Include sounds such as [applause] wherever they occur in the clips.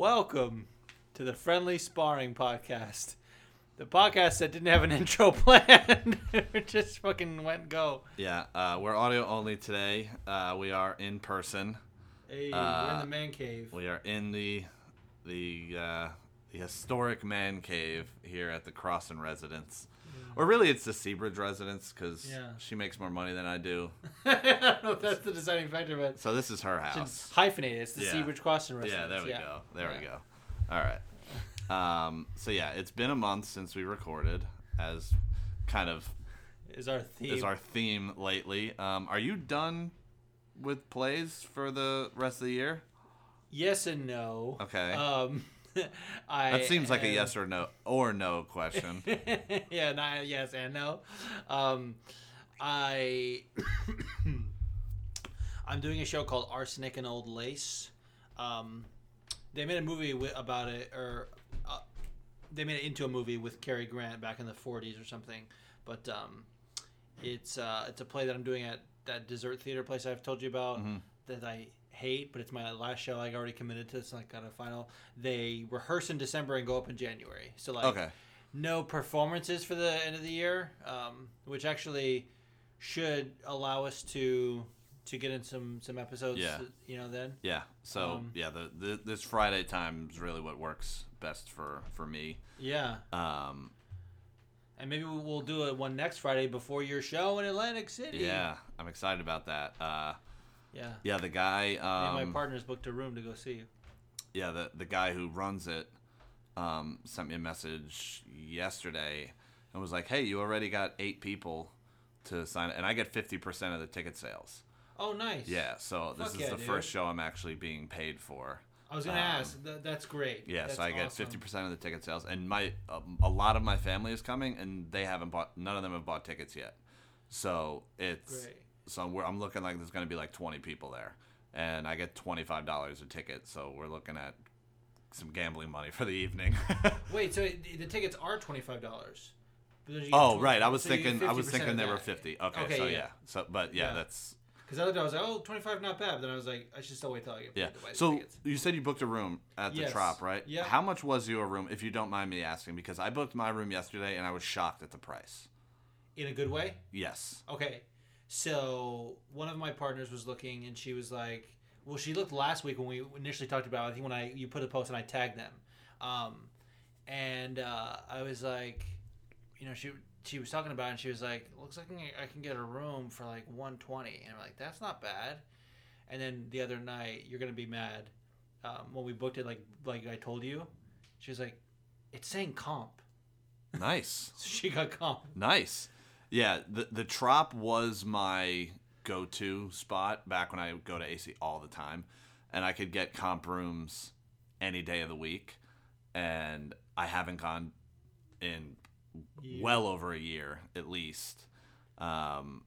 Welcome to the Friendly Sparring Podcast. The podcast that didn't have an [laughs] intro planned. [laughs] it just fucking went and go. Yeah, uh, we're audio only today. Uh, we are in person. Hey, we're in Uh, the man cave. We are in the the uh, the historic man cave here at the Crossan residence. Or really, it's the Seabridge residence because Yeah. she makes more money than I do. [laughs] I don't know if that's the deciding factor, but So this is her it's house. hyphenated. It's the Yeah. Seabridge Crossing residence. Yeah, there we go. There we go. All right. [laughs] Um, so yeah, it's been a month since we recorded, as kind of Is our theme. is our theme lately. Um, are you done with plays for the rest of the year? yes and no. Okay. Um, [laughs] I That seems like a yes or no or no question. [laughs] yeah, not yes and no. Um, I [coughs] I'm doing a show called Arsenic and Old Lace. Um, they made a movie wi- about it, or uh, they made it into a movie with Cary Grant back in the '40s or something. But um, it's uh, it's a play that I'm doing at that dessert theater place I've told you about Mhm. that I hate, but it's my last show. I already committed to. It's like got a final. They rehearse in December and go up in January. So like Okay. no performances for the end of the year, um, which actually should allow us to to get in some some episodes. Yeah. You know, then. Yeah. So Um, yeah, the, the this Friday time is really what works best for for me. Yeah, Um, and maybe we- we'll do it one next Friday before your show in Atlantic City. yeah, I'm excited about that. Uh, Yeah. yeah, the guy. Me and my Um, partners booked a room to go see you. yeah, the the guy who runs it um, sent me a message yesterday and was like, "Hey, you already got eight people to sign, and I get fifty percent of the ticket sales." Oh, nice. Yeah, so this Fuck is yeah, the dude. first show I'm actually being paid for. I was gonna Um, ask. Th- that's great. Yeah, That's so I get awesome. fifty percent of the ticket sales, and my um, a lot of my family is coming, and they haven't bought. None of them have bought tickets yet. So it's Great. So we're, I'm looking like there's going to be like twenty people there, and I get twenty five dollars a ticket. So we're looking at some gambling money for the evening. [laughs] Wait, so the tickets are twenty five dollars. oh right, I was thinking I was thinking they were fifty. Okay, Okay, so yeah. yeah. so but yeah, Yeah. that's Because other day I was like, oh, 25 not bad. But then I was like, I should still wait till I get yeah. So tickets. you said you booked a room at the Yes. Trop, right? Yeah. How much was your room, if you don't mind me asking? Because I booked my room yesterday, and I was shocked at the price. In a good way? Yes. Okay. So one of my partners was looking and she was like, well, she looked last week when we initially talked about, it, I think when I, you put a post and I tagged them. Um, and uh, I was like, you know, she, she was talking about it and she was like, looks like I can- get a room for like 120. And I'm like, that's not bad. And then the other night, you're going to be mad. Um, when we booked it, like, like I told you, she was like, it's saying comp. Nice. So [laughs] she got comp. Nice. Yeah, the the Trop was my go-to spot back when I would go to AC all the time, and I could get comp rooms any day of the week, and I haven't gone in Yeah. well over a year at least. Um,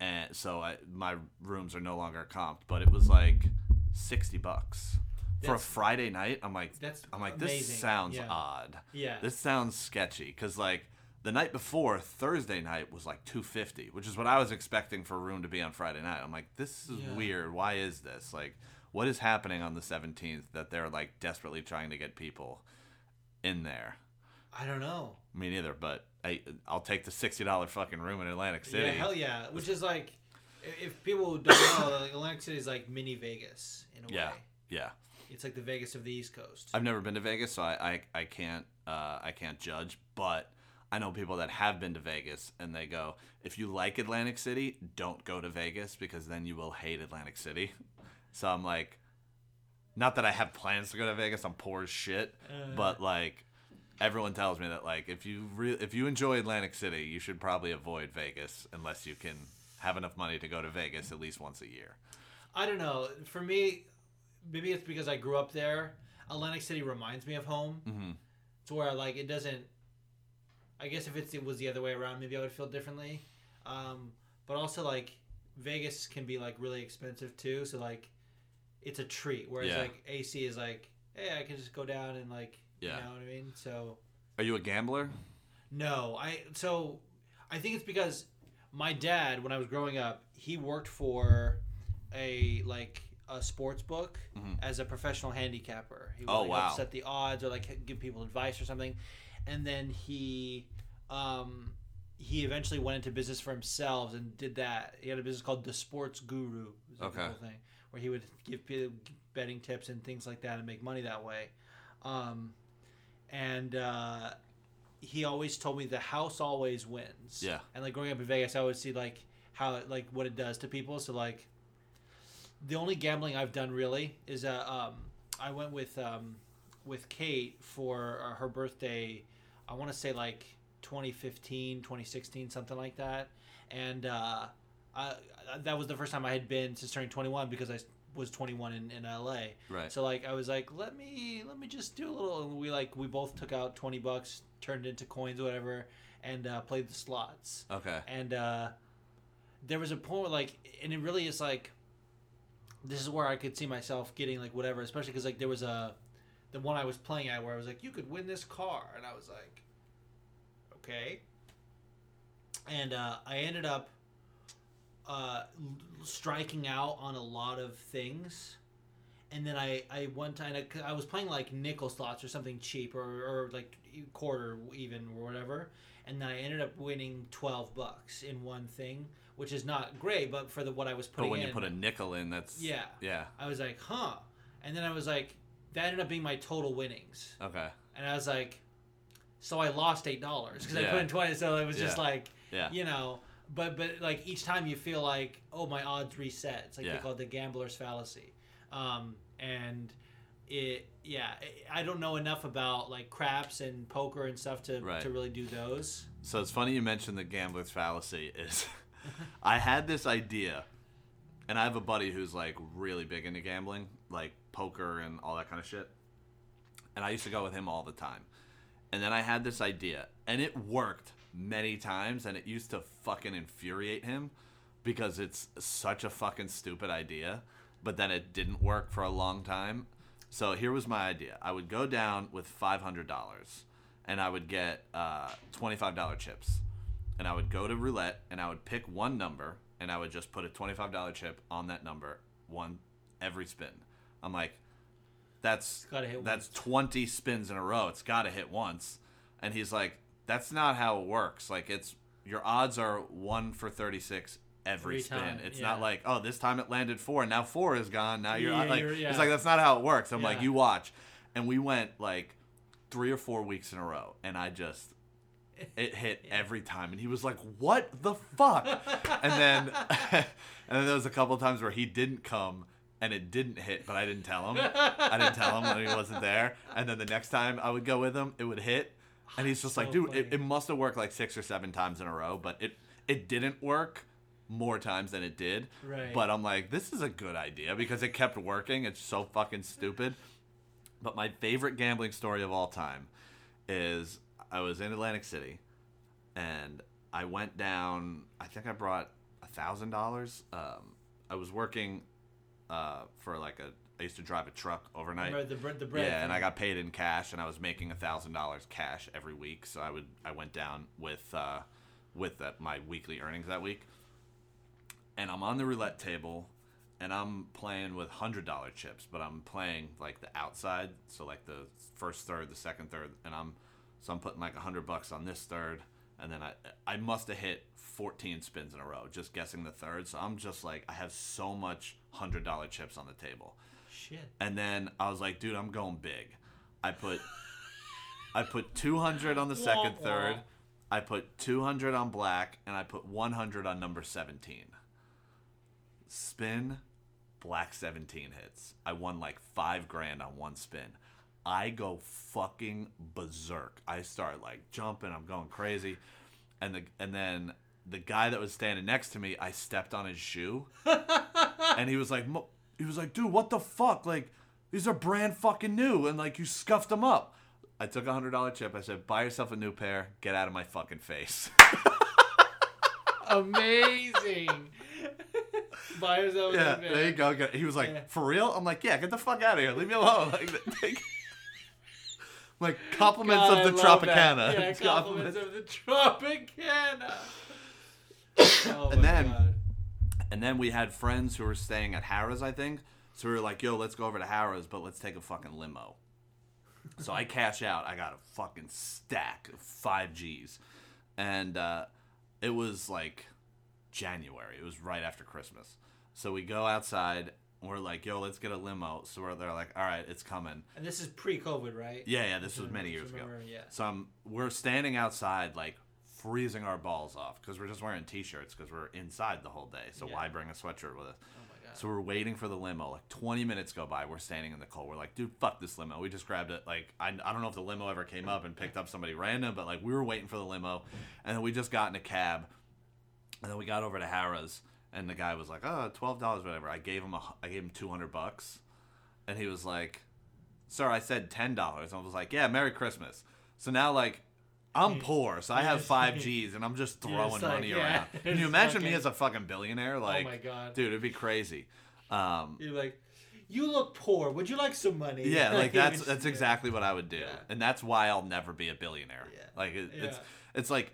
and so I, my rooms are no longer comped, but it was like sixty bucks for a Friday night. I'm like, That's I'm like, amazing. this sounds Yeah. odd. Yeah. This sounds sketchy because like the night before Thursday night was like 250, which is what I was expecting for a room to be on Friday night. I'm like, this is Yeah. weird. Why is this? Like, what is happening on the 17th that they're like desperately trying to get people in there? I don't know. Me neither, but I, I'll take the sixty dollar fucking room in Atlantic City. Yeah, hell yeah. Which is like, if people don't know, like, Atlantic City is like mini Vegas in a Yeah. way. yeah. It's like the Vegas of the East Coast. I've never been to Vegas, so I, I, I can't uh, I can't judge. But I know people that have been to Vegas, and they go, if you like Atlantic City, don't go to Vegas because then you will hate Atlantic City. So I'm like, not that I have plans to go to Vegas. I'm poor as shit, Uh. but like. Everyone tells me that like if you re- if you enjoy Atlantic City, you should probably avoid Vegas unless you can have enough money to go to Vegas at least once a year. I don't know. For me, maybe it's because I grew up there. Atlantic City reminds me of home. hmm It's where like it doesn't. I guess if it's, it was the other way around, maybe I would feel differently. Um, but also like Vegas can be like really expensive too. So like, it's a treat. Whereas Yeah. like AC is like, hey, I can just go down and like, Yeah. you know what I mean. So Are you a gambler? no, I so I think it's because my dad, when I was growing up, he worked for a like a sports book as a professional handicapper. He would Mm-hmm. Oh, like, wow. set the odds or like give people advice or something. And then he um, he eventually went into business for himself and did that. He had a business called the Sports Guru. was like the Okay. thing where he would give betting tips and things like that and make money that way. Um, and uh, he always told me the house always wins. Yeah. And like growing up in Vegas, I always see like how it, like what it does to people. So like, the only gambling I've done really is uh, um, I went with um, with Kate for uh, her birthday. I want to say like 2015, 2016, something like that. And uh, I, that was the first time I had been since turning 21 because I was 21 in, in LA. Right. So like I was like, let me let me just do a little. And we like we both took out 20 bucks, turned into coins, or whatever, and uh, played the slots. Okay. And uh, there was a point like, and it really is like, this is where I could see myself getting like whatever, especially because like there was a, the one I was playing at where I was like, you could win this car, and I was like, okay. And uh, I ended up uh, striking out on a lot of things. And then I, I one time I, I was playing like nickel slots or something cheap or, or like quarter even or whatever, and then I ended up winning twelve bucks in one thing, which is not great, but for the what I was putting But when in, you put a nickel in, that's Yeah. yeah. I was like, huh, and then I was like, that ended up being my total winnings, Okay. and I was like, so I lost eight dollars because I put in twenty, so it was just like, Yeah. you know. But but like each time you feel like oh my odds reset. It's like they call it the gambler's fallacy, um, and it yeah I I don't know enough about like craps and poker and stuff to Right. to really do those. So it's funny you mentioned the gambler's fallacy. Is [laughs] I had this idea, and I have a buddy who's like really big into gambling, like poker and all that kind of shit. And I used to go with him all the time. And then I had this idea, and it worked many times, and it used to fucking infuriate him because it's such a fucking stupid idea. But then it didn't work for a long time. So here was my idea: I would go down with five hundred dollars, and I would get uh, twenty-five dollar chips, and I would go to roulette, and I would pick one number, and I would just put a twenty-five dollar chip on that number, one every spin. I'm like, that's gotta hit that's 20 spins in a row. It's got to hit once. And he's like, that's not how it works. Like it's your odds are 1 for 36 every, Every spin. time, it's yeah. not like, oh, this time it landed 4 and now 4 is gone. Now you're Yeah, like you're- yeah. it's like that's not how it works. I'm like, you watch. And we went like 3 or 4 weeks in a row and I just it hit [laughs] every time and he was like what the fuck and then [laughs] and then there was a couple times where he didn't come and it didn't hit but i didn't tell him [laughs] i didn't tell him when he wasn't there and then the next time i would go with him it would hit and he's just like dude it, it must have worked like six or seven times in a row but it it didn't work more times than it did Right. but i'm like this is a good idea because it kept working it's so fucking stupid but my favorite gambling story of all time is I was in Atlantic City and I went down. I think I brought a thousand dollars. Um, I was working uh, for like a. I used to drive a truck overnight. The bread the bread. Yeah, and I got paid in cash, and I was making a thousand dollars cash every week. So I would I went down with uh, with that my weekly earnings that week, and I'm on the roulette table, and I'm playing with hundred dollar chips, but I'm playing like the outside, so like the first third, the second third, and I'm so I'm putting like a hundred bucks on this third, and then I I must have hit 14 spins in a row just guessing the third. So I'm just like I have so much hundred dollar chips on the table. Shit. And then I was like, dude, I'm going big. I put I put 200 on the second third. I put 200 on black and I put 100 on number 17. Spin black 17 hits. I won like 5 grand on one spin. I go fucking berserk. I start like jumping, I'm going crazy. And the and then the guy that was standing next to me, I stepped on his shoe [laughs] and he was like, he was like, dude, what the fuck? Like, these are brand fucking new, and like you scuffed them up. I took a hundred dollar chip. I said, buy yourself a new pair. Get out of my fucking face. [laughs] Amazing. Buy yourself a yeah, new there you go. He was like, Yeah. for real? I'm like, yeah, get the fuck out of here. Leave me alone. [laughs] Like, like, like compliments God, of the Tropicana. Yeah, It's compliments of the Tropicana. Oh And then- God. And then we had friends who were staying at Harrah's, I think, So we were like, yo, let's go over to Harrah's, but let's take a fucking limo. So I cash out. I got a fucking stack of five G's, and uh, it was like January. It was right after Christmas. So we go outside. We're like, yo, let's get a limo. So we're, they're like, all right, it's coming. And this is pre-COVID, right? Yeah, yeah, this was many remember- years ago. yeah. So I'm, we're standing outside, like freezing our balls off because we're just wearing t-shirts because we're inside the whole day. So Yeah. why bring a sweatshirt with us? Oh my god. So we're waiting for the limo. Like 20 minutes go by. We're standing in the cold. We're like, dude, fuck this limo. We just grabbed it. Like, I, I don't know if the limo ever came up and picked up somebody random, but like we were waiting for the limo. And then we just got in a cab. And then we got over to Harrah's. And the guy was like, oh, $12, whatever. I gave him a, I gave him 200 bucks. And he was like, sir, I said $10. And I was like, yeah, Merry Christmas. So now, like, I'm poor, so I have five [laughs] G's, and I'm just throwing just like, money yeah, around. [laughs] Can you imagine me as a fucking billionaire? Like, oh my god. dude, it'd be crazy. Um, You're like, you look poor. Would you like some money? yeah, like [laughs] that's that's exactly what I would do, Yeah. and that's why I'll never be a billionaire. Yeah. Like it, it's it's like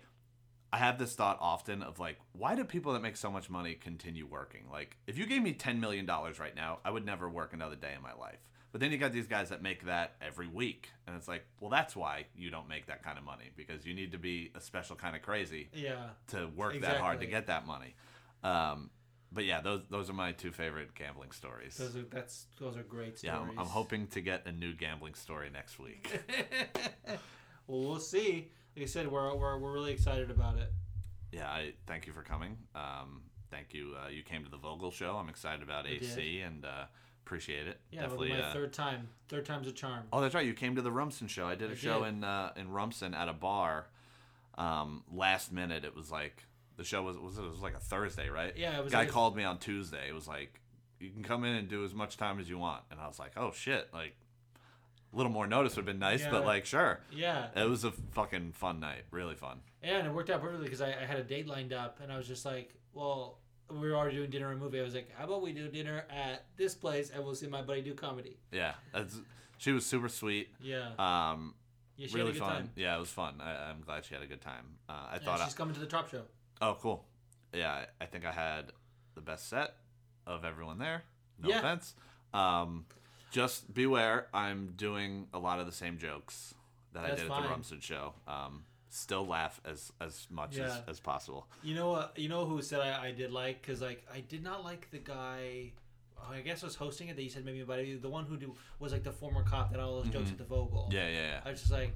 I have this thought often of like, why do people that make so much money continue working? Like, if you gave me ten million dollars right now, I would never work another day in my life. But then you got these guys that make that every week, and it's like, well, that's why you don't make that kind of money because you need to be a special kind of crazy Yeah. to work that hard to get that money. Um, but yeah, those those are my two favorite gambling stories. Those are that's those are great yeah. I'm, I'm hoping to get a new gambling story next week. [laughs] well, we'll see. Like I said, we're we're, we're really excited about it. yeah, I thank you for coming. Um, thank you. Uh, you came to the Vogel show. I'm excited about I AC and uh, appreciate it. Yeah, Definitely. My uh, third time. Third time's a charm. oh, that's right. You came to the Rumson show. I did a I show did. in uh, in Rumson at a bar. Um, last minute, it was like the show was was it was like a Thursday, right? Yeah, it was Guy like called me on Tuesday. It was like you can come in and do as much time as you want, and I was like, oh shit, like a little more notice would have been nice, but like sure. Yeah, It was a fucking fun night, really fun. yeah, and it worked out perfectly because I, I had a date lined up, and I was just like, well, we were already doing dinner and movie. I was like, how about we do dinner at this place, and we'll see my buddy do comedy. Yeah, that's, she was super sweet. Yeah, Um, yeah, she really had a good fun. time. Yeah, it was fun. I, I'm glad she had a good time. Uh, I thought, she's coming to the top show. Oh, cool. Yeah, I, I think I had the best set of everyone there. No Yeah. offense. Um, just beware, I'm doing a lot of the same jokes that I That's did at the Rumson show. Um, still laugh as as much as, Yeah. as possible. You know what? You know who said I, I did like because like I did not like the guy. I guess was hosting it that you said maybe about the one who do was like the former cop that all those jokes Mhm. at the Vogel. Yeah, yeah, yeah. I was just like,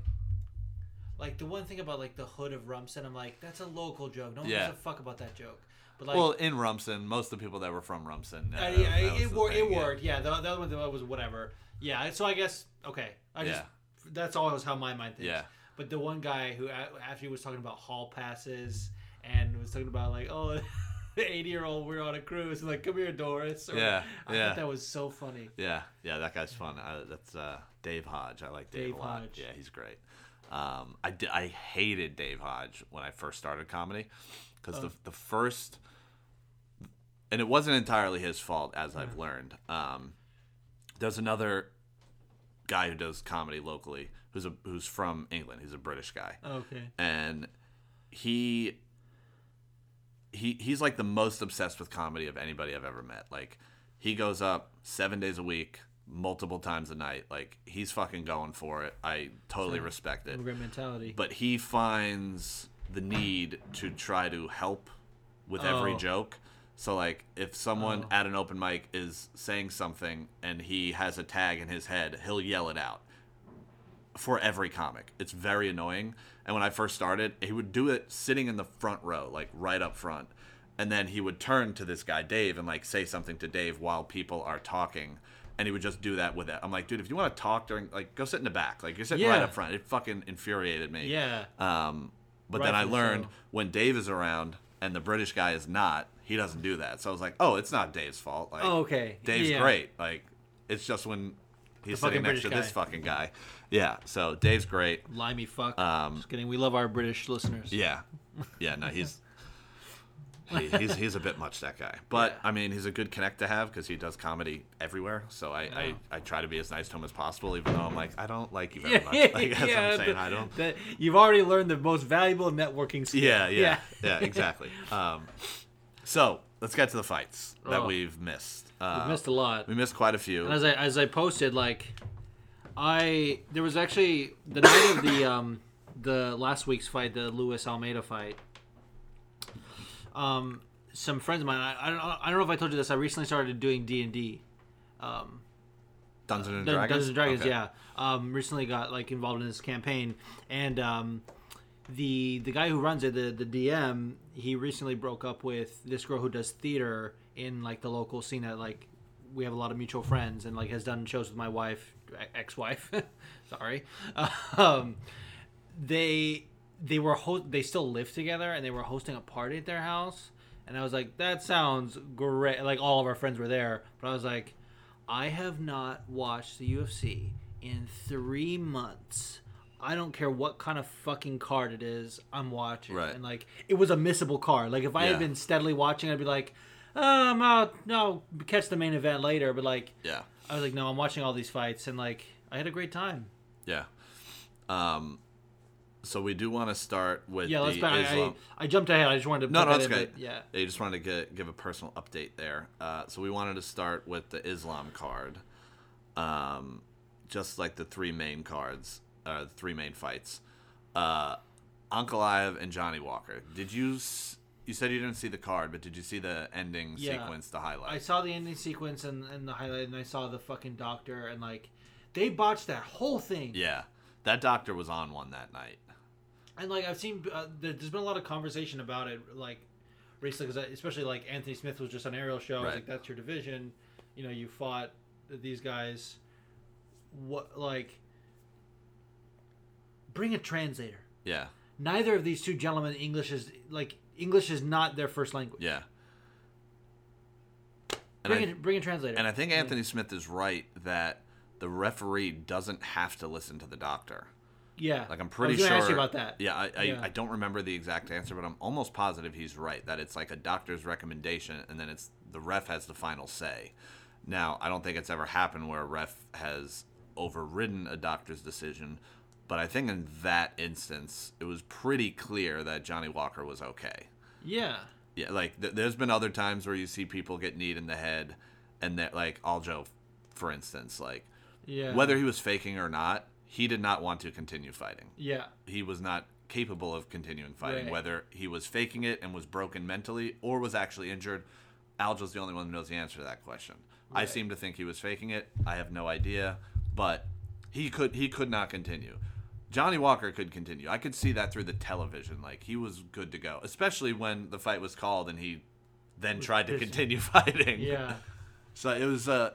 like the one thing about like the hood of Rumson, I'm like, that's a local joke. No one Yeah. gives a fuck about that joke. But like, well, in Rumson, most of the people that were from Rumson. uh, that- I, that it, wor- it yeah. worked. Yeah, the, the other one was whatever. Yeah, so I guess okay. I just Yeah. that's always how my mind thinks. Yeah. But the one guy who after he was talking about hall passes and was talking about like, oh, [laughs] the 80 year old we're on a cruise, and like, come here, Doris. Or- Yeah, I yeah. thought that was so funny. Yeah, yeah, that guy's fun. I, that's uh, Dave Hodge. I like Dave, Dave a lot. Hodge. Yeah, he's great. Um, I, di- I hated Dave Hodge when I first started comedy because Oh. the the first, and it wasn't entirely his fault as I've learned. Um, there's another guy who does comedy locally who's a who's from England. He's a British guy Okay. and he he he's like the most obsessed with comedy of anybody I've ever met. Like he goes up 7 days a week, multiple times a night. Like he's fucking going for it. I totally respect it. Immigrant mentality. But he finds the need to try to help with every Oh. joke. So like if someone Oh. at an open mic is saying something and he has a tag in his head, he'll yell it out for every comic. It's very annoying. And when I first started, he would do it sitting in the front row, like right up front. And then he would turn to this guy Dave and like say something to Dave while people are talking. And he would just do that with it. I'm like, dude, if you want to talk during, like, go sit in the back. Like, you're sitting right up front. It fucking infuriated me. yeah. Um, but then I learned so. when Dave is around and the British guy is not, he doesn't do that. So I was like, oh, it's not Dave's fault. Like, Oh, okay. Dave's Yeah. great. Like, it's just when he's sitting next to British this fucking guy. Yeah. So Dave's great. Limey fuck. Um, Just kidding. We love our British listeners. Yeah, yeah. No, he's he, he's he's a bit much that guy, but Yeah. I mean, he's a good connect to have because he does comedy everywhere. So I, I Yeah. I try to be as nice to him as possible, even though I'm like I don't like you very [laughs] much. Like, [laughs] yeah, I'm saying. the- I don't. that- you've already learned the most valuable networking skill. Yeah, yeah, yeah, exactly. [laughs] Um, so let's get to the fights that Oh. we've missed. Uh, We missed a lot. we missed quite a few. And as I as I posted, like, I there was actually the night of the um the last week's fight, the Luis Almeida fight. Um, some friends of mine. I, I don't I don't know if I told you this. I recently started doing D and D. Um, Dungeons and Dragons. Dungeons and Dragons, Okay. yeah. Um, recently got like involved in this campaign, and um, the the guy who runs it, the the DM, he recently broke up with this girl who does theater in like the local scene. That like we have a lot of mutual friends, and like has done shows with my wife, ex wife. [laughs] Sorry. Um, they they were ho- they still live together, and they were hosting a party at their house. And I was like, that sounds great. Like all of our friends were there, but I was like, I have not watched the UFC in three months. I don't care what kind of fucking card it is, I'm watching. Right. And like, it was a missable card. Like, if I Yeah. had been steadily watching, I'd be like, um, I'll, no, catch the main event later. But like, Yeah. I was like, no, I'm watching all these fights, and like, I had a great time. Yeah. Um, so we do want to start with Yeah, let's the back. I, I, I jumped ahead. I just wanted to. No, no, that's but Yeah. You just wanted to get, give a personal update there. Uh, so we wanted to start with the Islam card, um, just like the three main cards, uh, the three main fights. Uh, Ankalaev and Johnny Walker. Did you? s- You said you didn't see the card, but did you see the ending Yeah. sequence, the highlight? I saw the ending sequence and, and the highlight, and I saw the fucking doctor, and like, they botched that whole thing. yeah, that doctor was on one that night. And like I've seen, uh, there, there's been a lot of conversation about it, like recently, because especially like Anthony Smith was just on Ariel show. I was Right. Like that's your division, you know. You fought these guys. What like? Bring a translator. Yeah, Neither of these two gentlemen English is like English is not their first language. yeah. And Bring I- a bring a translator. And I think Anthony Smith is right that the referee doesn't have to listen to the doctor. yeah, Like I'm I pretty sure. ask you about that. Yeah, I, I, Yeah. I don't remember the exact answer, but I'm almost positive he's right that it's like a doctor's recommendation, and then it's the ref has the final say. Now, I don't think it's ever happened where a ref has overridden a doctor's decision, but I think in that instance, it was pretty clear that Johnny Walker was okay. Yeah, Yeah, like th- there's been other times where you see people get kneed in the head, and that like Aljo, for instance, like yeah. whether he was faking or not, he did not want to continue fighting. yeah, He was not capable of continuing fighting, Right. whether he was faking it and was broken mentally or was actually injured. Aljo's the only one who knows the answer to that question. I seem to think he was faking it. I have no idea, but he could he could not continue. Johnny Walker could continue. I could see that through the television. Like he was good to go, especially when the fight was called and he then tried to continue [laughs] fighting. yeah. So it was uh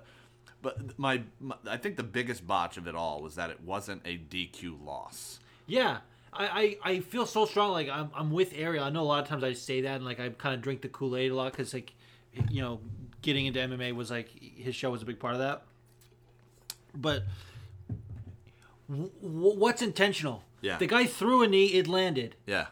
but my, my I think the biggest botch of it all was that it wasn't a DQ loss. Yeah, I, I, I feel so strong. Like I'm, I'm with Ariel. I know a lot of times I say that and like I kind of drink the Kool Aid a lot because like, you know, getting into MMA was like his show was a big part of that. But w- what's intentional? Yeah. the guy threw a knee. It landed. Yeah.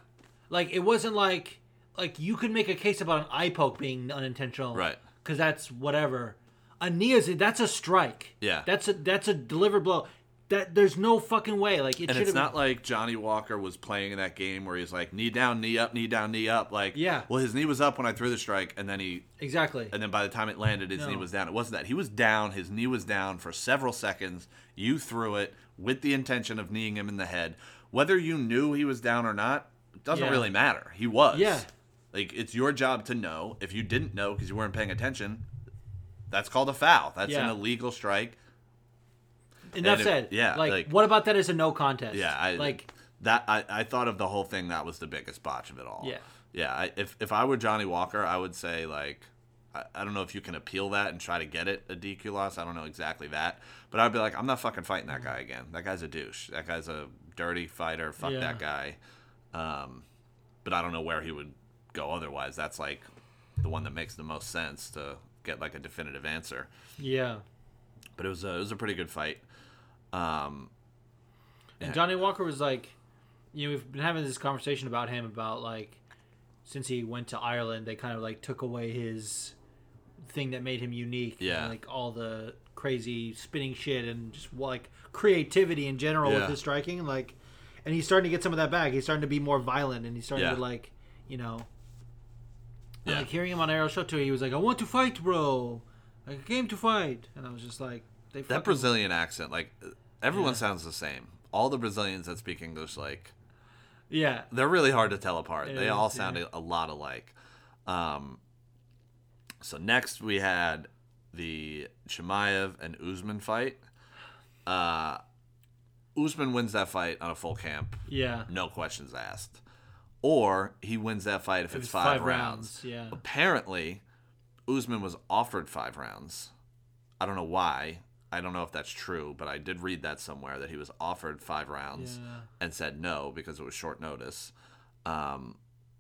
Like it wasn't like like you could make a case about an eye poke being unintentional, Right. Because that's whatever. A knee is that's a strike. Yeah. that's a that's a delivered blow. That there's no fucking way. Like it And it's not like Johnny Walker was playing in that game where he's like knee down, knee up, knee down, knee up. Like, Yeah. Well, his knee was up when I threw the strike, and then he, exactly. and then by the time it landed, his knee was down. It wasn't that he was down. His knee was down for several seconds. You threw it with the intention of kneeing him in the head. Whether you knew he was down or not doesn't Yeah. really matter. He was. Yeah. Like it's your job to know. If you didn't know because you weren't paying attention, that's called a foul. That's an illegal strike. Enough it- said. yeah, Like, like- what about that as a no contest? Yeah, I like. that. I, I thought of the whole thing. That was the biggest botch of it all. Yeah. yeah. I, if if I were Johnny Walker, I would say like, I, I don't know if you can appeal that and try to get it a DQ loss. I don't know exactly that, but I'd be like, I'm not fucking fighting that guy again. That guy's a douche. That guy's a dirty fighter. Fuck Yeah. that guy. Um, but I don't know where he would go otherwise. That's like the one that makes the most sense to get like a definitive answer. Yeah. But it was a, it was a pretty good fight. Um, And. Johnny Walker was like, you know, we've been having this conversation about him about like, since he went to Ireland, they kind of like took away his thing that made him unique. Yeah. And, like all the crazy spinning shit and just like creativity in general with Yeah. his striking. Like, and he's starting to get some of that back. He's starting to be more violent and he's starting Yeah. to like, you know, Yeah. like hearing him on Ariel Show too, he was like, "I want to fight, bro. I came to fight," and I was just like, "They That Brazilian accent, like everyone sounds the same. All the Brazilians that speak English, like yeah, they're really hard to tell apart. It they is, all sound a- a lot alike. Um, so next we had the Chimaev and Usman fight. Uh, Usman wins that fight on a full camp, yeah." no questions asked. Or he wins that fight if It it's was five, rounds. Yeah, Apparently, Usman was offered five rounds. I don't know why. I don't know if that's true, but I did read that somewhere that he was offered five rounds Yeah. and said no because it was short notice. Um,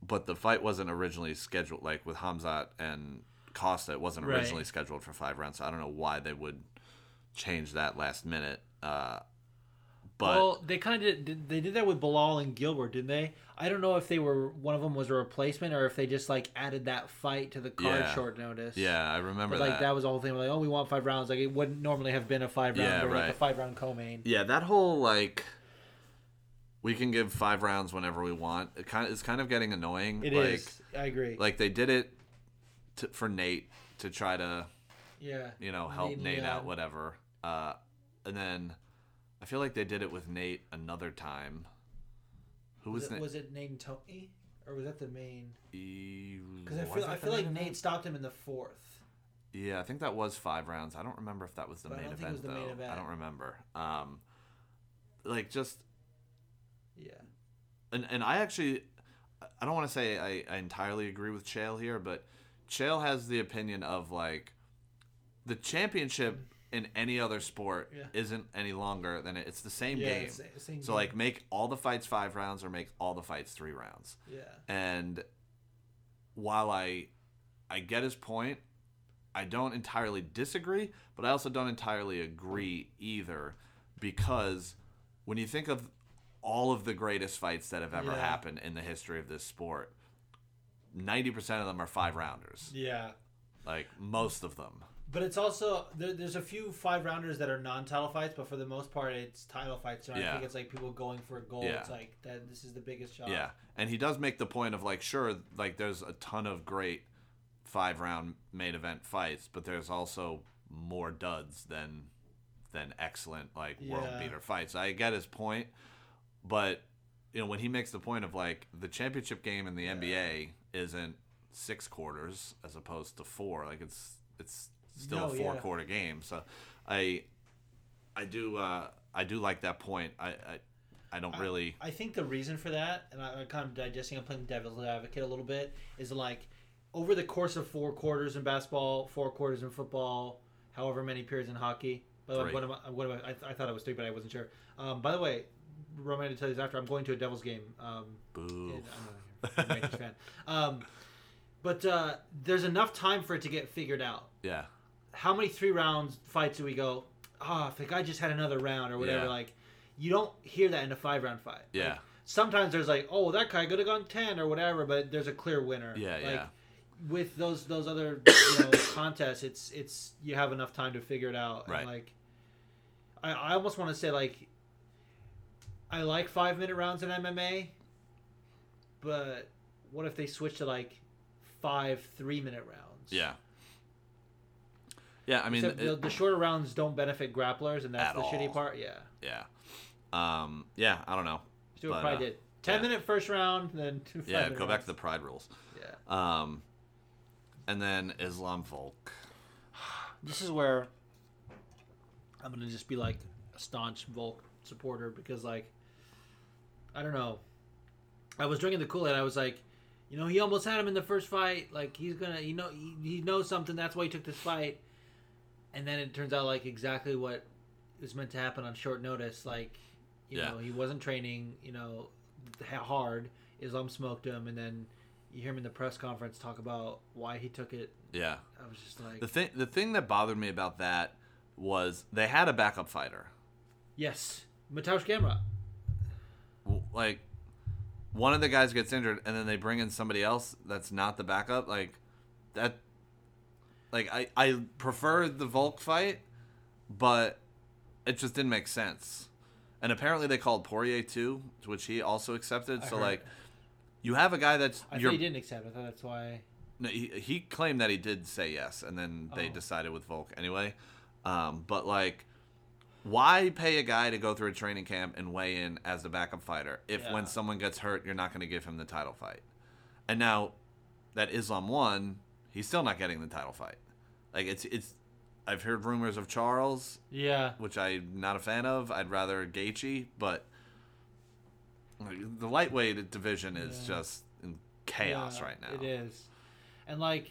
but the fight wasn't originally scheduled, like with Khamzat and Costa, it wasn't Right. originally scheduled for five rounds. So I don't know why they would change that last minute. Uh, but well, they kind of did. They did that with Belal and Gilbert, didn't they? I don't know if they were one of them was a replacement or if they just like added that fight to the card Yeah. short notice. yeah, I remember But like that. that. was the whole thing. Like, oh, we want five rounds. Like it wouldn't normally have been a five round Yeah, or like right. a five round co-main. Yeah, that whole like we can give five rounds whenever we want. It kind of is kind of getting annoying. It like, is. I agree. Like they did it to, for Nate to try to yeah. you know help Nate Nate, out, whatever. Uh, and then I feel like they did it with Nate another time. Who was, it? Was it, Nate? was it named Tony or was that the main? Because I feel I feel like Nate stopped him in the fourth. Yeah, I think that was five rounds. I don't remember if that was the main don't think it event was the though. main event. I don't remember. Um, like just Yeah. and and I actually I don't want to say I, I entirely agree with Chael here, but Chael has the opinion of like the championship in any other sport Yeah. isn't any longer than it, it's the same yeah, game. the same So game. like make all the fights five rounds or make all the fights three rounds. yeah. And while I I get his point, I don't entirely disagree, but I also don't entirely agree either because when you think of all of the greatest fights that have ever Yeah. happened in the history of this sport, 90% of them are five rounders. Yeah. Like most of them. But it's also there, there's a few five rounders that are non-title fights, but for the most part, it's title fights. So I think it's like people going for a goal. Yeah. It's like that. This is the biggest shot. Yeah, and he does make the point of like, sure, like there's a ton of great five round main event fights, but there's also more duds than than excellent like world beater fights. I get his point, but you know when he makes the point of like the championship game in the NBA isn't six quarters as opposed to four, like it's it's still a four yeah. quarter game. So I I do uh I do like that point. I I, I don't really I think the reason for that, and I, I'm kind of digesting, I'm playing devil's advocate a little bit, is like over the course of four quarters in basketball, four quarters in football, however many periods in hockey. By the way, what am I, what am I, I, I thought it was three, but I wasn't sure. Um, by the way, Roman to tell you this after, I'm going to a Devils game. Um, boo. and I'm a Rangers fan. [laughs] Um, but uh, there's enough time for it to get figured out. Yeah. How many three rounds fights do we go? Ah, if the guy just had another round or whatever, Yeah. like you don't hear that in a five round fight. Yeah. Like, sometimes there's like, oh, that guy could have gone ten or whatever, but there's a clear winner. Yeah, like, yeah. With those those other you [coughs] know, contests, it's it's you have enough time to figure it out. And, Right. like, I I almost want to say like, I like five minute rounds in MMA, but what if they switch to like five three minute rounds? Yeah. Yeah, I mean, Except the, the shorter rounds don't benefit grapplers, and that's At the shitty part. Yeah, yeah, um, yeah. I don't know. Stuart But, probably uh, did ten yeah. minute first round, then two. Yeah, five-minute go back to the pride rules. Yeah, Um, and then Islam Volk. this is where I'm gonna just be like a staunch Volk supporter because like I don't know. I was drinking the Kool Aid. I was like, you know, he almost had him in the first fight. Like he's gonna, you know, he, he knows something. That's why he took this fight. And then it turns out like exactly what was meant to happen on short notice. Like, you Yeah. know, he wasn't training. You know, hard. Islam smoked him, and then you hear him in the press conference talk about why he took it. Yeah. I was just like, The thing, the thing that bothered me about that was they had a backup fighter. yes, Mateusz Gamrot. Like, one of the guys gets injured, and then they bring in somebody else that's not the backup. Like, that. Like I, I prefer the Volk fight, but it just didn't make sense. And apparently they called Poirier too, which he also accepted. I so heard. like, you have a guy that's I thought he didn't accept. it. I thought that's why. No, he, he claimed that he did say yes, and then they Oh. decided with Volk anyway. Um, but like, why pay a guy to go through a training camp and weigh in as the backup fighter if when someone gets hurt, you're not going to give him the title fight? And now that Islam won, he's still not getting the title fight. Like it's it's. I've heard rumors of Charles, Yeah. which I'm not a fan of. I'd rather Gaethje, but the lightweight division is Yeah. just in chaos Yeah, right now. It is. And like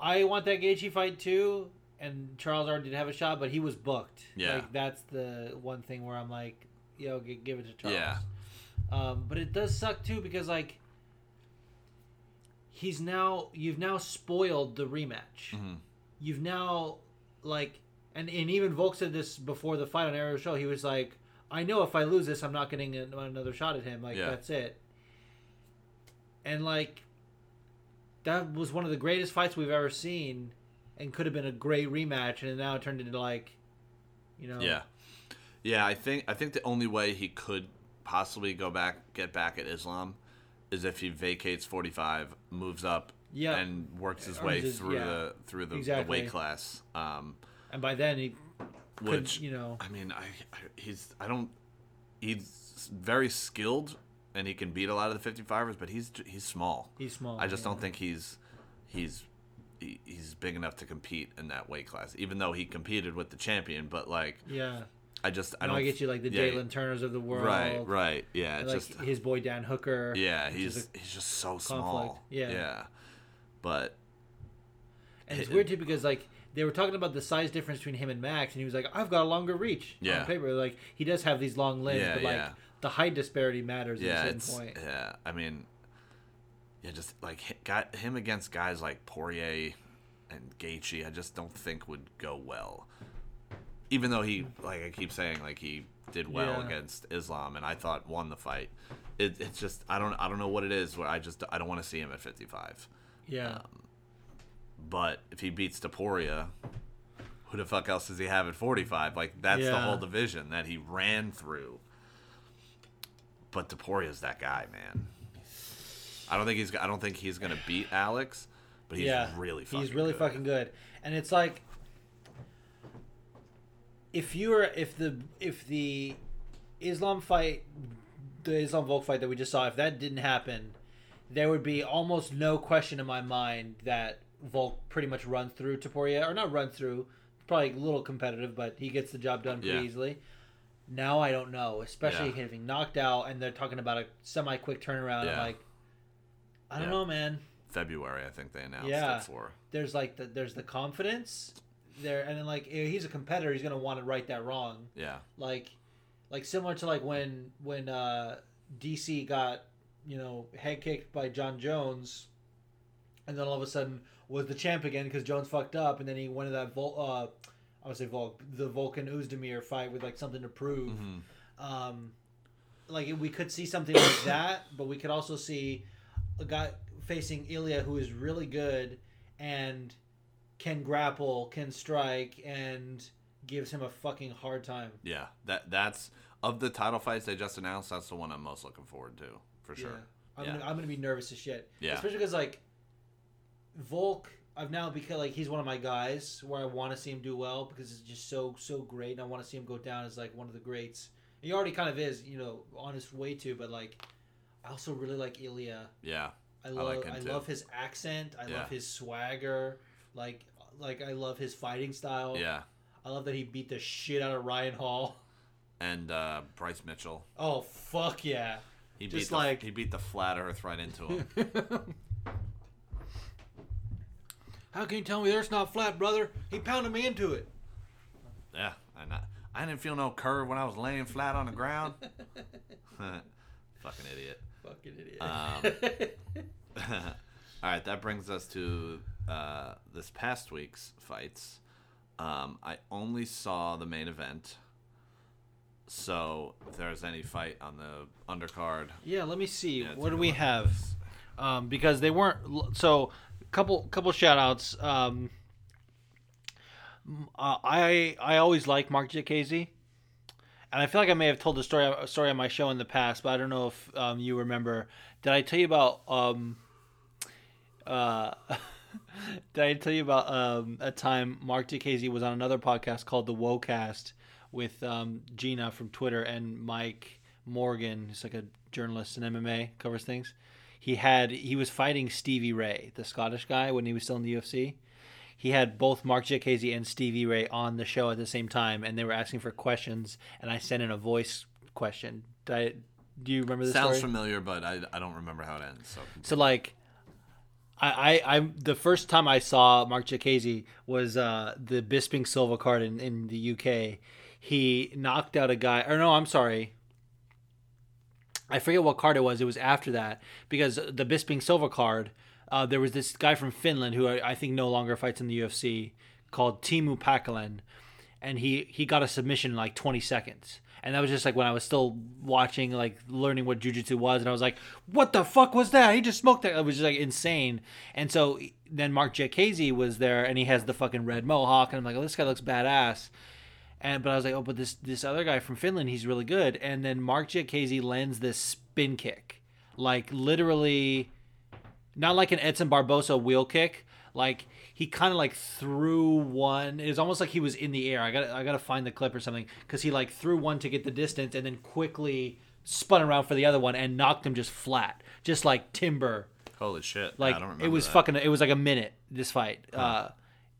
I want that Gaethje fight too and Charles already did have a shot but he was booked. Yeah. Like that's the one thing where I'm like, yo, give it to Charles. Yeah. Um but it does suck too because like he's now you've now spoiled the rematch. Mhm. You've now like and and even Volk said this before the fight on Ariel Show. He was like, "I know if I lose this, I'm not getting another shot at him. Like Yeah. that's it." And like, that was one of the greatest fights we've ever seen, and could have been a great rematch. And now it turned into like, you know, Yeah, yeah. I think I think the only way he could possibly go back, get back at Islam, is if he vacates 45, moves up, Yeah. and works his way his- through yeah. the through the, the weight class. Um, And by then he could, which you know, I mean, I, I he's I don't he's very skilled and he can beat a lot of the 55ers, but he's he's small. he's small. I just yeah. don't think he's he's he- he's big enough to compete in that weight class. Even though he competed with the champion, but like Yeah. I just I don't I get you like the yeah, Jalen Turners of the world. Right, right. Yeah, like just his boy Dan Hooker. yeah, he's he's just so small. Yeah. Yeah. But And it's Hit- weird too because like they were talking about the size difference between him and Max, and he was like, "I've got a longer reach." Yeah. On paper, like he does have these long limbs, Yeah, but like yeah. the height disparity matters yeah, at a certain point. yeah, I mean yeah, just like got him against guys like Poirier and Gaethje, I just don't think would go well. Even though he like I keep saying like he did well Yeah. against Islam and I thought won the fight. It, it's just I don't I don't know what it is where I just I don't want to see him at 55. Yeah, um, But if he beats Topuria, who the fuck else does he have at 45? Like that's the whole division that he ran through. But Topuria's that guy, man. I don't think he's I don't think he's going to beat Alex, but he's yeah, really fucking he's really good. fucking good, and it's like if you were if the if the Islam fight, the Islam Volk fight that we just saw, if that didn't happen, there would be almost no question in my mind that Volk pretty much runs through Topuria, or not run through, probably a little competitive, but he gets the job done pretty Yeah. easily. Now I don't know, especially Yeah. getting knocked out, and they're talking about a semi-quick turnaround. I'm like, I don't Yeah. know, man February, I think they announced Yeah. for. there's like the there's the confidence there and then like he's a competitor he's gonna want to right that wrong Yeah. like like similar to like when when uh dc got you know head kicked by john jones and then all of a sudden was the champ again because jones fucked up and then he went to that Vol- uh i would say Volk, the Volkan Oezdemir fight with like something to prove Mhm. um, like we could see something like [coughs] that, but we could also see a guy facing Ilya who is really good and can grapple, can strike, and gives him a fucking hard time. Yeah. That that's of the title fights they just announced, that's the one I'm most looking forward to, for sure. Yeah. I'm, Yeah. Gonna, I'm gonna be nervous as shit. Yeah. Especially because like Volk, I've now become like he's one of my guys where I want to see him do well because it's just so so great, and I want to see him go down as like one of the greats. He already kind of is, you know, on his way to, but like I also really like Ilya. Yeah. I like love him I, too. love his accent. I Yeah. love his swagger. Like like I love his fighting style. Yeah. I love that he beat the shit out of Ryan Hall. And uh, Bryce Mitchell. Oh fuck yeah. He Just beat the, like- he beat the flat earth right into him. [laughs] How can you tell me there's not flat, brother? He pounded me into it. Yeah, I not, I didn't feel no curve when I was laying flat on the ground. [laughs] [laughs] Fucking idiot. Fucking idiot. Um, [laughs] All right, that brings us to uh, this past week's fights. Um, I only saw the main event, so if there's any fight on the undercard, yeah, let me see. Yeah, what do we have? Um, because they weren't so couple couple shout outs. Um, uh, I I always like Mark Diakiese. And I feel like I may have told the story a story on my show in the past, but I don't know if um, you remember. Did I tell you about um, uh, [laughs] did I tell you about um, a time Mark Diakiese was on another podcast called the Wocast with um, Gina from Twitter and Mike Morgan, who's like a journalist in MMA, covers things. He had he was fighting Stevie Ray, the Scottish guy, when he was still in the UFC. He had both Mark Diakiese and Stevie Ray on the show at the same time, and they were asking for questions, and I sent in a voice question. I, do you remember this Sounds story? familiar, but I, I don't remember how it ends. So So like, I, I I the first time I saw Mark Diakiese was uh, the Bisping Silva card in, in the UK. He knocked out a guy, or no, I'm sorry. I forget what card it was. It was after that because the Bisping Silva card. Uh, there was this guy from Finland who I, I think no longer fights in the UFC called Teemu Packalén, and he he got a submission in like 20 seconds. And that was just like when I was still watching, like learning what jujitsu was, and I was like, "What the fuck was that? He just smoked that." It was just like insane. And so then Mark Diakiese was there, and he has the fucking red mohawk, and I'm like, "Oh, this guy looks badass." And but I was like, "Oh, but this this other guy from Finland, he's really good." And then Mark Diakiese lends this spin kick, like literally, not like an Edson Barboza wheel kick, like he kind of like threw one. It was almost like he was in the air. I got I got to find the clip or something because he like threw one to get the distance and then quickly spun around for the other one and knocked him just flat, just like timber. holy shit! Like I don't remember it was that. fucking. It was like a minute. This fight. Uh,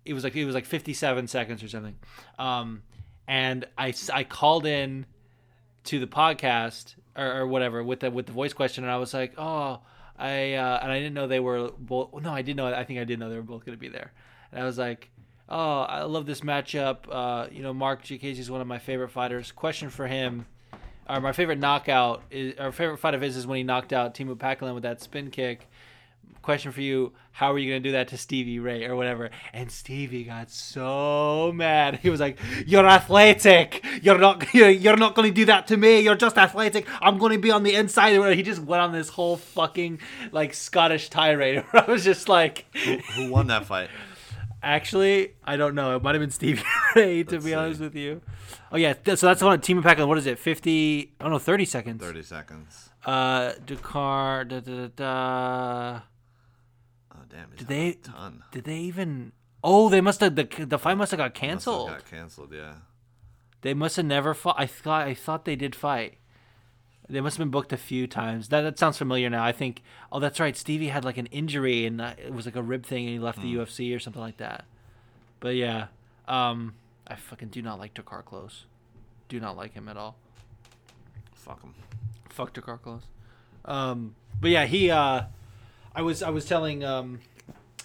it was like it was like fifty seven seconds or something. Um, and I s- I called in to the podcast or, or whatever with the with the voice question, and I was like, oh, I uh, and I didn't know they were both. No, I did know. I think I did know they were both going to be there, and I was like. Oh, I love this matchup. Uh, you know, Mark Diakiese is one of my favorite fighters. Question for him: or my favorite knockout is our favorite fight of his is when he knocked out Teemu Packalén with that spin kick. Question for you: How are you gonna do that to Stevie Ray or whatever? And Stevie got so mad. He was like, "You're athletic. You're not. [laughs] You're, not gonna do that to me. You're just athletic. I'm gonna be on the inside." He just went on this whole fucking like Scottish tirade. Where [laughs] I was just like, Who won that fight? Actually, I don't know. It might have been Stevie [laughs] Ray, to Let's be see. honest with you. Oh yeah, th- so that's the one. Teemu Packalén. What is it? Fifty? Oh no, thirty seconds. Thirty seconds. Uh, Drakkar. Da, da, da, da. Damn! Did they? Ton. Did they even? Oh, they must have. The the fight must have got canceled. Got canceled. Yeah. They must have never fought. I thought. I thought they did fight. They must have been booked a few times. That that sounds familiar now. I think. Oh, that's right. Stevie had like an injury and it was like a rib thing, and he left the UFC or something like that. But yeah, um, I fucking do not like Drakkar Klose. Do not like him at all. Fuck him. Fuck Drakkar Klose. Um, but yeah, he. Uh, I was I was telling um,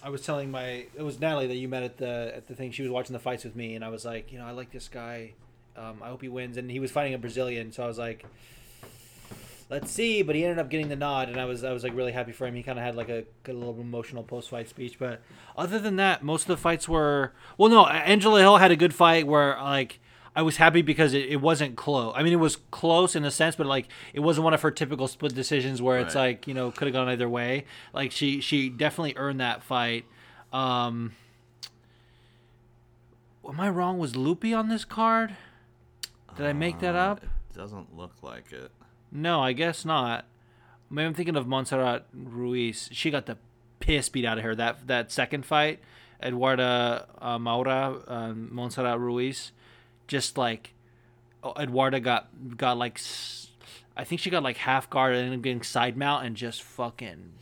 I was telling my it was Natalie that you met at the at the thing. She was watching the fights with me, and I was like, you know, I like this guy. Um, I hope he wins. And he was fighting a Brazilian, so I was like, let's see. But he ended up getting the nod, and I was I was like really happy for him. He kind of had like a, a little emotional post fight speech, but other than that, most of the fights were well. No, Angela Hill had a good fight where like. I was happy because it, it wasn't close. I mean, it was close in a sense, but like it wasn't one of her typical split decisions where it's like you know could have gone either way. Like she she definitely earned that fight. Um, am I wrong? Was Loopy on this card? Did I make that Uh, up? It doesn't look like it. No, I guess not. Maybe I'm thinking of Montserrat Ruiz. She got the piss beat out of her that that second fight. Eduarda uh, Moura, um, Montserrat Ruiz, just like Eduarda got got like, I think she got like half guard and then getting side mount and just fucking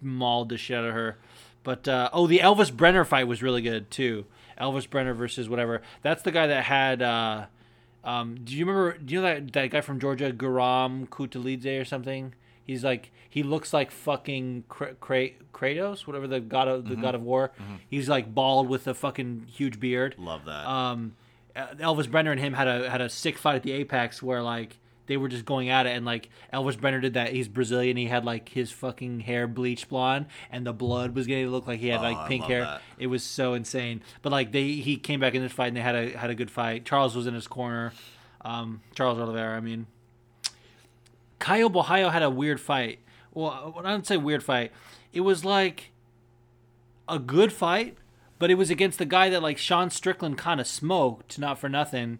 mauled the shit out of her. But uh, oh, the Elves Brener fight was really good too. Elves Brener versus whatever. That's the guy that had. Uh, um, do you remember? Do you know that that guy from Georgia, Guram Kutateladze or something? He's like he looks like fucking Kra- Kra- Kratos, whatever the god of the god of war. He's like bald with a fucking huge beard. Love that. Um, Elves Brener and him had a had a sick fight at the Apex where like they were just going at it and like Elves Brener did that. He's Brazilian. He had like his fucking hair bleached blonde and the blood was getting to look like he had Oh, like pink hair. that. It was so insane. But like they he came back in this fight and they had a had a good fight. Charles was in his corner. Um, Charles Oliveira. I mean, Caio Borralho had a weird fight. Well, I don't say weird fight. It was like a good fight, but it was against the guy that like Sean Strickland kind of smoked, not for nothing,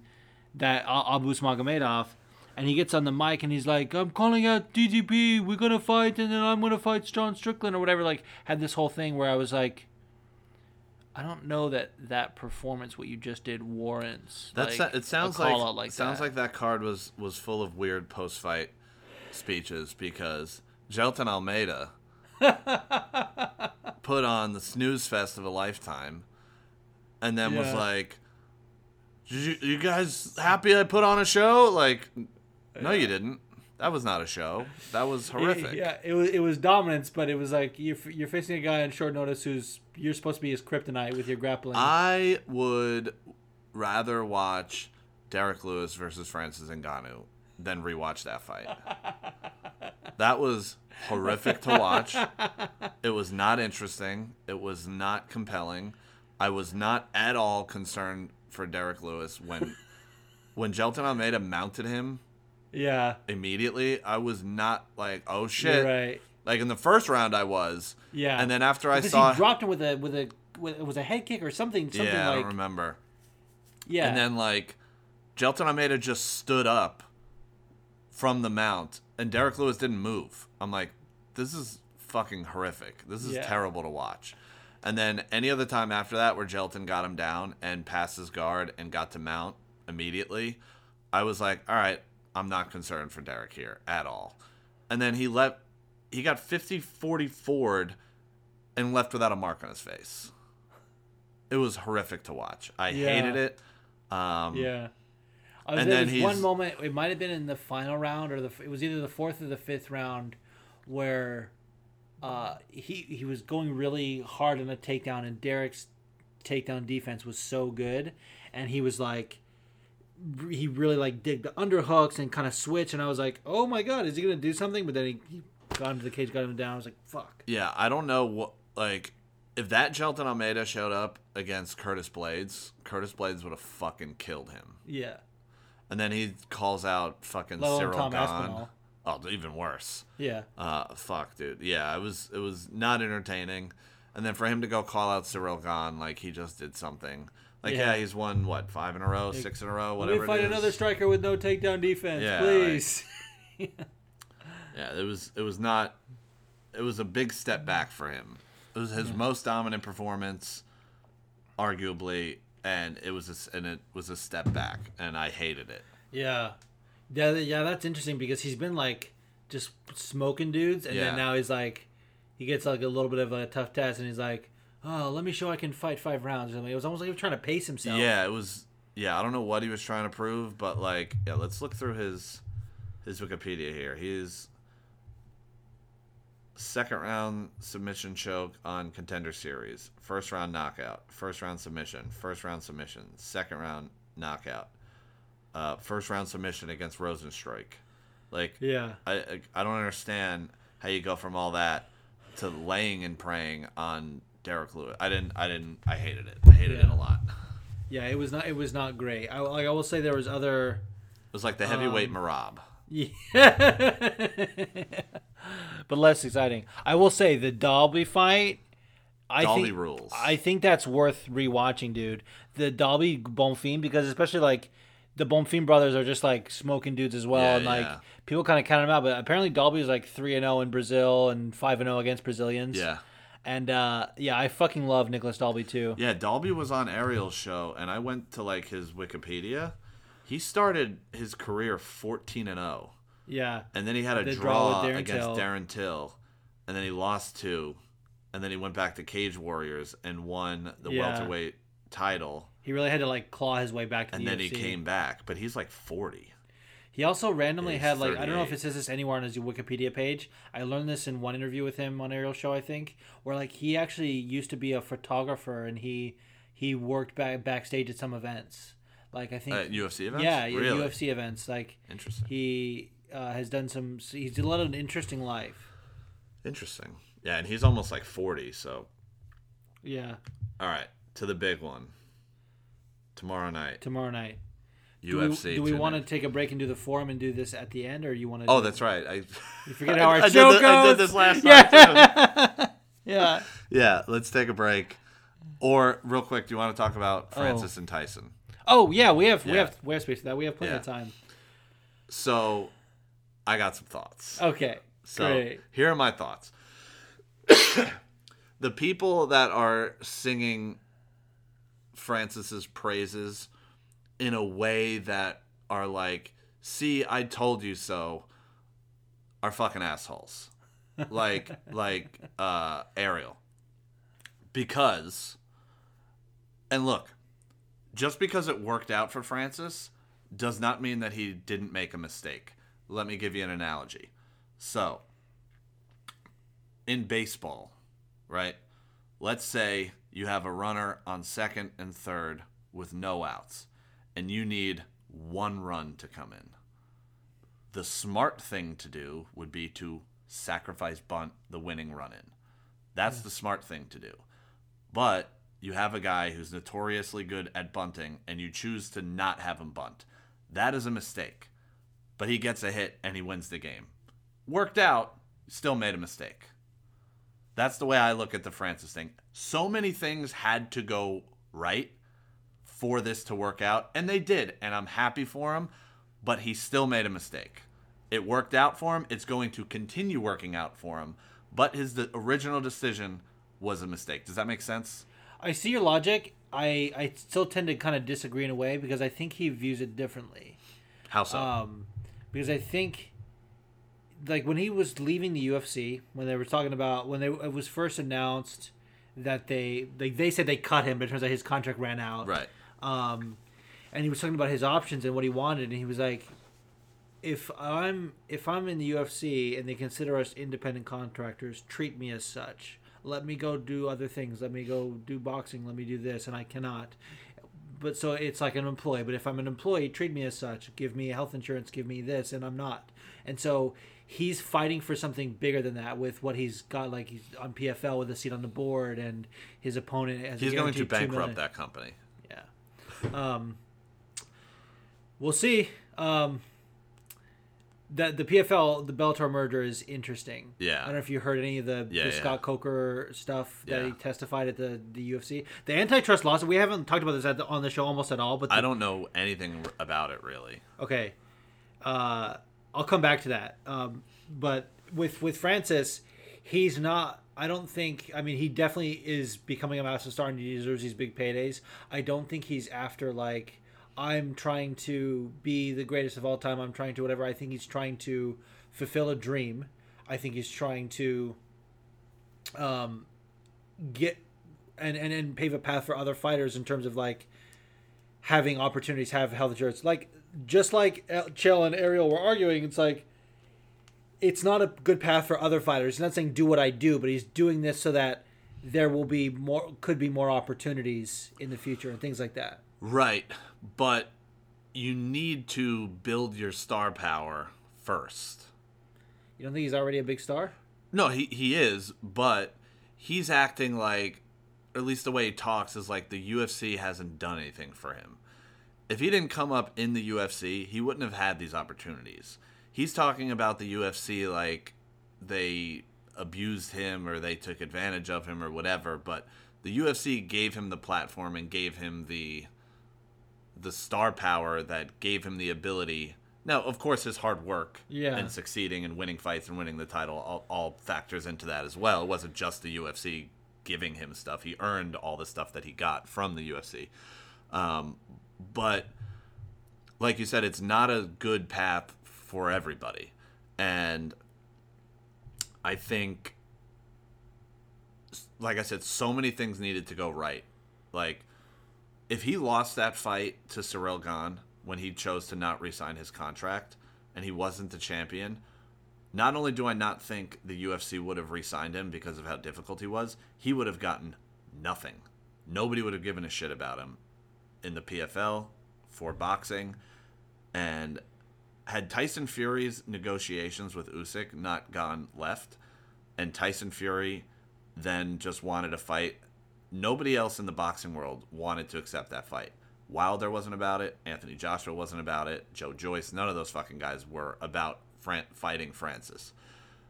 that Abus Magomedov. and he gets on the mic and he's like, "I'm calling out DDP. We're gonna fight, and then I'm gonna fight Sean Strickland or whatever." Like had this whole thing where I was like, I don't know that that performance, what you just did, warrants. That's like, it. Sounds like, like sounds that. like that card was was full of weird post fight speeches because Jailton Almeida [laughs] put on the snooze fest of a lifetime, and then was like, you, "You guys happy I put on a show?" Like, no, you didn't. That was not a show. That was horrific. Yeah, it was it was dominance, but it was like you're you're facing a guy on short notice who's you're supposed to be his kryptonite with your grappling. I would rather watch Derrick Lewis versus Francis Ngannou than rewatch that fight. [laughs] that was horrific to watch. It was not interesting. It was not compelling. I was not at all concerned for Derrick Lewis when when Jailton Almeida mounted him yeah, immediately. I was not like, "Oh shit." you're right. Like in the first round I was. Yeah, And then after I saw he dropped him with a with a with, it was a head kick or something. Something Yeah, I don't remember. yeah, And then like Jailton Almeida just stood up from the mount and Derrick Lewis didn't move. I'm like, this is fucking horrific. This is Yeah. terrible to watch. And then any other time after that where Jailton got him down and passed his guard and got to mount immediately, I was like, all right, I'm not concerned for Derrick here at all. And then he left, he got 50 40 forward and left without a mark on his face. It was horrific to watch. I Yeah. hated it. Um, yeah. Uh, and there then was he's- one moment. It might have been in the final round, or the it was either the fourth or the fifth round, where uh, he he was going really hard on a takedown, and Derrick's takedown defense was so good, and he was like, he really like did the underhooks and kind of switch, and I was like, oh my god, is he gonna do something? But then he, he got him to the cage, got him down. I was like, fuck. Yeah, I don't know what like if that Jailton Almeida showed up against Curtis Blaydes, Curtis Blaydes would have fucking killed him. Yeah. And then he calls out fucking Let Ciryl Tom Gane. Aspinall. Oh, even worse. Yeah. Uh, fuck, dude. Yeah, it was it was not entertaining. And then for him to go call out Ciryl Gane like he just did something. Like yeah, Yeah. he's won what five in a row, six in a row, Let whatever. me fight it is. another striker with no takedown defense, Yeah, please. [laughs] Yeah, it was it was not it was a big step back for him. It was his Mm-hmm. most dominant performance arguably and it was a, and it was a step back and I hated it. Yeah, yeah, yeah. That's interesting because he's been like just smoking dudes, and Yeah. then now he's like, he gets like a little bit of a tough test, and he's like, oh, let me show I can fight five rounds. I mean, it was almost like he was trying to pace himself. Yeah, it was yeah, I don't know what he was trying to prove, but like yeah, let's look through his his Wikipedia here. He's second round submission choke on contender series, first round knockout, first round submission, first round submission, second round knockout, uh, first round submission against Rozenstruik. Like yeah, I I- don't understand how you go from all that to laying and praying on Derrick Lewis. I didn't I didn't I hated it. I hated it Yeah. a lot. yeah. It was not. It was not great. I like. I will say there was other. It was like the heavyweight Um, Marab. [laughs] Yeah. But less exciting. I will say the Dalby fight. I Dalby think, rules. I think that's worth rewatching, dude. The Dalby Bonfim because especially like the Bonfim brothers are just like smoking dudes as well, Yeah, and like yeah. people kind of count them out. But apparently Dalby is like three and zero in Brazil and five and zero against Brazilians. Yeah. And uh, yeah, I fucking love Nicolas Dalby too. Yeah, Dalby was on Ariel's show and I went to like his Wikipedia. He started his career 14 and 0. Yeah. And then he had a draw, draw Darren against Till. Darren Till. And then he lost two. And then he went back to Cage Warriors and won the Yeah. welterweight title. He really had to like claw his way back to And the then he came back, but he's like 40. He also randomly He's had like I don't know if 38. it says this anywhere on his Wikipedia page. I learned this in one interview with him on Ariel show, I think, where like he actually used to be a photographer and he he worked back backstage at some events. Like I think Uh, UFC events? yeah, yeah, Really? UFC events. Like Interesting. he uh, has done some. He's led an interesting life. Interesting. Yeah, and he's almost like 40, so Yeah, all right, to the big one. Tomorrow night, tomorrow night. Do UFC. we, do we tonight. want to take a break and do the forum and do this at the end, or you want to? Oh, that's right. I You forget how [laughs] our I did show the- goes. I did this last time, yeah. [laughs] yeah. Yeah, let's take a break. Or real quick, do you want to talk about Francis and Tyson? Oh yeah, we have we have we have space for that. We have plenty Yeah. of time. So, I got some thoughts. Okay. So Great. here are my thoughts. [coughs] the people that are singing Francis's praises in a way that are like, "See, I told you so," are fucking assholes. Like [laughs] like uh Ariel. Because and look, just because it worked out for Francis does not mean that he didn't make a mistake. Let me give you an analogy. So, in baseball, right? Let's say you have a runner on second and third with no outs, and you need one run to come in. The smart thing to do would be to sacrifice bunt the winning run in. That's the smart thing to do. But you have a guy who's notoriously good at bunting, and you choose to not have him bunt. That is a mistake. But he gets a hit and he wins the game. Worked out, still made a mistake. That's the way I look at the Francis thing. So many things had to go right for this to work out, and they did, and I'm happy for him, but he still made a mistake. It worked out for him, it's going to continue working out for him, but his the original decision was a mistake. Does that make sense? I see your logic. I I still tend to kind of disagree in a way because I think he views it differently. How so? Um, because I think, like when he was leaving the UFC, when they were talking about when they it was first announced that they like they said they cut him, but it turns out his contract ran out. right. Um, and he was talking about his options and what he wanted, and he was like, "If I'm if I'm in the UFC and they consider us independent contractors, treat me as such. Let me go do other things. Let me go do boxing. Let me do this, and I cannot." But so it's like an employee. But if I'm an employee, treat me as such. Give me health insurance. Give me this, and I'm not. And so he's fighting for something bigger than that with what he's got. Like he's on PFL with a seat on the board, and his opponent has. He's going to guaranteed $2 million. bankrupt that company. Yeah. Um, we'll see. Um, the the PFL the Bellator merger is interesting. Yeah. I don't know if you heard any of the, Yeah, the yeah. Scott Coker stuff that he testified at the, the UFC. The antitrust lawsuit. We haven't talked about this at the, on the show almost at all. But the, I don't know anything about it really. Okay, uh, I'll come back to that. Um, but with with Francis, he's not. I don't think. I mean, he definitely is becoming a massive star and he deserves these big paydays. I don't think he's after like I'm trying to be the greatest of all time. I'm trying to whatever. I think he's trying to fulfill a dream. I think he's trying to um, get and, and and pave a path for other fighters in terms of like having opportunities, have health insurance. Like just like El- Chael and Ariel were arguing, it's like it's not a good path for other fighters. He's not saying do what I do, but he's doing this so that there will be more, could be more opportunities in the future and things like that. Right, but you need to build your star power first. You don't think he's already a big star? No, he he is, but he's acting like at least the way he talks is like the UFC hasn't done anything for him. If he didn't come up in the UFC, he wouldn't have had these opportunities. He's talking about the UFC like they abused him or they took advantage of him or whatever, but the UFC gave him the platform and gave him the the star power that gave him the ability. Now, of course, his hard work Yeah. and succeeding and winning fights and winning the title all, all factors into that as well. It wasn't just the UFC giving him stuff; he earned all the stuff that he got from the UFC. Um, but like you said, it's not a good path for everybody, and I think, like I said, so many things needed to go right. Like, if he lost that fight to Ciryl Gane when he chose to not re-sign his contract and he wasn't the champion, not only do I not think the UFC would have re-signed him because of how difficult he was, he would have gotten nothing. Nobody would have given a shit about him in the PFL for boxing, and had Tyson Fury's negotiations with Usyk not gone left, and Tyson Fury then just wanted a fight, nobody else in the boxing world wanted to accept that fight. Wilder wasn't about it. Anthony Joshua wasn't about it. Joe Joyce, none of those fucking guys were about Fran- fighting Francis.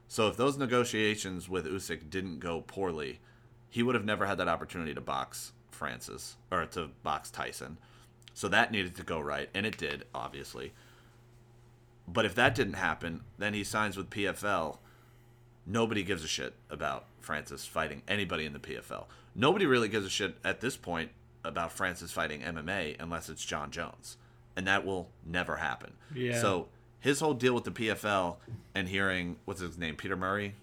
So if those negotiations with Usyk didn't go poorly, he would have never had that opportunity to box Francis or to box Tyson. So that needed to go right, and it did, obviously. But if that didn't happen, then he signs with PFL. Nobody gives a shit about Francis fighting anybody in the PFL. Nobody really gives a shit at this point about Francis fighting MMA unless it's John Jones. And that will never happen. Yeah. So his whole deal with the PFL and hearing what's his name, Peter Murray?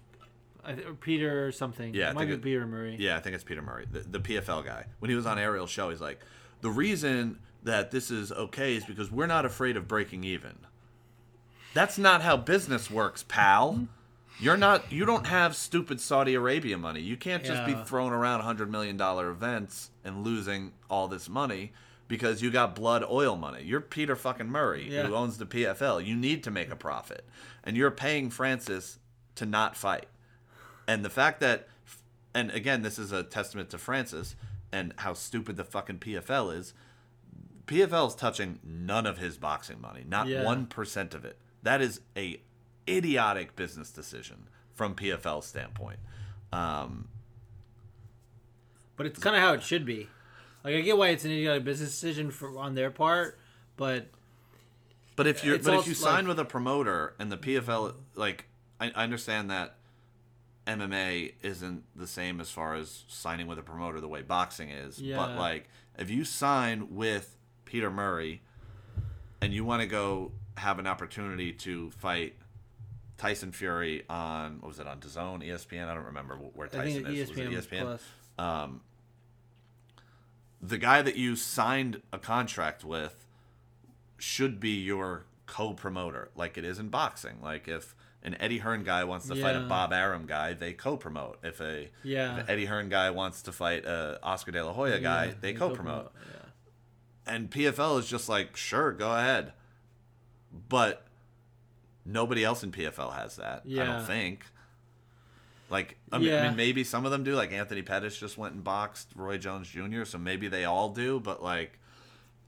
I th- Peter or something. Yeah, I it might think be Peter Murray. Yeah, I think it's Peter Murray, the, the PFL guy. When he was on Ariel's show, he's like, the reason that this is okay is because we're not afraid of breaking even. That's not how business works, pal. You're not. You don't have stupid Saudi Arabia money. You can't just be Yeah. throwing around hundred million dollar events and losing all this money because you got blood oil money. You're Peter fucking Murray Yeah. who owns the PFL. You need to make a profit, and you're paying Francis to not fight. And the fact that, and again, this is a testament to Francis and how stupid the fucking PFL is. PFL is touching none of his boxing money, not Yeah. one percent of it. That is a idiotic business decision from PFL's standpoint. Um, But it's kind of how it should be. Like I get why it's an idiotic business decision for on their part, but but if you're, It's but if you sign like- with a promoter and the PFL, like, I, I understand that MMA isn't the same as far as signing with a promoter the way boxing is. But like, if you sign with Peter Murray and you want to go have an opportunity to fight Tyson Fury on what was it on DAZN, ESPN? I don't remember wh- where Tyson is. ESPN, was it ESPN? Plus. um, the guy that you signed a contract with should be your co-promoter, like it is in boxing. Like if an Eddie Hearn guy wants to fight a Bob Arum guy, they co-promote. If a Yeah. if an Eddie Hearn guy wants to fight a Oscar De La Hoya guy, Yeah, they they co-promote. Yeah. And PFL is just like, sure, go ahead, but nobody else in PFL has that. I don't think. Like, I mean, I mean, maybe some of them do. Like Anthony Pettis just went and boxed Roy Jones Jr., so maybe they all do. But like,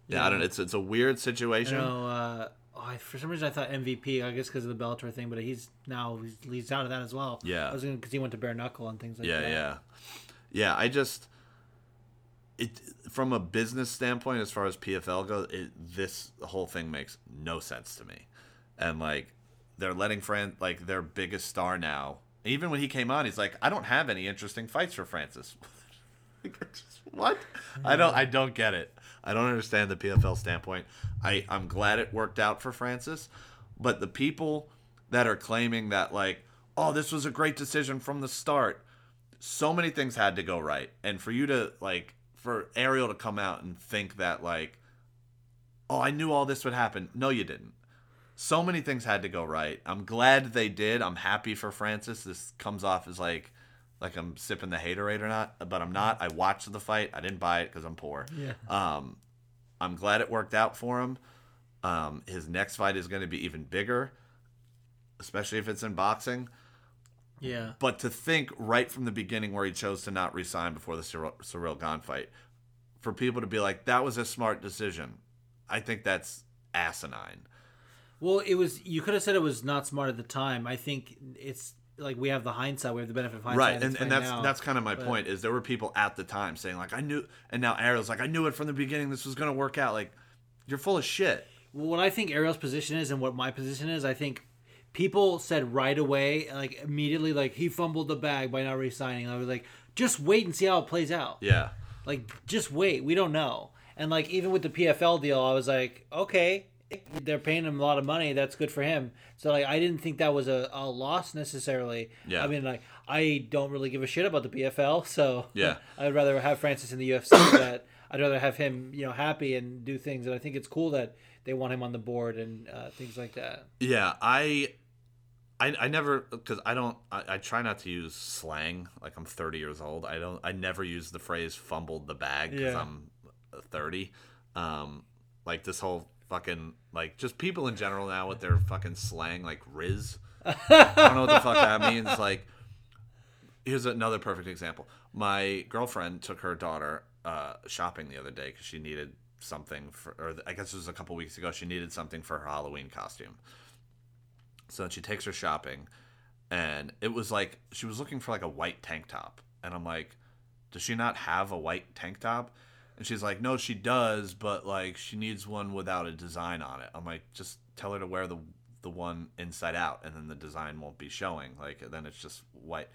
yeah, I don't. It's it's a weird I situation. know. Uh, oh, I, for some reason, I thought MVP. I guess because of the Bellator thing, but he's now he's, he's out of that as well. Yeah. Because he went to bare knuckle and things like yeah, that. yeah, yeah. I just it from a business standpoint, as far as PFL goes, it, this whole thing makes no sense to me. And like, they're letting Fran like their biggest star now. Even when he came on, he's like, I don't have any interesting fights for Francis. [laughs] what? I don't. I don't get it. I don't understand the PFL standpoint. I I'm glad it worked out for Francis, but the people that are claiming that like, oh, this was a great decision from the start. So many things had to go right, and for you to like, for Ariel to come out and think that like, oh, I knew all this would happen. No, you didn't. So many things had to go right. I'm glad they did. I'm happy for Francis. This comes off as like, like I'm sipping the haterade or not, but I'm not. I watched the fight. I didn't buy it because I'm poor. Yeah. Um, I'm glad it worked out for him. Um, his next fight is going to be even bigger, especially if it's in boxing. Yeah. But to think right from the beginning where he chose to not resign before the Ciryl, Ciryl Gane fight, for people to be like, that was a smart decision, I think that's asinine. Well, it was. You could have said it was not smart at the time. I think it's like we have the hindsight. We have the benefit of hindsight. right and, and that's now. that's kind of my but- point is there were people at the time saying like i knew and now ariel's like i knew it from the beginning this was going to work out like you're full of shit Well, what I think Ariel's position is and what my position is, I think people said right away, like immediately, like he fumbled the bag by not re-signing. I was like, just wait and see how it plays out. yeah Like, just wait. We don't know. And like even with the PFL deal, I was like, okay, they're paying him a lot of money. That's good for him. So like, I didn't think that was a, a loss necessarily. Yeah. I mean, like, I don't really give a shit about the BFL. So [laughs] Yeah. I'd rather have Francis in the UFC. [coughs] that I'd rather have him, you know, happy and do things. And I think it's cool that they want him on the board and uh, things like that. yeah i i, I never because i don't I, I try not to use slang like i'm 30 years old i don't i never use the phrase fumbled the bag because Yeah. i'm 30 um like this whole fucking like just people in general now with their fucking slang like riz [laughs] I don't know what the fuck that means. Like, here's another perfect example. My girlfriend took her daughter uh, shopping the other day because she needed something for, or I guess it was a couple weeks ago. She needed something for her Halloween costume. So she takes her shopping, and it was like she was looking for like a white tank top, and I'm like, does she not have a white tank top? And she's like, no, she does, but like she needs one without a design on it. I'm like, just tell her to wear the the one inside out and then the design won't be showing. Like then it's just white.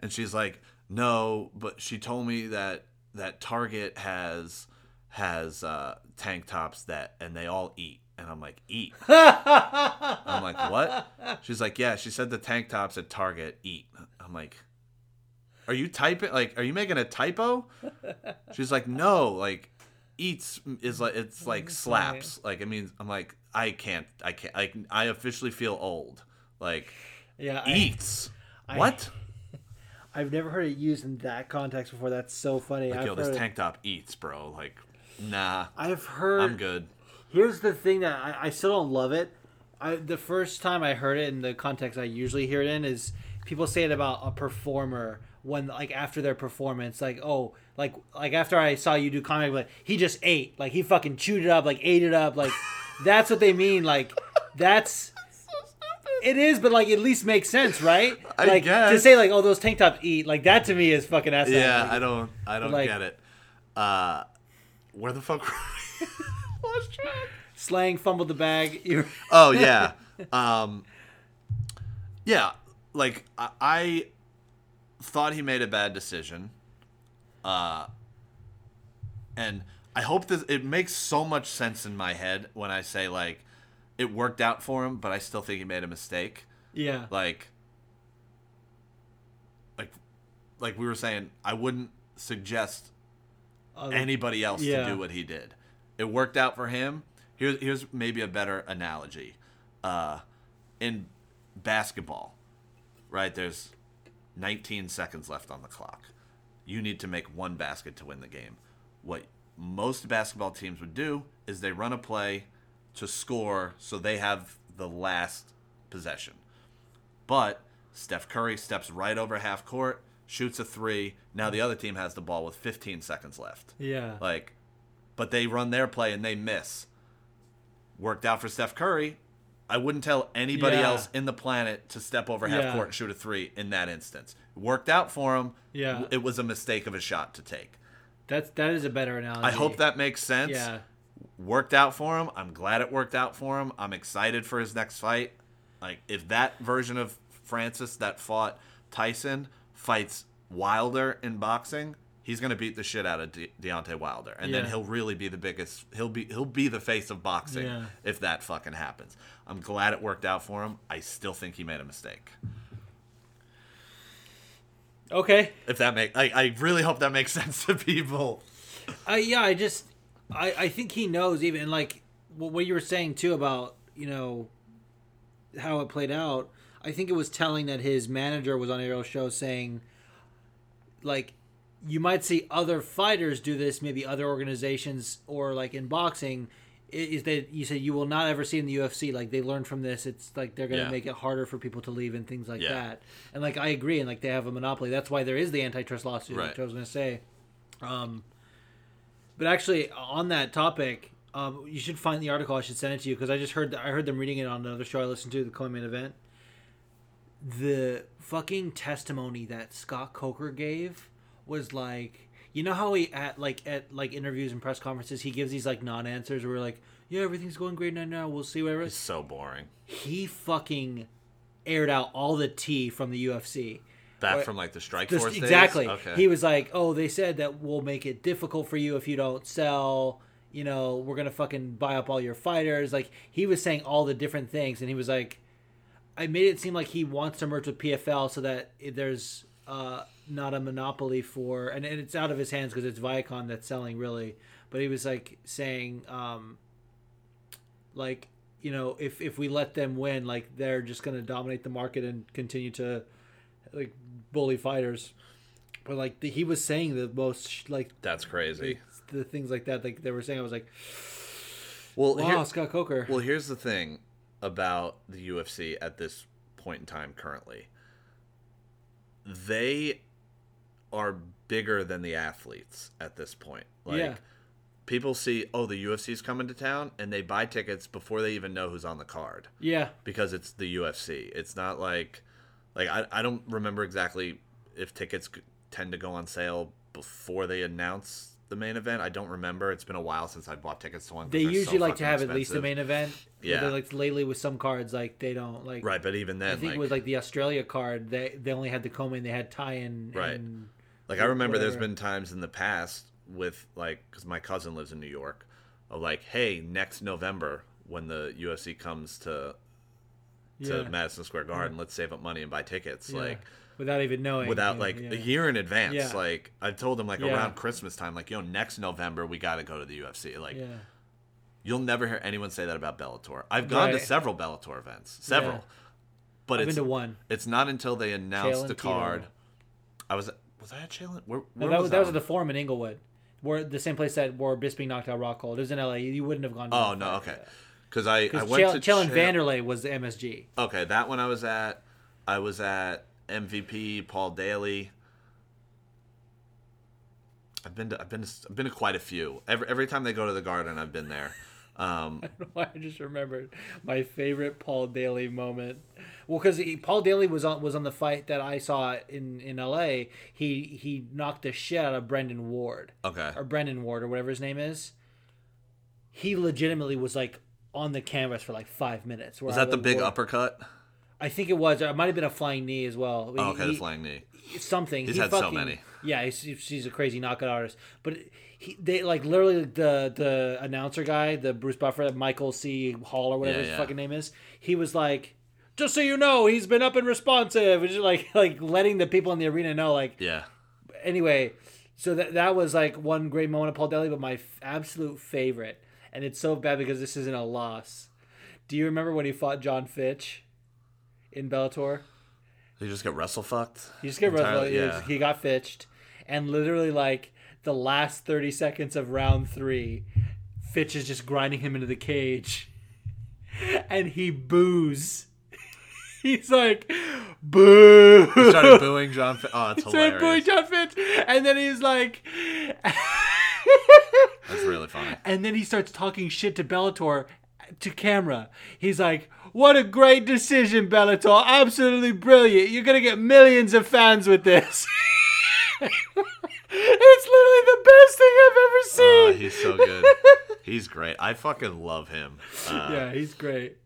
And she's like no but she told me that that target has has uh tank tops that and they all eat. And i'm like eat? [laughs] I'm like what? She's like yeah she said the tank tops at target eat. I'm like are you typing like are you making a typo [laughs] she's like no like eats is like it's like mm, slaps like i mean i'm like i can't i can't like i officially feel old like Yeah. Eats I- what [laughs] I've never heard it used in that context before. That's so funny. like I've yo this tank top eats bro like nah I've heard. i'm good Here's the thing that I, I still don't love it. I the first time I heard it in the context I usually hear it in is people say it about a performer when like after their performance, like oh like like after I saw you do comic, like he just ate, like he fucking chewed it up, like ate it up, like [laughs] that's what they mean. Like that's [laughs] it is, but like at least makes sense, right? I like to say like oh those tank tops eat, like that to me is fucking asinine. yeah Like, i don't i don't like- get it uh where the fuck? [laughs] Lost track. slang fumbled the bag. You're- oh yeah um yeah like I, I thought he made a bad decision uh and i hope this it makes so much sense in my head when i say like it worked out for him but i still think he made a mistake yeah. like like like we were saying i wouldn't suggest Other- anybody else Yeah. to do what he did. It worked out for him. Here's here's maybe a better analogy. Uh, in basketball, right? There's 19 seconds left on the clock. You need to make one basket to win the game. What most basketball teams would do is they run a play to score so they have the last possession. But Steph Curry steps right over half court, shoots a three. Now the other team has the ball with 15 seconds left. Yeah. Like, but they run their play and they miss. Worked out for Steph Curry. I wouldn't tell anybody Yeah. else in the planet to step over half Yeah. court and shoot a three in that instance. Worked out for him. Yeah. It was a mistake of a shot to take. That's that is a better analogy. I hope that makes sense. Yeah. Worked out for him. I'm glad it worked out for him. I'm excited for his next fight. Like if that version of Francis that fought Tyson fights Wilder in boxing, he's gonna beat the shit out of De- Deontay Wilder, and then he'll really be the biggest. He'll be he'll be the face of boxing Yeah. if that fucking happens. I'm glad it worked out for him. I still think he made a mistake. Okay. If that make, I, I really hope that makes [laughs] sense to people. I yeah, I just I I think he knows even like what what you were saying too about, you know, how it played out. I think it was telling that his manager was on Ariel's show saying like you might see other fighters do this, maybe other organizations or like in boxing is that you said you will not ever see in the UFC like they learned from this it's like they're going to Yeah. make it harder for people to leave and things like Yeah. that and like I agree and like they have a monopoly that's why there is the antitrust lawsuit Right. which I was going to say um but actually, on that topic, um, you should find the article. I should send it to you because I just heard I heard them reading it on another show I listened to, the co-main event. The fucking testimony that Scott Coker gave was like, you know how he at like at like interviews and press conferences he gives these like non-answers where we're like, yeah, everything's going great now. Now we'll see whatever. It's so boring. He fucking aired out all the tea from the UFC. Back What- from like the Strikeforce exactly. Okay. He was like, "Oh, they said that we'll make it difficult for you if you don't sell. You know, we're gonna fucking buy up all your fighters." Like he was saying all the different things, and he was like, "I made it seem like he wants to merge with PFL so that there's uh, not a monopoly for, and, and it's out of his hands because it's Viacom that's selling really." But he was like saying, um, like you know, if if we let them win, like they're just gonna dominate the market and continue to like bully fighters. But like the, he was saying the most like That's crazy. the things like that. Like they were saying, I was like, Well, wow, here- Scott Coker. Well, here's the thing about the UFC at this point in time currently. They are bigger than the athletes at this point. Like Yeah. people see, oh, the UFC's coming to town and they buy tickets before they even know who's on the card yeah, because it's the UFC. It's not like like I, I don't remember exactly if tickets tend to go on sale before they announce the main event. I don't remember. It's been a while since I bought tickets to one. They they're so usually like to have at least the main event. Yeah. like lately with some cards, like they don't like. Right, but even then, I think like, it was like the Australia card. They they only had the co-main. They had tie-in. Right. and Like I remember there's been times in the past with like because my cousin lives in New York, of like, hey, next November when the UFC comes to to Yeah. Madison Square Garden, let's save up money and buy tickets. Yeah. Like without even knowing. without like yeah. a year in advance. Yeah. Like I told them like Yeah. around Christmas time, like yo, next November we got to go to the UFC. Like you'll never hear anyone say that about Bellator. I've gone to Right. several Bellator events, several, but I've it's been to one. it's not until they announced the and Tito. card. I was was I at Chalen? Where, No, that, was, that was at the Forum in Inglewood, where the same place that where Bisping knocked out Rockhold. It was in L.A. You wouldn't have gone. To Oh no, okay. Because I, I Because went to Chael and Chael- Vanderlei was the MSG. Okay, that one I was at. I was at MVP Paul Daley. I've been to I've been to, I've been to quite a few. Every every time they go to the Garden, I've been there. Um, [laughs] I just remembered my favorite Paul Daley moment. Well, because Paul Daley was on was on the fight that I saw in in L.A. He he knocked the shit out of Brennan Ward okay, or Brendan Ward or whatever his name is. He legitimately was like on the canvas for like five minutes. was I that the big bored. uppercut? I think it was. It might have been a flying knee as well. Oh, okay, He- the flying knee. something. He's he had so many. Yeah, he's, he's a crazy knockout artist. But he, they like literally the the announcer guy, the Bruce Buffer, Michael C. Hall or whatever Yeah, his yeah. fucking name is. He was like, just so you know, he's been up and responsive, and just like [laughs] like letting the people in the arena know. Like Yeah, anyway, so that that was like one great moment of Paul Daley, but my f- absolute favorite, and it's so bad because this isn't a loss. Do you remember when he fought John Fitch in Bellator? He just get wrestle fucked. He just got Entirely- yeah. he got fitched, and literally like the last thirty seconds of round three, Fitch is just grinding him into the cage, [laughs] and he boos. [laughs] He's like, boo. He started [laughs] booing John. Fi- oh, it's hilarious. He Started booing. John Fitch, and then he's like, That's really funny. and then he starts talking shit to Bellator to camera. He's like, "What a great decision, Bellator! Absolutely brilliant! You're gonna get millions of fans with this." [laughs] it's literally the best thing I've ever Uh, seen. he's so [laughs] good. He's great. I fucking love him. Uh, yeah, he's great.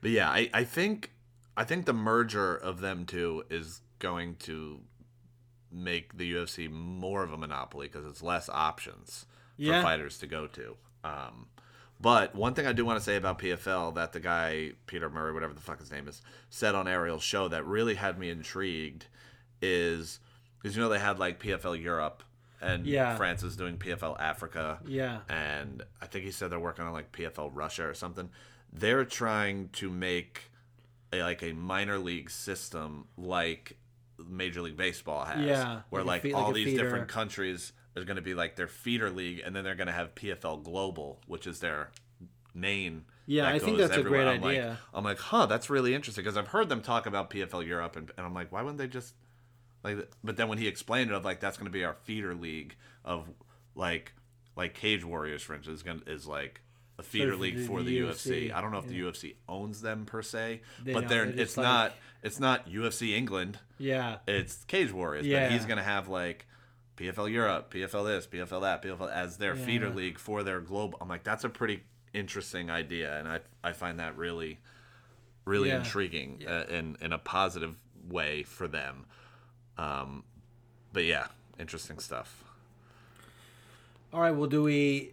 But yeah, I, I think I think the merger of them two is going to make the UFC more of a monopoly because it's less options Yeah. for fighters to go to. Um, but one thing I do want to say about PFL that the guy Peter Murray, whatever the fuck his name is, said on Ariel's show that really had me intrigued is because you know they had like PFL Europe and Yeah. France is doing PFL Africa Yeah, and I think he said they're working on like PFL Russia or something. They're trying to make a, like a minor league system like Major League Baseball has, Yeah, where like like, fe- all like these different countries there's going to be like their feeder league, and then they're going to have PFL Global, which is their main. Yeah, that I think that's a great I'm like- idea. I'm like, huh, that's really interesting because I've heard them talk about PFL Europe, and, and I'm like, why wouldn't they just like? But then when he explained it, of like that's going to be our feeder league of like like Cage Warriors, for instance, is, gonna, is like a feeder for league for the the UFC, UFC. I don't know if the UFC owns them per se, They but they're they're it's like- not it's not UFC England. yeah, It's Cage Warriors, Yeah. but he's gonna have like PFL Europe, PFL this, PFL that, PFL as their feeder league for their global. I'm like, that's a pretty interesting idea, and I I find that really really Yeah. intriguing Uh, in in a positive way for them. Um, but yeah, interesting stuff. All right. Well, do we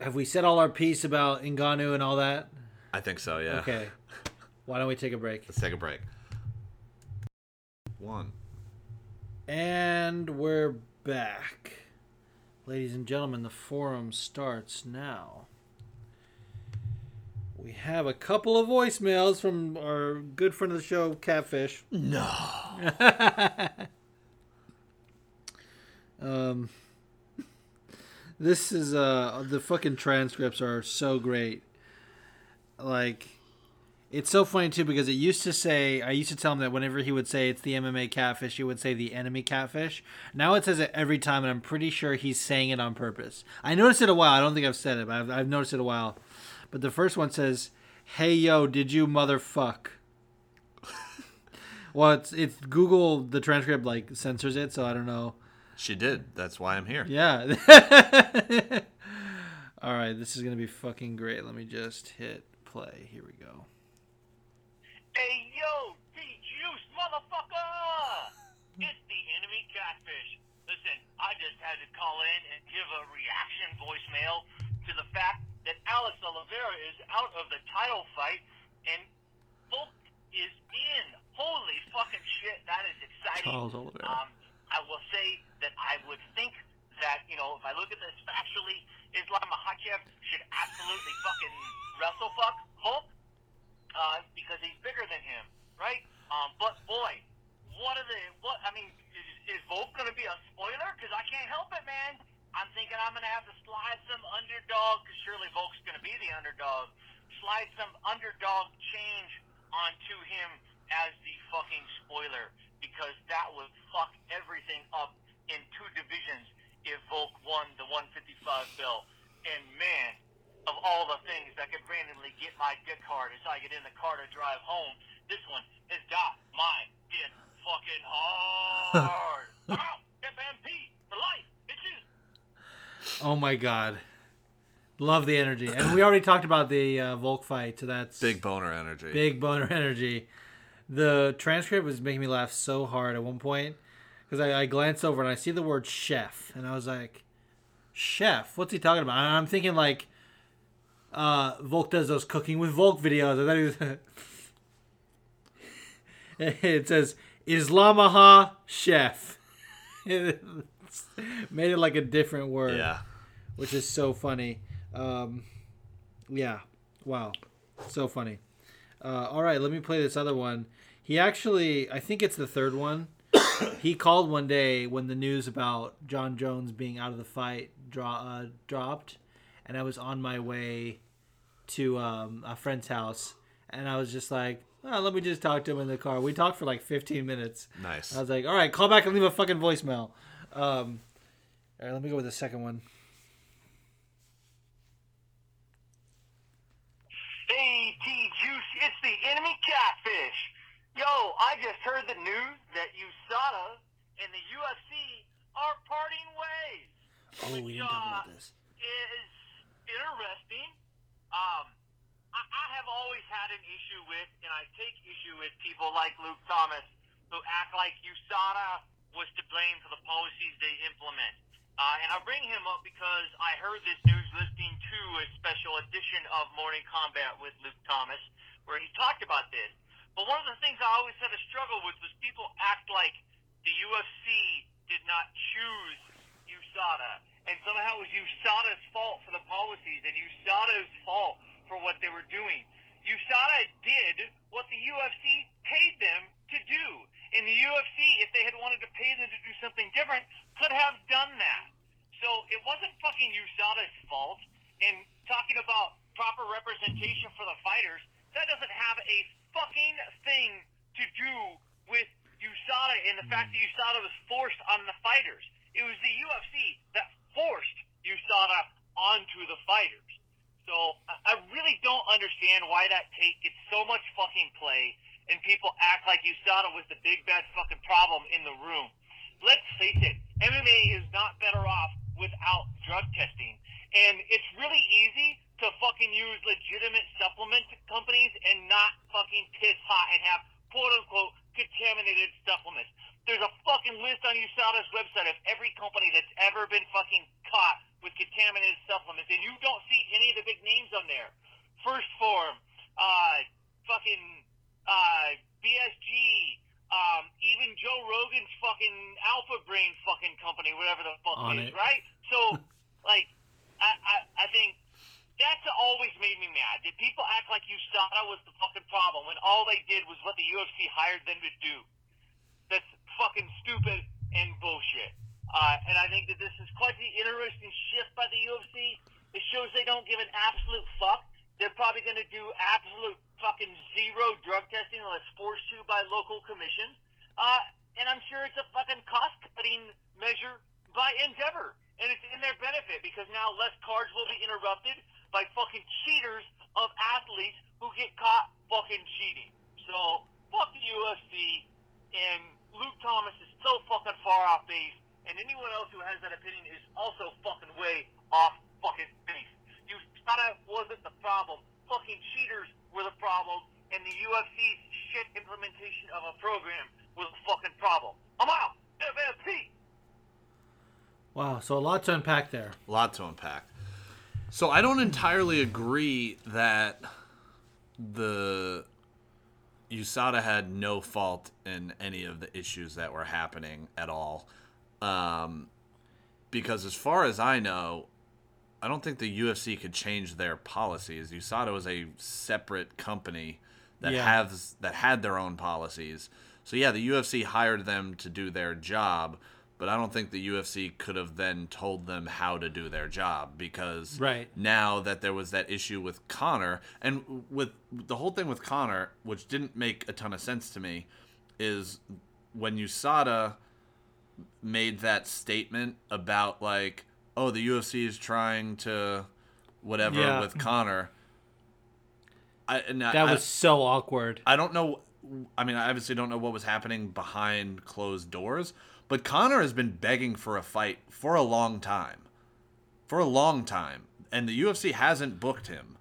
have we said all our piece about Ngannou and all that? I think so. Yeah. Okay. [laughs] Why don't we take a break? Let's take a break. One. And we're back. Ladies and gentlemen, the forum starts now. We have a couple of voicemails from our good friend of the show, Catfish. No. [laughs] Um, this is uh the fucking transcripts are so great. Like, it's so funny too because it used to say I used to tell him that whenever he would say it's the MMA catfish, he would say the enemy catfish. Now it says it every time, and I'm pretty sure he's saying it on purpose. I noticed it a while. I don't think I've said it, but I've, I've noticed it a while. But the first one says, "Hey yo, did you motherfuck?" [laughs] well, it's it's Google the transcript like censors it, so I don't know. She did. That's why I'm here. Yeah. [laughs] All right, this is gonna be fucking great. Let me just hit play. Here we go. Hey yo, D Juice, motherfucker! [laughs] It's the enemy catfish. Listen, I just had to call in and give a reaction voicemail to the fact that Alex Oliveira is out of the title fight and Volk is in. Holy fucking shit, that is exciting. Charles Oliveira. Um, I will say that I would think that, you know, if I look at this factually, Islam Makhachev should absolutely fucking wrestle fuck Volk uh, because he's bigger than him, right? Um, but boy, what are the what? I mean, is, is Volk going to be a spoiler? Because I can't help it, man. I'm thinking I'm going to have to slide some underdog because surely Volk's going to be the underdog. Slide some underdog change onto him as the fucking spoiler because that would fuck everything up in two divisions if Volk won the 155 belt. And man, of all the things that could randomly get my dick hard as I get in the car to drive home, this one has got my dick fucking hard. [laughs] wow, FMP for life, bitches. Oh my god. Love the energy. And we already talked about the uh, Volk fight, so that's Big boner energy. big boner [laughs] energy. The transcript was making me laugh so hard at one point because I, I glanced over and I see the word chef, and I was like, "Chef? What's he talking about?" And I'm thinking like, uh, Volk does those cooking with Volk videos. I thought he was. [laughs] it says Islamaha chef. [laughs] Made it like a different word Yeah. which is so funny. Um, yeah, wow, so funny. Uh, all right, let me play this other one. He actually, I think it's the third one. [coughs] he called one day when the news about Jon Jones being out of the fight draw, uh, dropped, and I was on my way to um, a friend's house, and I was just like, oh, let me just talk to him in the car. We talked for like 15 minutes. Nice. I was like, all right, call back and leave a fucking voicemail. Um, all right, let me go with the second one. Hey, T Juice, it's the enemy catfish. Yo, I just heard the news that USADA and the UFC are parting ways. Oh, we didn't talk about this. is interesting. Um, I, I have always had an issue with, and I take issue with people like Luke Thomas who act like USADA was to blame for the policies they implement. Uh, and I bring him up because I heard this news listening to a special edition of Morning Combat with Luke Thomas, where he talked about this. But one of the things I always had a struggle with was people act like the UFC did not choose USADA, and somehow it was USADA's fault for the policies and USADA's fault for what they were doing. USADA did what the UFC paid them to do. And the UFC, if they had wanted to pay them to do something different, could have done that. So it wasn't fucking USADA's fault. And talking about proper representation for the fighters, that doesn't have a fucking thing to do with USADA and the fact that USADA was forced on the fighters. It was the UFC that forced USADA onto the fighters. So I really don't understand why that take gets so much fucking play and people act like USADA was the big bad fucking problem in the room. Let's face it, MMA is not better off without drug testing. And it's really easy to fucking use legitimate supplement companies and not fucking piss hot and have quote unquote contaminated supplements. There's a fucking list on USADA's website of every company that's ever been fucking caught with contaminated supplements, and you don't see any of the big names on there. First Form, uh, fucking uh, BSG, um, even Joe Rogan's fucking Alpha Brain fucking company, whatever the fuck Onnit is, it. right? So, [laughs] like, I, I, I think that's always made me mad. That people act like USADA was the fucking problem when all they did was what the UFC hired them to do. That's fucking stupid and bullshit. Uh, and I think that this is quite the interesting shift by the UFC. It shows they don't give an absolute fuck. They're probably going to do absolute fucking zero drug testing unless forced to by local commissions. Uh, and I'm sure it's a fucking cost cutting measure by Endeavor. And it's in their benefit because now less cards will be interrupted by fucking cheaters of athletes who get caught fucking cheating. So, fuck the UFC. And Luke Thomas is so fucking far off base. and anyone else who has that opinion is also fucking way off fucking base. You Usada wasn't the problem. Fucking cheaters were the problem, and the UFC's shit implementation of a program was a fucking problem. I'm out. FFP. Wow, so a lot to unpack there. A lot to unpack. So I don't entirely agree that the USADA had no fault in any of the issues that were happening at all. Um, because as far as I know, I don't think the UFC could change their policies. USADA was a separate company that Yeah. has that had their own policies. So yeah, the UFC hired them to do their job, but I don't think the UFC could have then told them how to do their job because Right. now that there was that issue with Connor and with the whole thing with Connor, which didn't make a ton of sense to me, is when USADA made that statement about like, oh, the UFC is trying to whatever Yeah. with Connor. I, That I, was so awkward. I don't know. I mean, I obviously don't know what was happening behind closed doors, but Connor has been begging for a fight for a long time. For a long time. And the UFC hasn't booked him.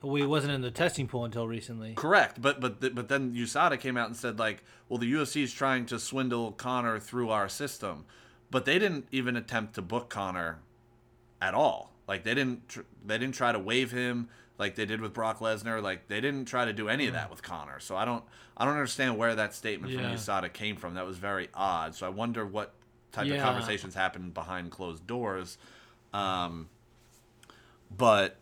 We wasn't in the testing pool until recently. Correct, but but th- but then USADA came out and said like, well, the UFC is trying to swindle Connor through our system, but they didn't even attempt to book Connor at all. Like they didn't tr- they didn't try to waive him like they did with Brock Lesnar. Like they didn't try to do any of that with Connor. So I don't I don't understand where that statement Yeah. from USADA came from. That was very odd. So I wonder what type of conversations happened behind closed doors. Um, but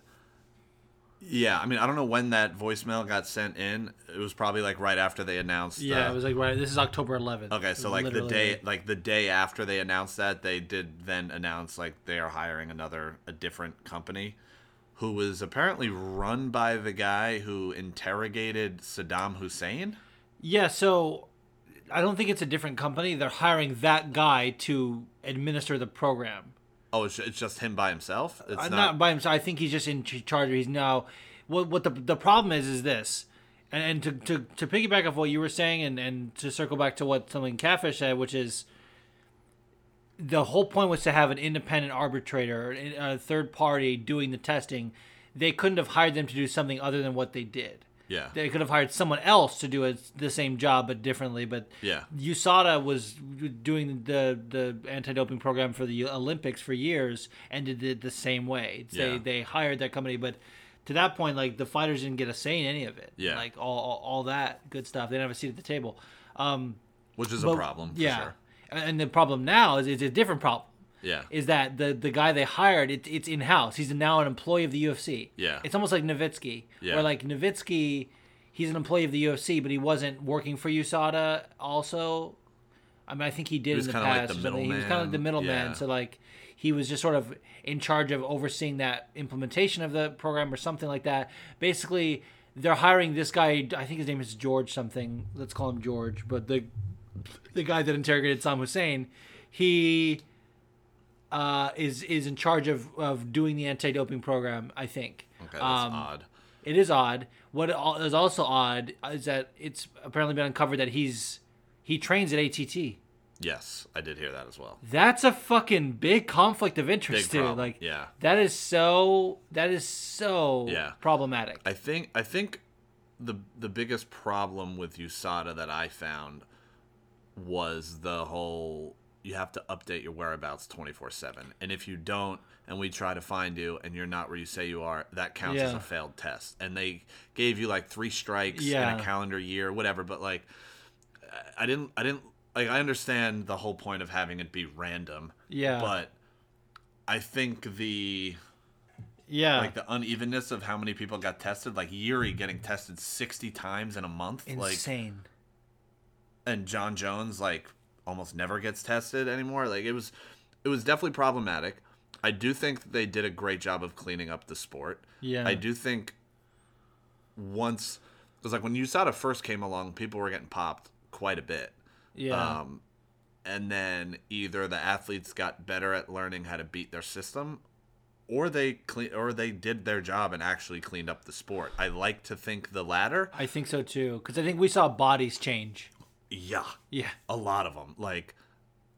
yeah, I mean, I don't know when that voicemail got sent in. It was probably like right after they announced. Yeah, it was like right. This is October 11th. Okay, so like the day, like the day after they announced that, they did then announce like they are hiring another, a different company, who was apparently run by the guy who interrogated Saddam Hussein. Yeah, so I don't think it's a different company. They're hiring that guy to administer the program. Oh, it's, it's just him by himself. It's Uh, not. not, by himself. I think he's just in ch- charge. He's now. What what the the problem is is this, and, and to, to to piggyback off what you were saying, and and to circle back to what something Catfish said, which is. The whole point was to have an independent arbitrator, a third party doing the testing. They couldn't have hired them to do something other than what they did. yeah. They could have hired someone else to do it, the same job but differently. But Yeah. USADA was doing the the anti-doping program for the Olympics for years and did it the same way. They Yeah. they hired that company, but to that point, like the fighters didn't get a say in any of it. Yeah. like all all, all that good stuff. They didn't have a seat at the table. Um, Which is a problem. For yeah, Sure. And the problem now is it's a different problem. Yeah. Is that the the guy they hired? It, it's in house. He's now an employee of the UFC. Yeah. It's almost like Novitzky, Yeah. where like Novitzky, he's an employee of the UFC, but he wasn't working for USADA. Also, I mean, I think he did in the kinda like past. the. He was kind of like the middleman. middleman. Yeah. So like, he was just sort of in charge of overseeing that implementation of the program or something like that. Basically, they're hiring this guy. I think his name is George something. Let's call him George. But the the guy that interrogated Saddam Hussein, he uh, is is in charge of, of doing the anti doping program. I think. Okay, that's Um, odd. It is odd. What is also odd is that it's apparently been uncovered that he's he trains at ATT. Yes, I did hear that as well. That's a fucking big conflict of interest, dude. Like, yeah. that is so that is so Yeah. problematic. I think I think the the biggest problem with USADA that I found was the whole you have to update your whereabouts 24/7 and if you don't and we try to find you and you're not where you say you are that counts as a failed test and they gave you like 3 strikes Yeah. in a calendar year whatever but like I didn't I didn't like I understand the whole point of having it be random Yeah. but I think the yeah, like the unevenness of how many people got tested like Yuri getting tested 60 times in a month like insane. And Jon Jones like almost never gets tested anymore like it was it was definitely problematic I do think that they did a great job of cleaning up the sport yeah, I do think once because like when USADA first came along people were getting popped quite a bit yeah, um, and then either the athletes got better at learning how to beat their system, or they clean, or they did their job and actually cleaned up the sport. I like to think the latter. I think so too. Because I think we saw bodies change. Yeah, Yeah, a lot of them. Like,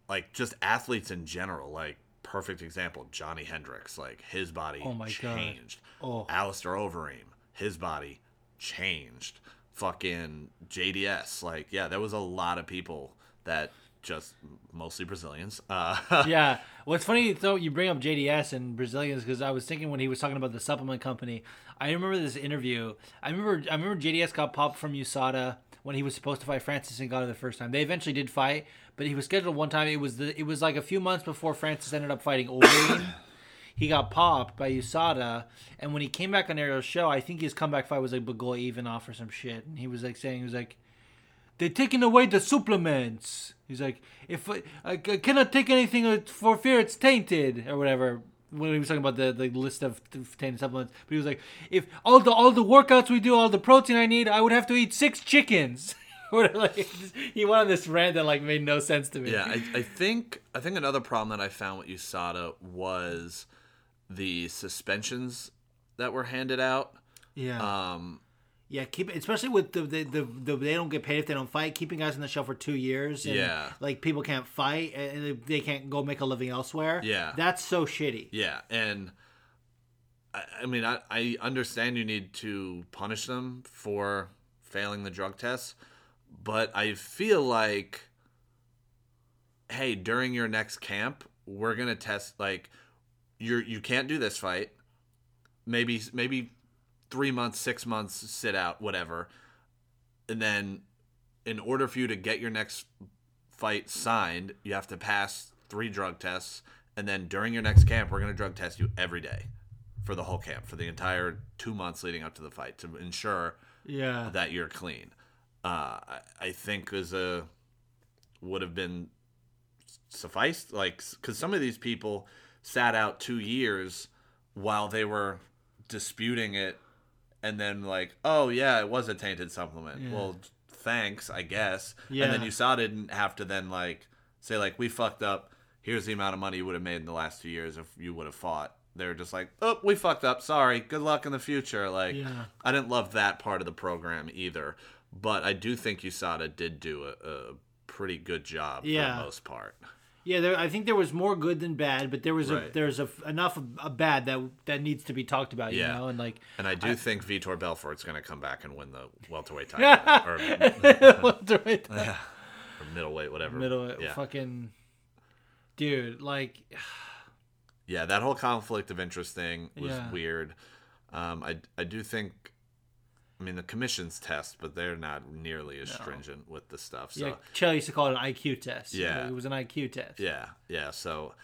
like just athletes in general, like perfect example, Johnny Hendricks, like his body Oh my God. changed. Oh. Alistair Overeem, his body changed. Fucking JDS, like yeah, there was a lot of people that just mostly Brazilians. Uh, [laughs] yeah. What's funny though, you bring up JDS and Brazilians because I was thinking when he was talking about the supplement company, I remember this interview. I remember I remember JDS got popped from USADA when he was supposed to fight Francis Ngannou the first time. They eventually did fight, but he was scheduled one time. It was the it was like a few months before Francis ended up fighting Overeem. [coughs] he got popped by USADA, and when he came back on Ariel's show, I think his comeback fight was like Blagoy Ivanov or some shit, and he was like saying he was like they're taking away the supplements. He's like, if uh, I, I cannot take anything for fear it's tainted or whatever. When he was talking about the, the list of tainted supplements, but he was like, if all the all the workouts we do, all the protein I need, I would have to eat six chickens. [laughs] like, he went on this rant that like made no sense to me. Yeah, I, I think I think another problem that I found with USADA was the suspensions that were handed out. yeah, Um, yeah. Keep especially with the the, the the they don't get paid if they don't fight. Keeping guys on the show for two years. And, Yeah. like people can't fight and they can't go make a living elsewhere. Yeah. that's so shitty. yeah, and I, I mean, I, I understand you need to punish them for failing the drug tests, but I feel like, hey, during your next camp, we're gonna test like you're you can't do this fight. Maybe maybe three months, six months, sit out, whatever, and then in order for you to get your next fight signed, you have to pass three drug tests, and then during your next camp, we're gonna drug test you every day for the whole camp for the entire two months leading up to the fight to ensure Yeah. that you're clean. Uh, I, I think is a would have been sufficed, like because some of these people sat out two years while they were disputing it, and then like, oh yeah, it was a tainted supplement. Yeah. Well, thanks, I guess. Yeah. And then you saw didn't have to then like say like we fucked up. Here's the amount of money you would have made in the last two years if you would have fought. They're just like, oh, we fucked up. Sorry. Good luck in the future. Like, Yeah. I didn't love that part of the program either, but I do think USADA did do a, a pretty good job for the most part. Yeah, there, I think there was more good than bad, but there was a Right. there's a, enough of a bad that that needs to be talked about. You Yeah. know, and like And I do think Vitor Belfort's going to come back and win the welterweight title [laughs] or, [laughs] welterweight, [laughs] or middleweight, whatever. Middleweight, yeah. fucking dude, like [sighs] yeah, that whole conflict of interest thing was Yeah. weird. Um, I I do think. I mean, the commission's test, but they're not nearly as stringent with the stuff. So yeah, Chael used to call it an IQ test. Yeah. it was an IQ test. Yeah, yeah. So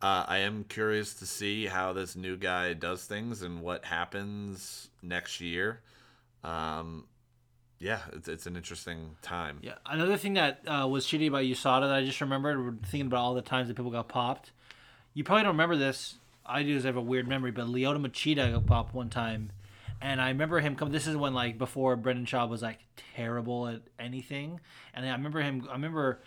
uh, I am curious to see how this new guy does things and what happens next year. Um, yeah, it's, it's an interesting time. Yeah. Another thing that uh, was shitty about USADA that I just remembered, we're thinking about all the times that people got popped. You probably don't remember this. I do because I have a weird memory, but Lyoto Machida got popped one time. And I remember him come. This is when like before Brendan Schaub was like terrible at anything, and I remember him. I remember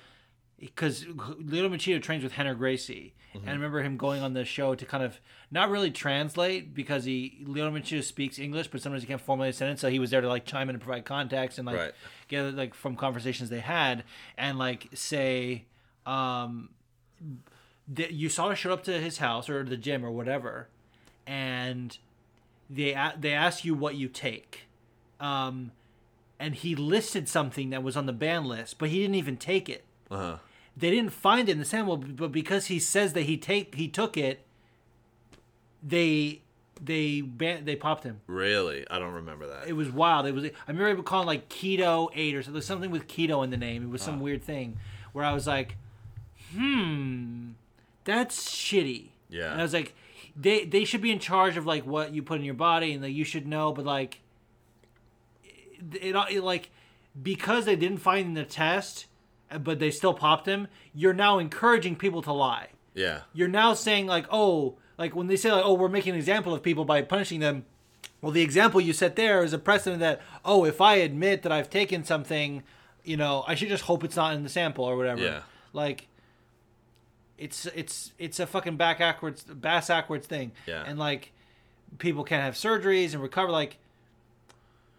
because Leo Machida trains with Henner Gracie, and I remember him going on the show to kind of not really translate because he Leo Machida speaks English, but sometimes he can't formulate a sentence, so he was there to like chime in and provide context and like Right. get like from conversations they had and like say, um, that you saw her show up to his house or the gym or whatever, and they they ask you what you take, um, and he listed something that was on the ban list, but he didn't even take it Uh-huh. they didn't find it in the sample, but because he says that he take he took it, they they ban- they popped him. Really, I don't remember that. It was wild. It was I remember calling like keto eight or something, something with keto in the name. It was some weird thing where I was like, hmm, that's shitty. Yeah. and I was like, they they should be in charge of like what you put in your body and like you should know, but like it, it like because they didn't find in the test, but they still popped him. You're now encouraging people to lie. yeah, You're now saying like, oh, like when they say like, oh, we're making an example of people by punishing them. Well, the example you set there is a precedent that oh, if I admit that I've taken something, you know, I should just hope it's not in the sample or whatever. Yeah. Like. It's it's it's a fucking back backwards bass backwards thing. Yeah. And like, people can't have surgeries and recover. Like,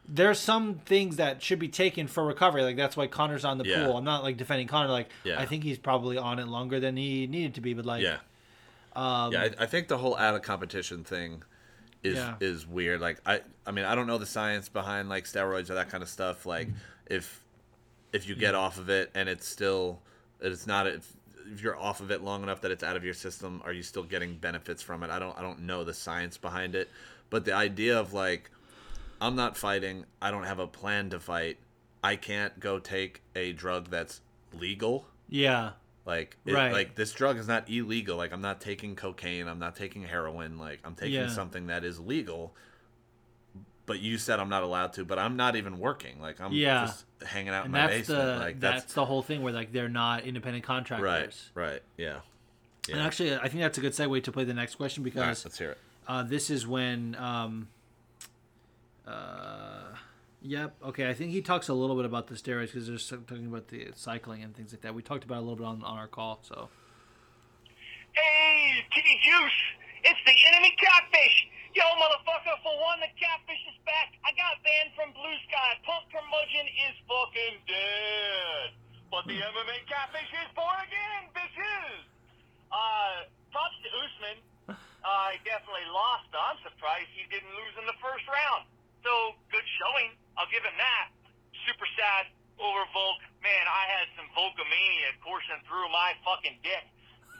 there's some things that should be taken for recovery. Like that's why Connor's on the Yeah. pool. I'm not like defending Connor. Like Yeah. I think he's probably on it longer than he needed to be. But like Yeah. um, Yeah, I, I think the whole out of competition thing is Yeah. is weird. Like I I mean I don't know the science behind like steroids or that kind of stuff. Like if if you get off of it and it's still it's not if, you're off of it long enough that it's out of your system, are you still getting benefits from it? I don't I don't know the science behind it, but the idea of like I'm not fighting, I don't have a plan to fight. I can't go take a drug that's legal yeah, like, it, Right. like this drug is not illegal. Like, I'm not taking cocaine. I'm not taking heroin. Like, I'm taking Yeah. something that is legal. But you said I'm not allowed to. But I'm not even working. Like, I'm Yeah. just hanging out and in my that's basement. the like, that's, that's, the whole thing where like they're not independent contractors. right, right, yeah. And actually, I think that's a good segue to play the next question All right, because let's hear it. uh, this is when. Um, uh, yep. Okay. I think he talks a little bit about the steroids because they're talking about the cycling and things like that. We talked about it a little bit on, on our call. So Hey, Kitty Juice, it's the enemy catfish. Yo, motherfucker, for one, the catfish is back. I got banned from Blue Sky. Punk curmudgeon is fucking dead. But the MMA catfish is born again, bitches. Uh, props to Usman. Uh, definitely lost, I'm surprised he didn't lose in the first round. So, good showing. I'll give him that. Super sad over Volk. Man, I had some Volkomania coursing through my fucking dick.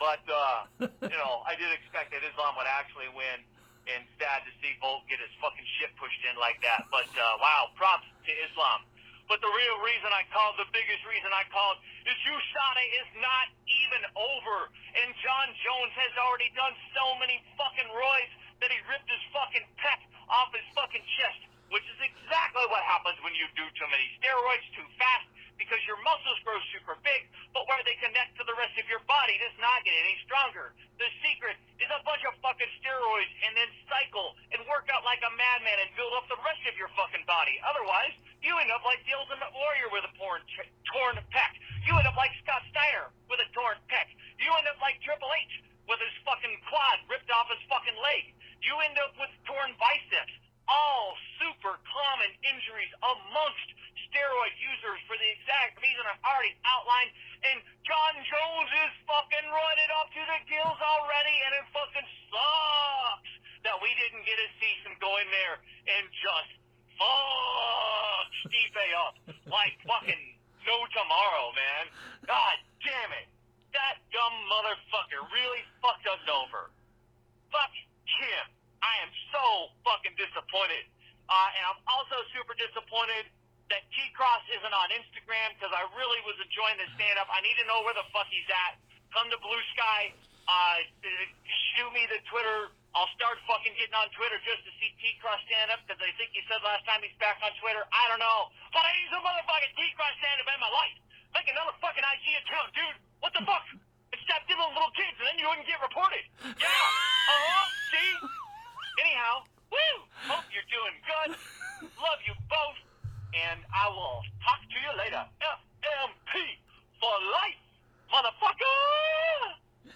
But, uh, [laughs] you know, I did expect that Islam would actually win. And sad to see Volk get his fucking shit pushed in like that. But, uh, wow, props to Islam. But the real reason I called, the biggest reason I called, is USADA is not even over. And Jon Jones has already done so many fucking roids that he ripped his fucking pec off his fucking chest, which is exactly what happens when you do too many steroids too fast because your muscles grow super big, but where they connect to the rest of your body does not get any stronger. The secret is a bunch of fucking steroids and then cycle and work out like a madman and build up the rest of your fucking body. Otherwise, you end up like the Ultimate Warrior with a torn, torn pec. You end up like Scott Steiner with a torn pec. You end up like Triple H with his fucking quad ripped off his fucking leg. You end up with torn biceps. All super common injuries amongst steroid users for the exact reason I've already outlined. And Jon Jones is fucking roided up to the gills already, and it fucking sucks that we didn't get to see him go in there and just fuck Stipe up like fucking no tomorrow, man. God damn it. That dumb motherfucker really fucked us over. Fuck him. I am so fucking disappointed. Uh, and I'm also super disappointed that T Cross isn't on Instagram because I really was enjoying the stand up. I need to know where the fuck he's at. Come to Blue Sky. Uh, shoot me the Twitter. I'll start fucking getting on Twitter just to see T Cross stand up because I think he said last time he's back on Twitter. I don't know. But I need some motherfucking T Cross stand up in my life. Make another fucking IG account, dude. What the fuck? And stop diddling little kids and then you wouldn't get reported. Yeah. Uh huh. See? Anyhow, woo! Hope you're doing good. Love you both. And I will talk to you later. FMP for life, motherfucker!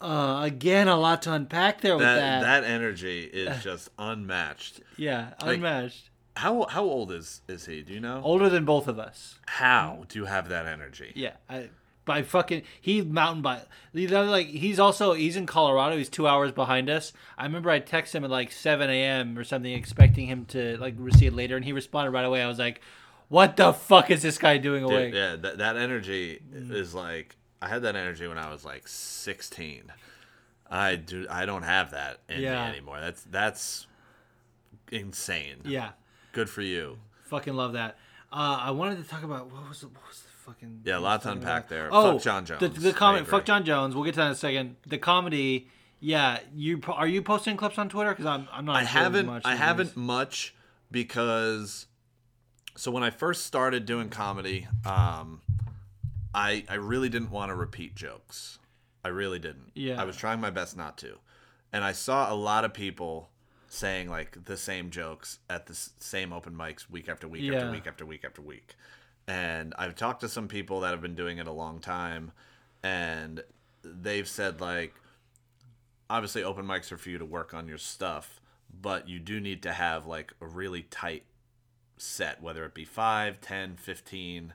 uh, again, a lot to unpack there with That, that. that energy is [laughs] just unmatched. yeah, like- unmatched. How how old is is he? Do you know? Older than both of us. How do you have that energy? Yeah, I, by fucking he mountain bike. You know, like he's also he's in Colorado. He's two hours behind us. I remember I texted him at like seven a.m. or something, expecting him to like receive it later, and he responded right away. I was like, "What the fuck is this guy doing awake?" yeah, that, that energy is like I had that energy when I was like 16. I do I don't have that in Yeah. me anymore. That's that's insane. yeah, Good for you. fucking love that. Uh, I wanted to talk about what was the, what was the fucking Yeah, a lot to unpack there. Oh, Fuck Jon Jones. the I comment. Fuck Jon Jones. We'll get to that in a second. The comedy. Yeah, you are you posting clips on Twitter? Because I'm I'm not. I Twitter haven't much I these haven't much because so when I first started doing comedy, um I I really didn't want to repeat jokes. I really didn't. Yeah. I was trying my best not to. And I saw a lot of people saying like the same jokes at the same open mics week after week Yeah. after week after week after week. And I've talked to some people that have been doing it a long time and they've said like obviously open mics are for you to work on your stuff, but you do need to have like a really tight set, whether it be 5, 10, 15,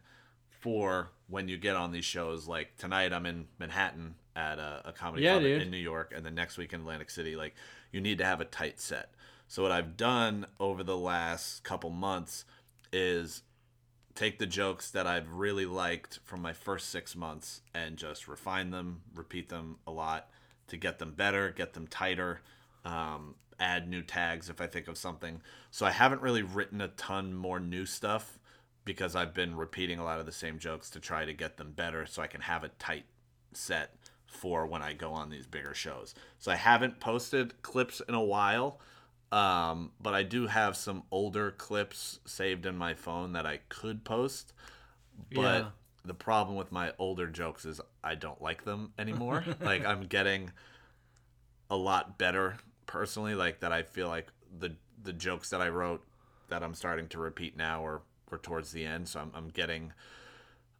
for when you get on these shows. Like tonight, I'm in Manhattan at a, a comedy Yeah, club dude. in New York, and then next week in Atlantic City. Like, you need to have a tight set. So, what I've done over the last couple months is take the jokes that I've really liked from my first six months and just refine them, repeat them a lot to get them better, get them tighter, um, add new tags if I think of something. So I haven't really written a ton more new stuff because I've been repeating a lot of the same jokes to try to get them better so I can have a tight set for when I go on these bigger shows. So I haven't posted clips in a while. Um, but I do have some older clips saved in my phone that I could post. But Yeah. the problem with my older jokes is I don't like them anymore. [laughs] like I'm getting a lot better personally. Like that, I feel like the the jokes that I wrote that I'm starting to repeat now are are towards the end. So I'm I'm getting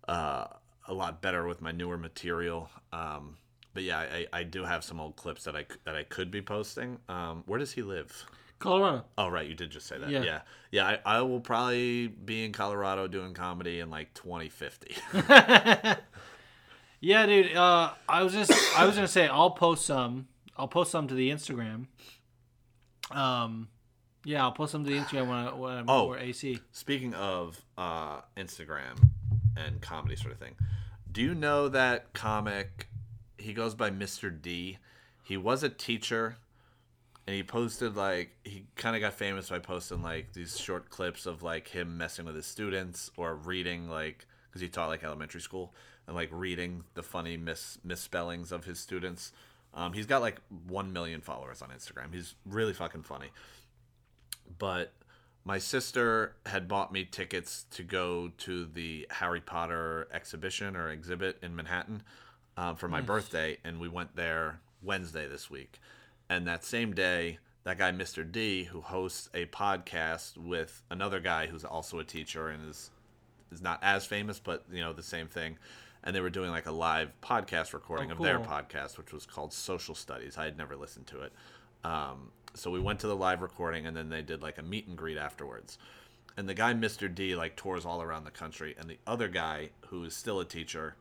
uh, a lot better with my newer material. Um, but yeah, I, I do have some old clips that I that I could be posting. Um, where does he live? Colorado. Oh, right, you did just say that. Yeah. Yeah, yeah. I, I will probably be in Colorado doing comedy in like 2050. [laughs] Yeah, dude. Uh, I was just I was gonna say I'll post some. I'll post some to the Instagram. Um, yeah, I'll post some to the Instagram when, I, when I'm Oh. or AC. Speaking of uh, Instagram and comedy sort of thing, do you know that comic? He goes by Mr. D. He was a teacher, and he posted like he kind of got famous by posting like these short clips of like him messing with his students or reading like because he taught like elementary school and like reading the funny mis misspellings of his students. Um, he's got like one million followers on Instagram. He's really fucking funny but my sister had bought me tickets to go to the Harry Potter exhibition or exhibit in Manhattan um, for my birthday, and we went there Wednesday this week. And that same day, that guy Mr. D, who hosts a podcast with another guy who's also a teacher and is is not as famous, but you know the same thing. And they were doing like a live podcast recording Oh, of their podcast, which was called Social Studies. I had never listened to it. Um, so we went to the live recording, and then they did like a meet and greet afterwards. And the guy, Mr. D, like tours all around the country, and the other guy, who is still a teacher,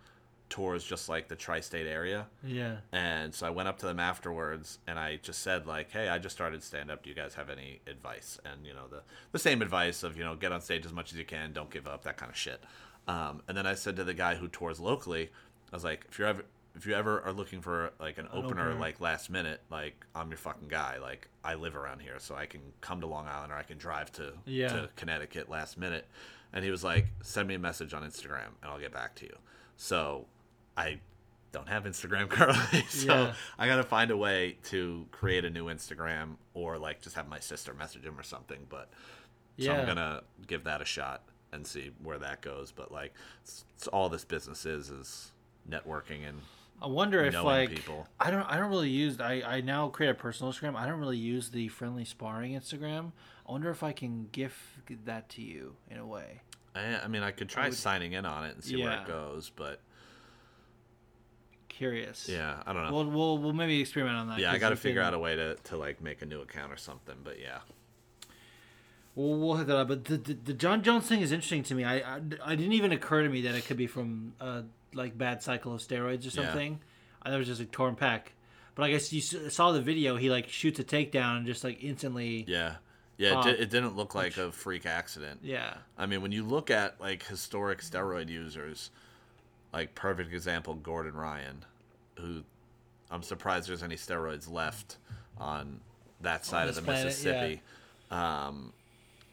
tours just like the tri-state area. Yeah. And so I went up to them afterwards and I just said like, "Hey, I just started stand up. Do you guys have any advice?" And you know, the the same advice of, you know, get on stage as much as you can, don't give up, that kind of shit. Um, and then I said to the guy who tours locally, I was like, "If you're ever if you ever are looking for like an, opener, opener. like last minute, like I'm your fucking guy. Like I live around here, so I can come to Long Island or I can drive to Yeah. to Connecticut last minute." And he was like, "Send me a message on Instagram and I'll get back to you." So I don't have Instagram [laughs] currently, so Yeah. I gotta find a way to create a new Instagram or like just have my sister message him or something. But so Yeah. I'm gonna give that a shot and see where that goes. But like, it's, it's all this business is is networking and I wonder if like people. I don't I don't really use I I now create a personal Instagram. I don't really use the friendly sparring Instagram. I wonder if I can gift that to you in a way. I, I mean, I could try would- signing in on it and see where it goes. But Curious. yeah, I don't know. We'll we'll, we'll maybe experiment on that. yeah, I got to figure can- out a way to, to like make a new account or something. But yeah, We'll, we'll hit that up. But the, the, the Jon Jones thing is interesting to me. I, I, I didn't even occur to me that it could be from uh, like bad cycle of steroids or Yeah. something. I thought it was just a torn pec. But I guess you saw the video. He like shoots a takedown and just like instantly. yeah, yeah. It, di- it didn't look like a freak accident. Yeah. I mean, when you look at like historic steroid users, like perfect example, Gordon Ryan, who I'm surprised there's any steroids left on that side of the planet, Mississippi. Um,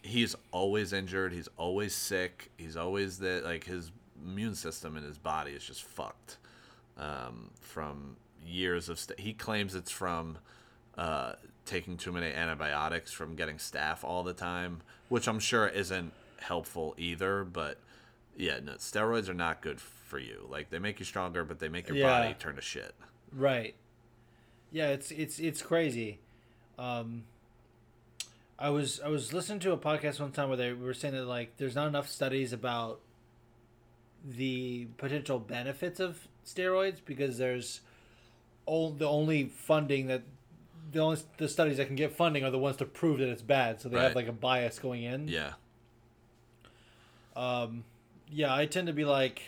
he's always injured. He's always sick. He's always the like his immune system in his body is just fucked um, from years of. St- he claims it's from uh, taking too many antibiotics, from getting staph all the time, which I'm sure isn't helpful either. But yeah, no, steroids are not good for you. Like they make you stronger, but they make your Yeah. body turn to shit. Right. Yeah, it's it's it's crazy. Um, I was I was listening to a podcast one time where they were saying that like there's not enough studies about the potential benefits of steroids because there's all the only funding that the only the studies that can get funding are the ones to prove that it's bad. So they have like a bias going in. Yeah, Um, yeah, I tend to be like,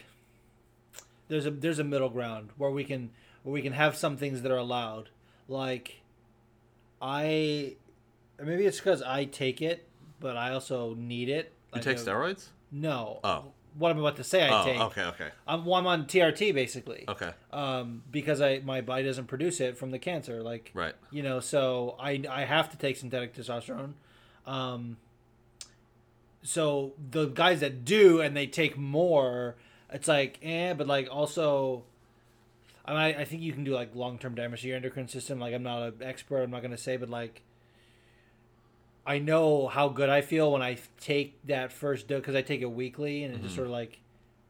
there's a there's a middle ground where we can where we can have some things that are allowed. Like, I, maybe it's because I take it, but I also need it. You Like, take steroids? No. Oh. What I'm about to say, I Oh, take. okay, okay, I'm, well, I'm on TRT basically. okay. Um, because I my body doesn't produce it from the cancer. Like, Right. you know, so I I have to take synthetic testosterone. Um, so the guys that do and they take more, it's like eh, but like also, I mean, I, I think you can do like long term damage to your endocrine system. Like I'm not an expert, I'm not gonna say, but like. I know how good I feel when I take that first dose because I take it weekly and it just sort of like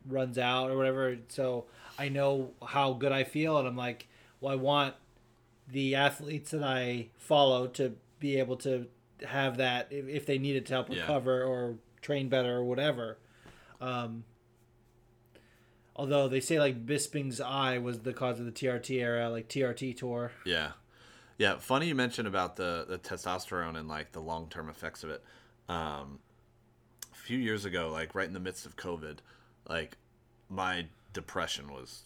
runs out or whatever. So I know how good I feel, and I'm like, well, I want the athletes that I follow to be able to have that if, if they need it to help Yeah. recover or train better or whatever. Um, although they say like Bisping's eye was the cause of the TRT era, like TRT tour. Yeah, yeah. Funny you mentioned about the the testosterone and like the long term effects of it. Um, a few years ago, like right in the midst of COVID, like my depression was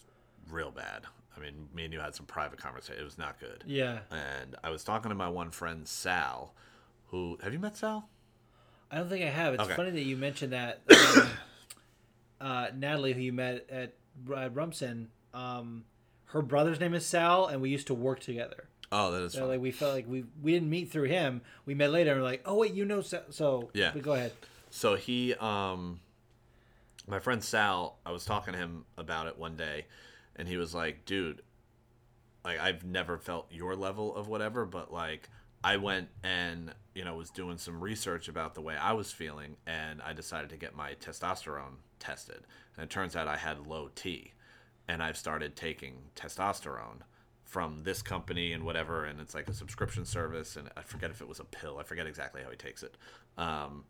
real bad. I mean, me and you had some private conversation. It was not good. Yeah, And I was talking to my one friend Sal, who have you met Sal? I don't think I have. It's Okay. funny that you mentioned that. [coughs] Um, uh, Natalie, who you met at, at Rumson, um, her brother's name is Sal, and we used to work together. Oh, that is So fun. like we felt like we we didn't meet through him. We met later, and we're like, oh wait, you know Sal. So Yeah. but go ahead. So he, um, my friend Sal, I was talking to him about it one day, and he was like, "Dude, like I've never felt your level of whatever, but like I went and you know was doing some research about the way I was feeling, and I decided to get my testosterone tested, and it turns out I had low T, and I've started taking testosterone." From this company and whatever, and it's like a subscription service, and I forget if it was a pill. I forget exactly how he takes it. Um,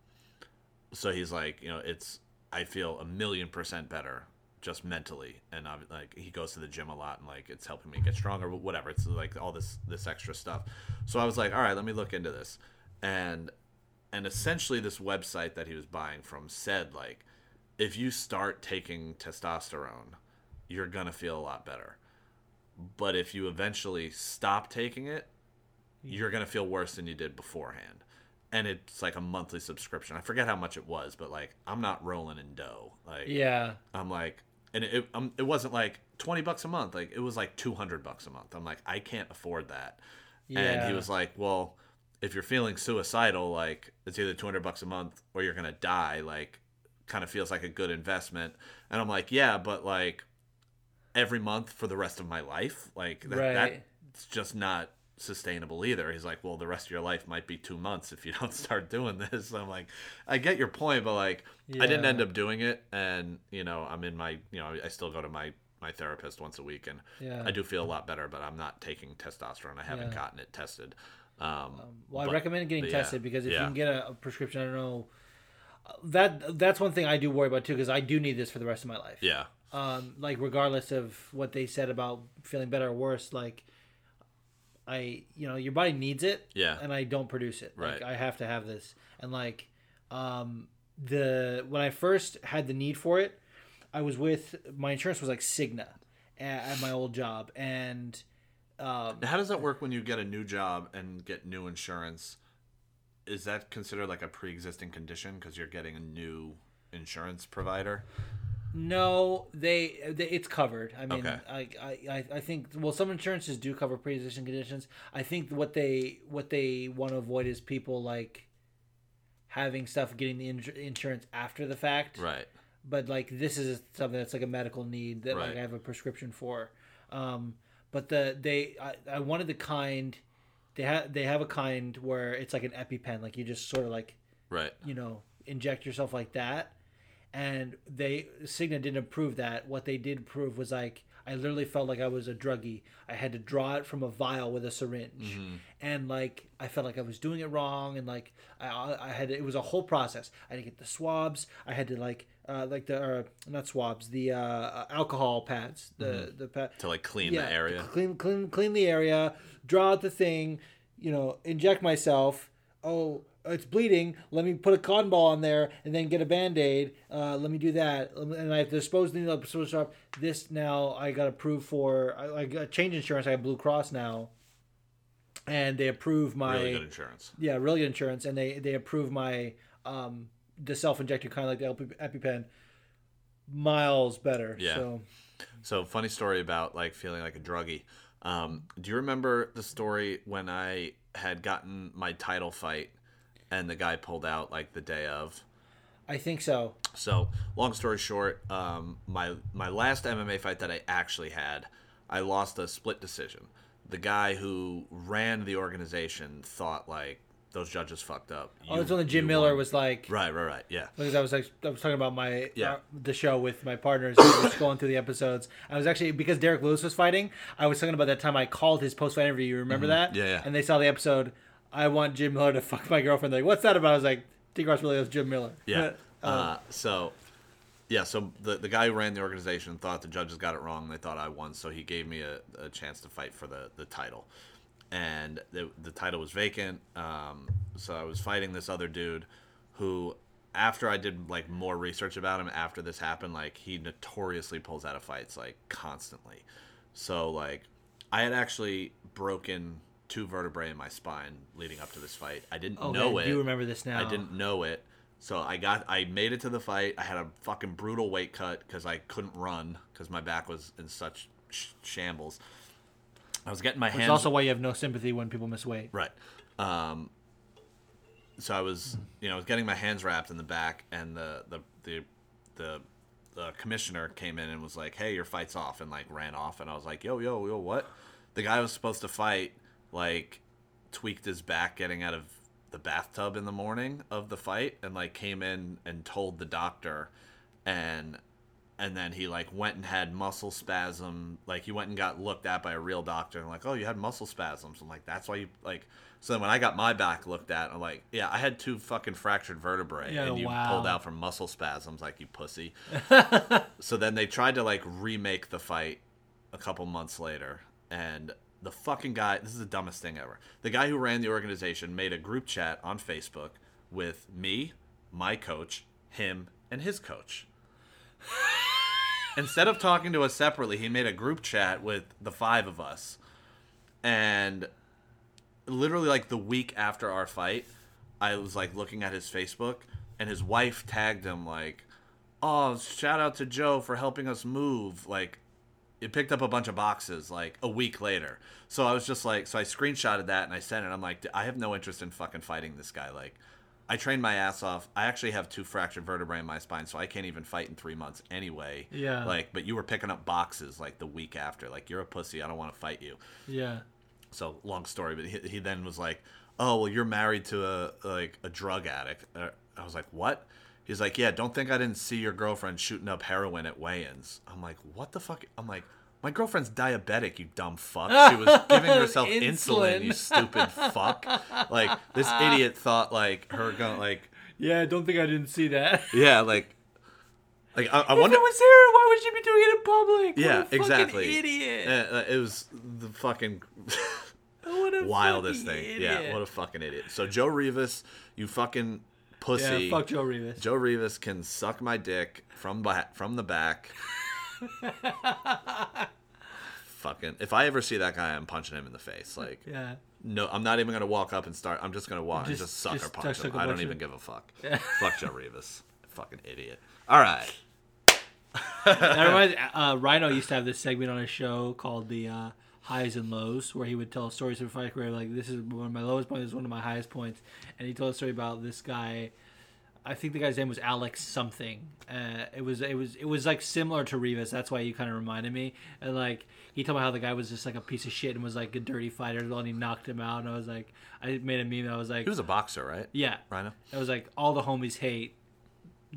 so he's like, you know, it's I feel a million percent better just mentally, and I'm, like he goes to the gym a lot, and like it's helping me get stronger, whatever. It's like all this this extra stuff. So I was like, all right, let me look into this, and and essentially this website that he was buying from said like, if you start taking testosterone, you're gonna feel a lot better, but if you eventually stop taking it, you're gonna feel worse than you did beforehand and it's like a monthly subscription. I forget how much it was, but like I'm not rolling in dough. Like Yeah, I'm like, and it um, it wasn't like twenty bucks a month. Like it was like two hundred bucks a month. I'm like, I can't afford that. And he was like, well, if you're feeling suicidal, like it's either two hundred bucks a month or you're gonna die. Like, kind of feels like a good investment. And I'm like, yeah, but like every month for the rest of my life, like that, Right. that's just not sustainable either. He's like, well, the rest of your life might be two months if you [laughs] don't start doing this. I'm like, I get your point, but like, I didn't end up doing it, and you know, I'm in my, you know, I still go to my my therapist once a week, and Yeah. I do feel a lot better, but I'm not taking testosterone. I haven't Yeah. gotten it tested. Um, Well, I recommend getting but yeah, tested because if yeah. you can get a, a prescription, I don't know. That that's one thing I do worry about too because I do need this for the rest of my life. yeah, Um, like regardless of what they said about feeling better or worse, like I, you know, your body needs it. Yeah. And I don't produce it. Like Right. I have to have this, and like, um, the when I first had the need for it, I was with my insurance was like Cigna at, at my old job, and um, How does that work when you get a new job and get new insurance? Is that considered like a pre-existing condition because you're getting a new insurance provider? No, they, they it's covered. I mean, Okay. I, I I think well, some insurances do cover pre-existing conditions. I think what they what they want to avoid is people like having stuff getting the inj- insurance after the fact. Right. But like this is something that's like a medical need that like I have a prescription for. Um, but the they I, I wanted the kind they have they have a kind where it's like an EpiPen, like you just sort of like Right. you know, inject yourself like that. And they Cigna didn't approve that. What they did approve was like I literally felt like I was a druggie. I had to draw it from a vial with a syringe, mm-hmm. and like I felt like I was doing it wrong, and like I, I had it was a whole process. I had to get the swabs. I had to like uh, like the uh, not swabs, the uh, alcohol pads, the the pad To like clean the area. Clean, clean, clean the area. Draw out the thing. You know, inject myself. oh, it's bleeding. Let me put a cotton ball on there and then get a band aid. Uh, let me do that. And I have to dispose the needle, dispose. This now I got approved for. I, I got change insurance. I have Blue Cross now, and they approve my Really good insurance. yeah, really good insurance, and they they approve my um the self injector kind of like the Epi- EpiPen miles better. Yeah. So So funny story about like feeling like a druggie. Um, do you remember the story when I had gotten my title fight and the guy pulled out like the day of? I think so. So, long story short, um, my my last MMA fight that I actually had, I lost a split decision. The guy who ran the organization thought like those judges fucked up. Oh, You- it's when Jim Miller won. was like. right, right, right. Yeah, Because I was like, I was talking about my Yeah. uh, the show with my partners. Was going through the episodes. I was actually because Derrick Lewis was fighting. I was talking about that time I called his post fight interview. You remember that? Mm-hmm. Yeah, yeah. And they saw the episode. I want Jim Miller to fuck my girlfriend. They're like, what's that about? I was like, T. Ross really is Jim Miller. yeah. [laughs] Uh, Uh, so, yeah. So the the guy who ran the organization thought the judges got it wrong. They thought I won, so he gave me a, a chance to fight for the the title. And the, the title was vacant. Um, so I was fighting this other dude who after I did like more research about him after this happened, like he notoriously pulls out of fights like constantly. So like I had actually broken two vertebrae in my spine leading up to this fight. I didn't oh, know man, it. You remember this now? I didn't know it. So I got I made it to the fight. I had a fucking brutal weight cut because I couldn't run because my back was in such sh- shambles. I was getting my Which hands is also why you have no sympathy when people miss weight. Right. Um, so I was, you know, I was getting my hands wrapped in the back, and the the the the, the commissioner came in and was like, "Hey, your fight's off," and like ran off, and I was like, "Yo, yo, yo, what?" The guy I was supposed to fight like tweaked his back getting out of the bathtub in the morning of the fight, and like came in and told the doctor, and and then he like went and had muscle spasm like he went and got looked at by a real doctor and like oh you had muscle spasms. I'm like that's why you like so then when i got my back looked at i'm like yeah i had two fucking fractured vertebrae and you wow. pulled out from muscle spasms like you pussy. [laughs] So then they tried to like remake the fight a couple months later and the fucking guy this is the dumbest thing ever. The guy who ran the organization made a group chat on facebook with me my coach him and his coach instead of talking to us separately, he made a group chat with the five of us. And literally, like the week after our fight, I was like looking at his Facebook, and his wife tagged him, like, Oh, shout out to Joe for helping us move. Like, it picked up a bunch of boxes like a week later. So I was just like, so I screenshotted that and I sent it. I'm like, I have no interest in fucking fighting this guy. Like, I trained my ass off. I actually have two fractured vertebrae in my spine, so I can't even fight in three months anyway. Yeah. Like, but you were picking up boxes like the week after. Like, you're a pussy. I don't want to fight you. Yeah. So long story, but he, he then was like, "Oh, well, you're married to a like a drug addict." Uh, I was like, "What?" He's like, "Yeah, don't think I didn't see your girlfriend shooting up heroin at weigh-ins." I'm like, "What the fuck?" I'm like, "My girlfriend's diabetic, you dumb fuck. [laughs] She was giving herself insulin. you stupid fuck." Like this idiot thought like her going like, Yeah, I don't think I didn't see that. yeah, like, like I, I if wonder. it was her, why would she be doing it in public? yeah, what a exactly. Idiot. Uh, uh, it was the fucking. [laughs] wildest fucking thing. Yeah, what a fucking idiot. So Joe Rivas, you fucking pussy. Yeah, fuck Joe Rivas. Joe Rivas can suck my dick from ba- from the back. [laughs] fucking. If I ever see that guy, I'm punching him in the face. Like, Yeah. no, I'm not even gonna walk up and start. I'm just gonna walk and Just- just sucker just punch him. I don't even give a fuck. [laughs] fuck Joe Rivas. Fucking idiot. All right. That [laughs] reminds uh, Rhino used to have this segment on his show called the uh, Highs and Lows, where he would tell stories of fight career. Like this is one of my lowest points, this is one of my highest points, and he told a story about this guy. I think the guy's name was Alex something. Uh, it was it was it was like similar to Rivas. That's why you kind of reminded me. And like he told me how the guy was just like a piece of shit and was like a dirty fighter, and he knocked him out. And I was like, I made a meme. I was like, He was a boxer, right? yeah, Rhino. it was like all the homies hate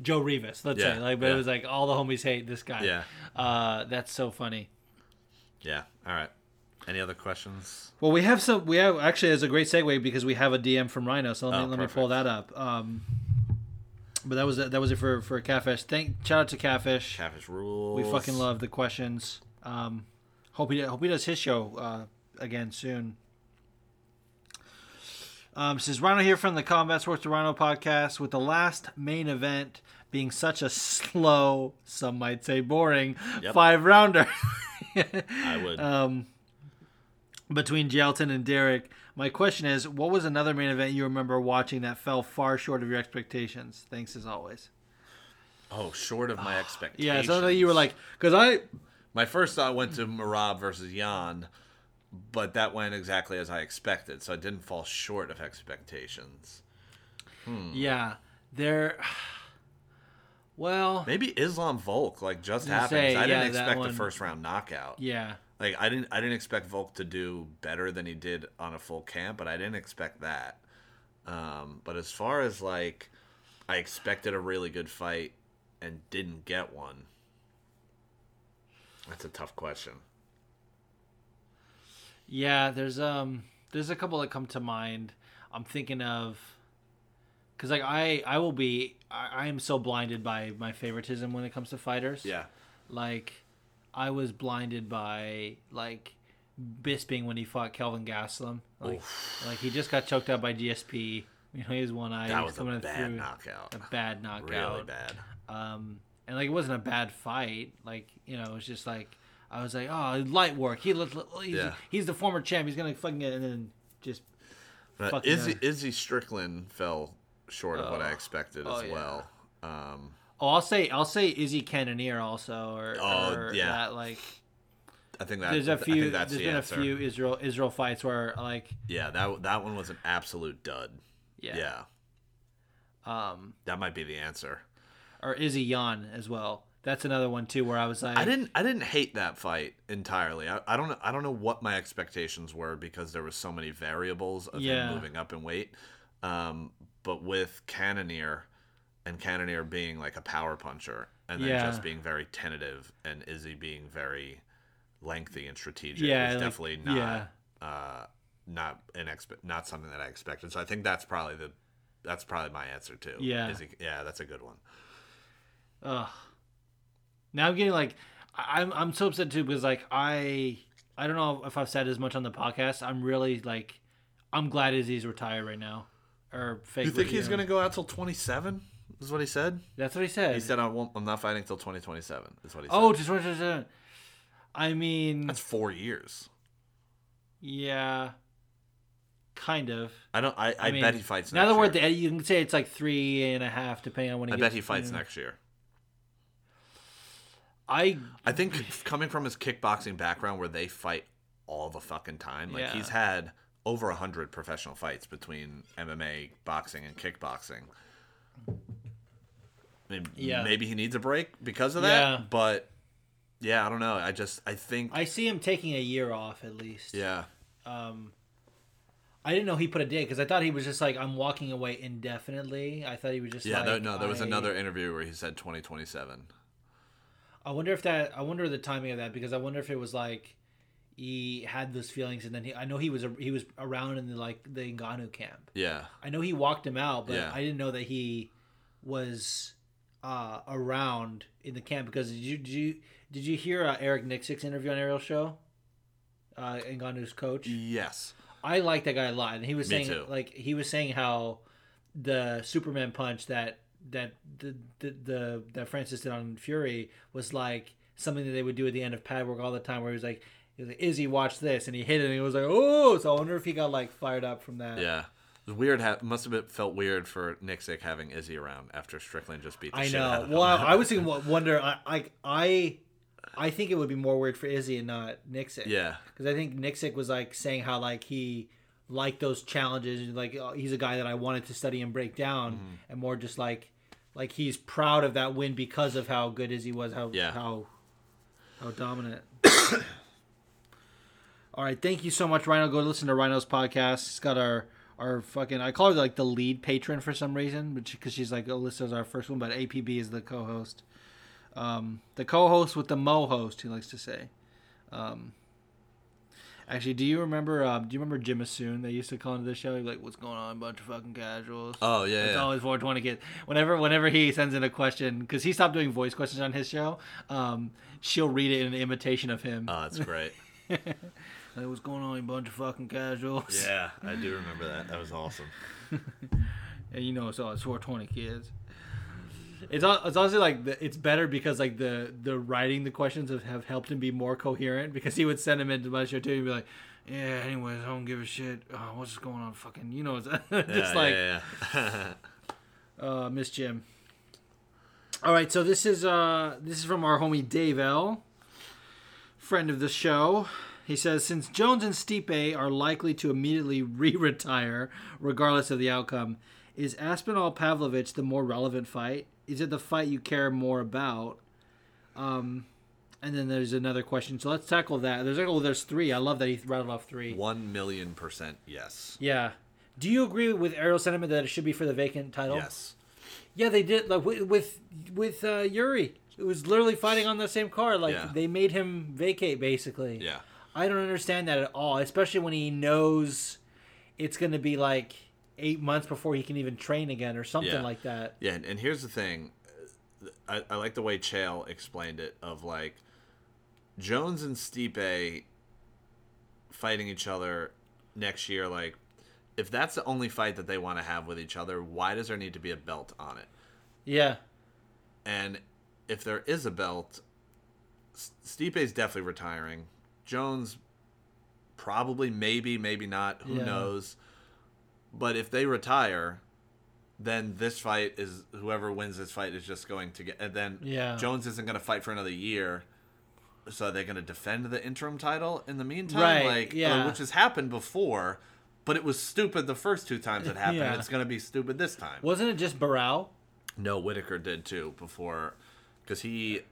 Joe Rivas. Let's Yeah, say like, but yeah. it was like all the homies hate this guy. Yeah. Uh, that's so funny. Yeah. All right. Any other questions? Well, we have some. We have actually, it's a great segue because we have a DM from Rhino. So let me Oh, let me pull that up. Um, but that was it, that was it for for Catfish. Thank shout out to Catfish. Catfish rules. We fucking love the questions. Um, hope he hope he does his show uh, again soon. Um, says Rhino here from the Combat Sports to Rhino podcast with the last main event being such a slow, some might say boring, Yep. five rounder. I would. [laughs] um, between Jailton and Derrick. My question is, what was another main event you remember watching that fell far short of your expectations? Thanks as always. oh, short of my expectations. Yeah, something you were like, because I, My first thought went to Merab versus Yan, but that went exactly as I expected, so it didn't fall short of expectations. Hmm. yeah, there. [sighs] Well, Maybe Islam Volk, like just happened. say, I didn't expect a first round knockout. yeah, Like I didn't I didn't expect Volk to do better than he did on a full camp, but I didn't expect that. Um, but as far as like I expected a really good fight and didn't get one. That's a tough question. yeah. There's um, there's a couple that come to mind. I'm thinking of, because like I, I will be, I, I am so blinded by my favoritism when it comes to fighters. Yeah. like I was blinded by like Bisping when he fought Kelvin Gastelum. Like, like he just got choked out by GSP. You know, he was one eye. That was a bad knockout. A bad knockout. Really bad. Um, and like it wasn't a bad fight. Like you know, it was just like I was like, oh, light work. He looks. He's, Yeah. he's the former champ. He's gonna fucking get and then just But Fucking Izzy. Izzy Strickland fell short of what I Oh. expected Oh, as yeah. well. Um, Oh, I'll say I'll say Izzy Cannonier also, or, Oh, or yeah. that, like I think that there's a few. There's the been answer. a few Israel Israel fights where like Yeah, that that one was an absolute dud. yeah, yeah, um, that might be the answer. or Izzy Yan as well. That's another one too where I was like, I didn't I didn't hate that fight entirely. I, I don't know I don't know what my expectations were because there was so many variables of Yeah. him moving up in weight. Um, but with Cannonier and Cannonier being like a power puncher and then yeah. just being very tentative and Izzy being very lengthy and strategic yeah, is like, definitely not yeah. uh, not an not something that I expected. So I think that's probably the that's probably my answer too. Yeah. Izzy, yeah, that's a good one. Ugh. Now I'm getting like I'm I'm so upset too because like I I don't know if I've said as much on the podcast. I'm really like I'm glad Izzy's retired right now. Or fake. You think he's gonna go out till 27? Is what he said. That's what he said. He said, "I won't. I'm not fighting until 2027." That's what he oh, said. Oh, 2027. I mean, that's four years. Yeah. Kind of. I don't. I, I, I mean, bet he fights. Now that we're you can say it's like three and a half, depending on when. He I gets, bet he fights you know. next year. I I think coming from his kickboxing background, where they fight all the fucking time, like yeah. he's had over a hundred professional fights between MMA, boxing, and kickboxing. Maybe, Yeah. maybe he needs a break because of that, Yeah. but yeah, I don't know. I just, I think, I see him taking a year off at least. yeah, Um, I didn't know he put a date because I thought he was just like I'm walking away indefinitely. I thought he was just yeah. like, there, no, there was I- another interview where he said 2027. I wonder if that. I wonder the timing of that because I wonder if it was like he had those feelings and then he. I know he was a, he was around in the like the Ngannou camp. Yeah, I know he walked him out, but Yeah. I didn't know that he was uh, around in the camp because did you did you did you hear uh, Eric Nicksick's interview on Ariel's show? Uh, Ngannou's coach. yes. I like that guy a lot, and he was Me saying too. like he was saying how the Superman punch that that the, the the that Francis did on Fury was like something that they would do at the end of pad work all the time, where he was like, he was like Izzy, watch this, and he hit it, and he was like, oh, so I wonder if he got like fired up from that. Yeah. Was weird. Ha- must have been, felt weird for Nicksick having Izzy around after Strickland just beat the I shit out know. of Well, him. I, I [laughs] was thinking, wonder, I, I I I think it would be more weird for Izzy and not Nicksick. yeah. because I think Nicksick was like saying how like he liked those challenges and like uh, he's a guy that I wanted to study and break down Mm-hmm. and more just like like he's proud of that win because of how good Izzy was how Yeah. how how dominant. [coughs] All right, thank you so much, Rhino. Go listen to Rhino's podcast. He's got our our fucking I call her like the lead patron for some reason, but because she's like Alyssa's our first one, but APB is the co-host. Um, the co-host with the mo host, he likes to say. Um, actually, do you remember? Um, do you remember Jim Assoon? They used to call into the show. He'd be like, "What's going on? bunch of fucking casuals." Oh, yeah, It's yeah. always 420 kids. Whenever, whenever he sends in a question, because he stopped doing voice questions on his show, um, she'll read it in an imitation of him. Oh, that's [laughs] great. [laughs] Hey, what's going on, you bunch of fucking casuals? Yeah, I do remember that. That was awesome. [laughs] And you know, it's all it's 420 kids. It's it's honestly like the, it's better because like the the writing the questions have, have helped him be more coherent because he would send him into my show too and be like, yeah, anyways, I don't give a shit. Oh, what's going on? Fucking, you know, it's [laughs] just yeah, like yeah, yeah. [laughs] uh, Miss Jim. All right, so this is uh this is from our homie Dave L, friend of the show. He says since Jones and Stipe are likely to immediately [laughs] re-retire regardless of the outcome, is Aspinall Pavlovich the more relevant fight? Is it the fight you care more about? Um, and then there's another question. So let's tackle that. There's like oh, there's three. I love that he rattled off three. One million percent yes. Yeah. Do you agree with Ariel's sentiment that it should be for the vacant title? Yes. Yeah, they did like with with, with uh, Yuri. It was literally fighting on the same card. Like Yeah. they made him vacate basically. Yeah. I don't understand that at all, especially when he knows it's going to be like eight months before he can even train again or something Yeah. like that. Yeah, and, and here's the thing. I, I like the way Chael explained it of like Jones and Stipe fighting each other next year. Like, if that's the only fight that they want to have with each other, why does there need to be a belt on it? Yeah, And if there is a belt, Stipe's definitely retiring. Jones probably, maybe, maybe not. Who Yeah. knows? But if they retire, then this fight is whoever wins this fight is just going to get. And then Yeah. Jones isn't going to fight for another year. So are they going to defend the interim title in the meantime? Right, Like, yeah. which has happened before, but it was stupid the first two times it happened. Yeah. It's going to be stupid this time. wasn't it just Barão? No, Whitaker did too before, because he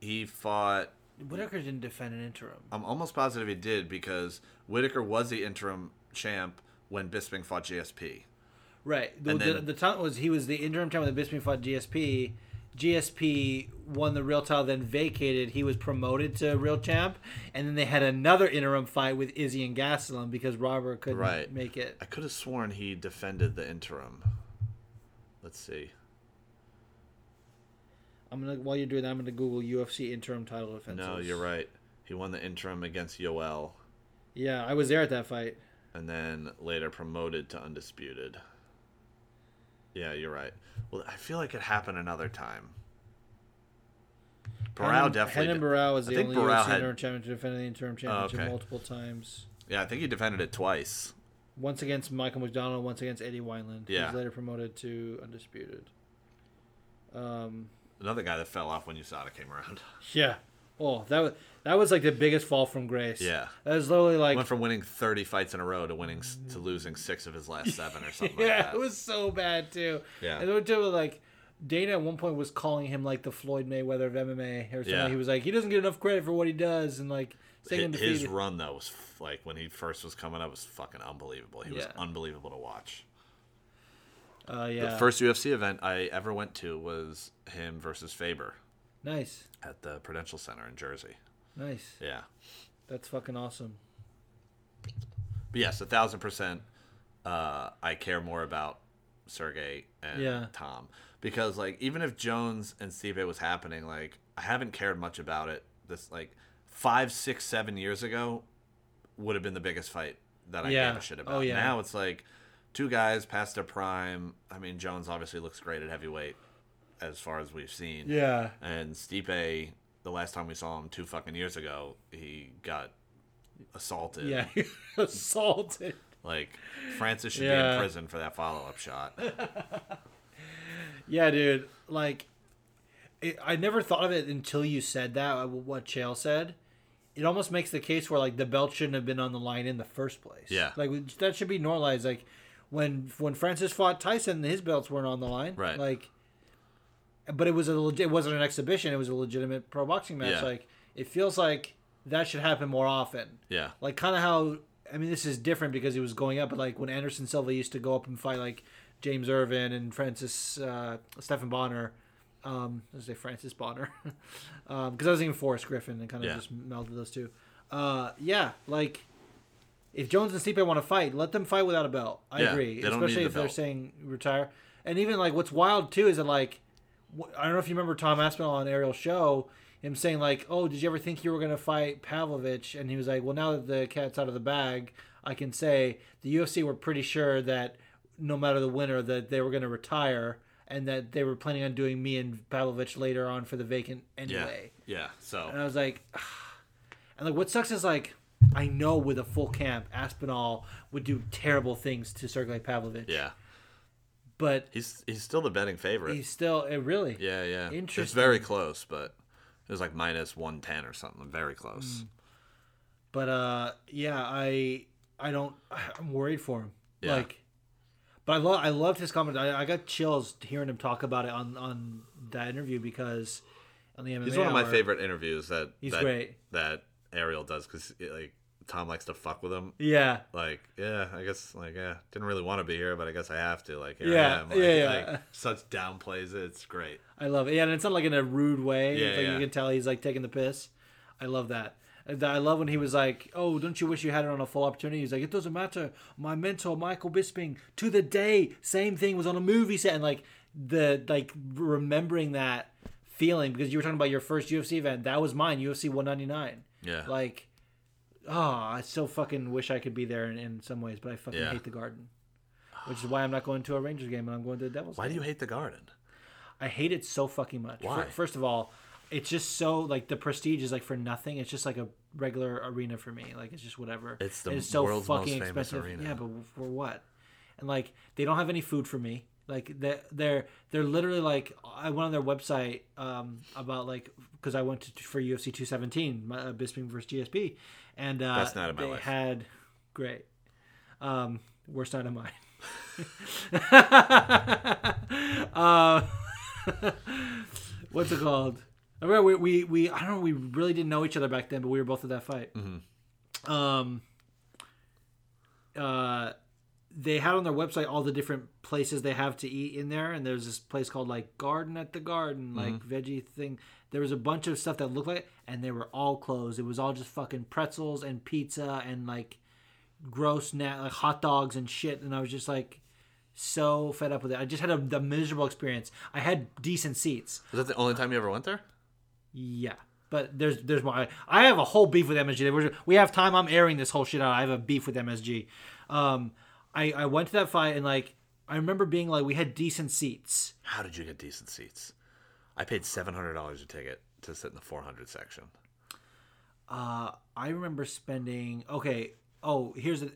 he fought. Whitaker didn't defend an interim. I'm almost positive he did because Whitaker was the interim champ when Bisping fought GSP. Right. The, And the, then- the time was he was the interim champ when Bisping fought GSP. GSP won the real title, then vacated. He was promoted to real champ, and then they had another interim fight with Izzy and Gastelum because Robert couldn't Right. make it. I could have sworn he defended the interim. Let's see. I'm gonna while you're doing that, I'm gonna Google UFC interim title defenses. No, you're right. He won the interim against Yoel, Yeah, I was there at that fight. and then later promoted to undisputed. Yeah, you're right. Well, I feel like it happened another time. Barão Renan- definitely. Renan Barão was the only Barão UFC had- interim champion to defend the interim championship okay. multiple times. Yeah, I think he defended it twice. Once against Michael McDonald, once against Eddie Wineland. He Yeah. was later promoted to undisputed. Um, Another guy that fell off when USADA came around. yeah. Oh, that was that was like the biggest fall from grace. Yeah. That was literally like went from winning 30 fights in a row to winning to losing six of his last [laughs] seven or something yeah, like that. it was so bad too. Yeah. and it was like Dana at one point was calling him like the Floyd Mayweather of MMA or something. Yeah. He was like, he doesn't get enough credit for what he does, and like saying his run though was like when he first was coming up was fucking unbelievable. He was unbelievable to watch. Uh, yeah, The first UFC event I ever went to was him versus Faber nice, at the Prudential Center in Jersey. nice. Yeah. That's fucking awesome. But yes, a thousand percent. Uh, I care more about Sergey and Yeah. Tom because, like, even if Jones and Steve was happening, like, I haven't cared much about it. This like five, six, seven years ago would have been the biggest fight that I Yeah. gave a shit about. Oh, yeah. Now it's like two guys past their prime. I mean, Jones obviously looks great at heavyweight as far as we've seen. Yeah, And Stipe, the last time we saw him two fucking years ago, he got assaulted. yeah, [laughs] assaulted. Like Francis should be in prison for that follow up shot. [laughs] Yeah, dude. Like, it, I never thought of it until you said that. uh, What Chael said. It almost makes the case where like the belt shouldn't have been on the line in the first place. Yeah. Like that should be normalized. Like when when Francis fought Tyson, his belts weren't on the line. Right. Like, but it was a. It wasn't an exhibition. It was a legitimate pro boxing match. Yeah. Like it feels like that should happen more often. Yeah. Like kind of how I mean this is different because he was going up, but like when Anderson Silva used to go up and fight like James Irvin and Francis uh, Stephan Bonnar, um, I was say Francis Bonnar, [laughs] because I was thinking Forrest Griffin and kind of Yeah. just melded those two. Uh, yeah, like if Jones and Stipe want to fight, let them fight without a belt. I Yeah, agree, they don't need especially the if they're saying retire. And even like what's wild too is that like I don't know if you remember Tom Aspinall on Ariel's show, him saying like, "Oh, did you ever think you were gonna fight Pavlovich?" And he was like, "Well, now that the cat's out of the bag, I can say the UFC were pretty sure that no matter the winner, that they were gonna retire." And that they were planning on doing me and Pavlovich later on for the vacant Yeah. anyway. Yeah. So And I was like, [sighs] and like what sucks is like I know with a full camp, Aspinall would do terrible things to Sergey Pavlovich. yeah, But he's he's still the betting favorite. he's still it really. yeah, yeah. It's very close, but it was like minus one ten or something. Very Mm. close. But uh, yeah, I I don't [sighs] I'm worried for him. Yeah. Like, but I love I loved his comment. I, I got chills hearing him talk about it on on that interview because on the MMA. He's one of my favorite interviews that He's that, great. that Ariel does because like Tom likes to fuck with him. Yeah, Like, yeah, I guess like yeah, didn't really want to be here, but I guess I have to. Like, Yeah, I am. Like, yeah, yeah. Like, such downplays it. It's great. I love it. Yeah, and it's not like in a rude way. Yeah, like yeah. you can tell he's like taking the piss. I love that. I love when he was like, "Oh, don't you wish you had it on a full opportunity?" He's like, "It doesn't matter. My mentor, Michael Bisping, to the day, same thing was on a movie set." And like the like remembering that feeling because you were talking about your first UFC event. That was mine, UFC 199. Yeah. Like, oh, I so fucking wish I could be there in, in some ways, but I fucking Yeah. hate the Garden. Which is why I'm not going to a Rangers game and I'm going to the Devils. Why do game. you hate the Garden? I hate it so fucking much. Why? Fir- First of all, it's just so like the prestige is like for nothing. It's just like a regular arena for me. Like it's just whatever. It's the And world's most fucking famous expensive. arena. Yeah, but for what? And like they don't have any food for me. Like they they're they're literally like I went on their website um about like because I went to for UFC 217 my, uh, Bisping versus GSP and uh, Best night of my they life. had great um worst night of mine. [laughs] uh, [laughs] what's it called? I remember we, we, we I don't know we really didn't know each other back then, but we were both at that fight. Um, uh, they had on their website all the different places they have to eat in there, and there's this place called like Garden at the Garden, like veggie thing. There was a bunch of stuff that looked like, and they were all closed. It was all just fucking pretzels and pizza and like gross na- like hot dogs and shit. And I was just like so fed up with it. I just had a, a miserable experience. I had decent seats. Was that the only time you ever went there? Yeah. But there's there's more. I, have a whole beef with MSG. We have time. I'm airing this whole shit out. I have a beef with MSG. Um, I I went to that fight and like I remember being like we had decent seats. How did you get decent seats? I paid seven hundred dollars a ticket to sit in the four hundred section. Uh, I remember spending okay. Oh, here's a,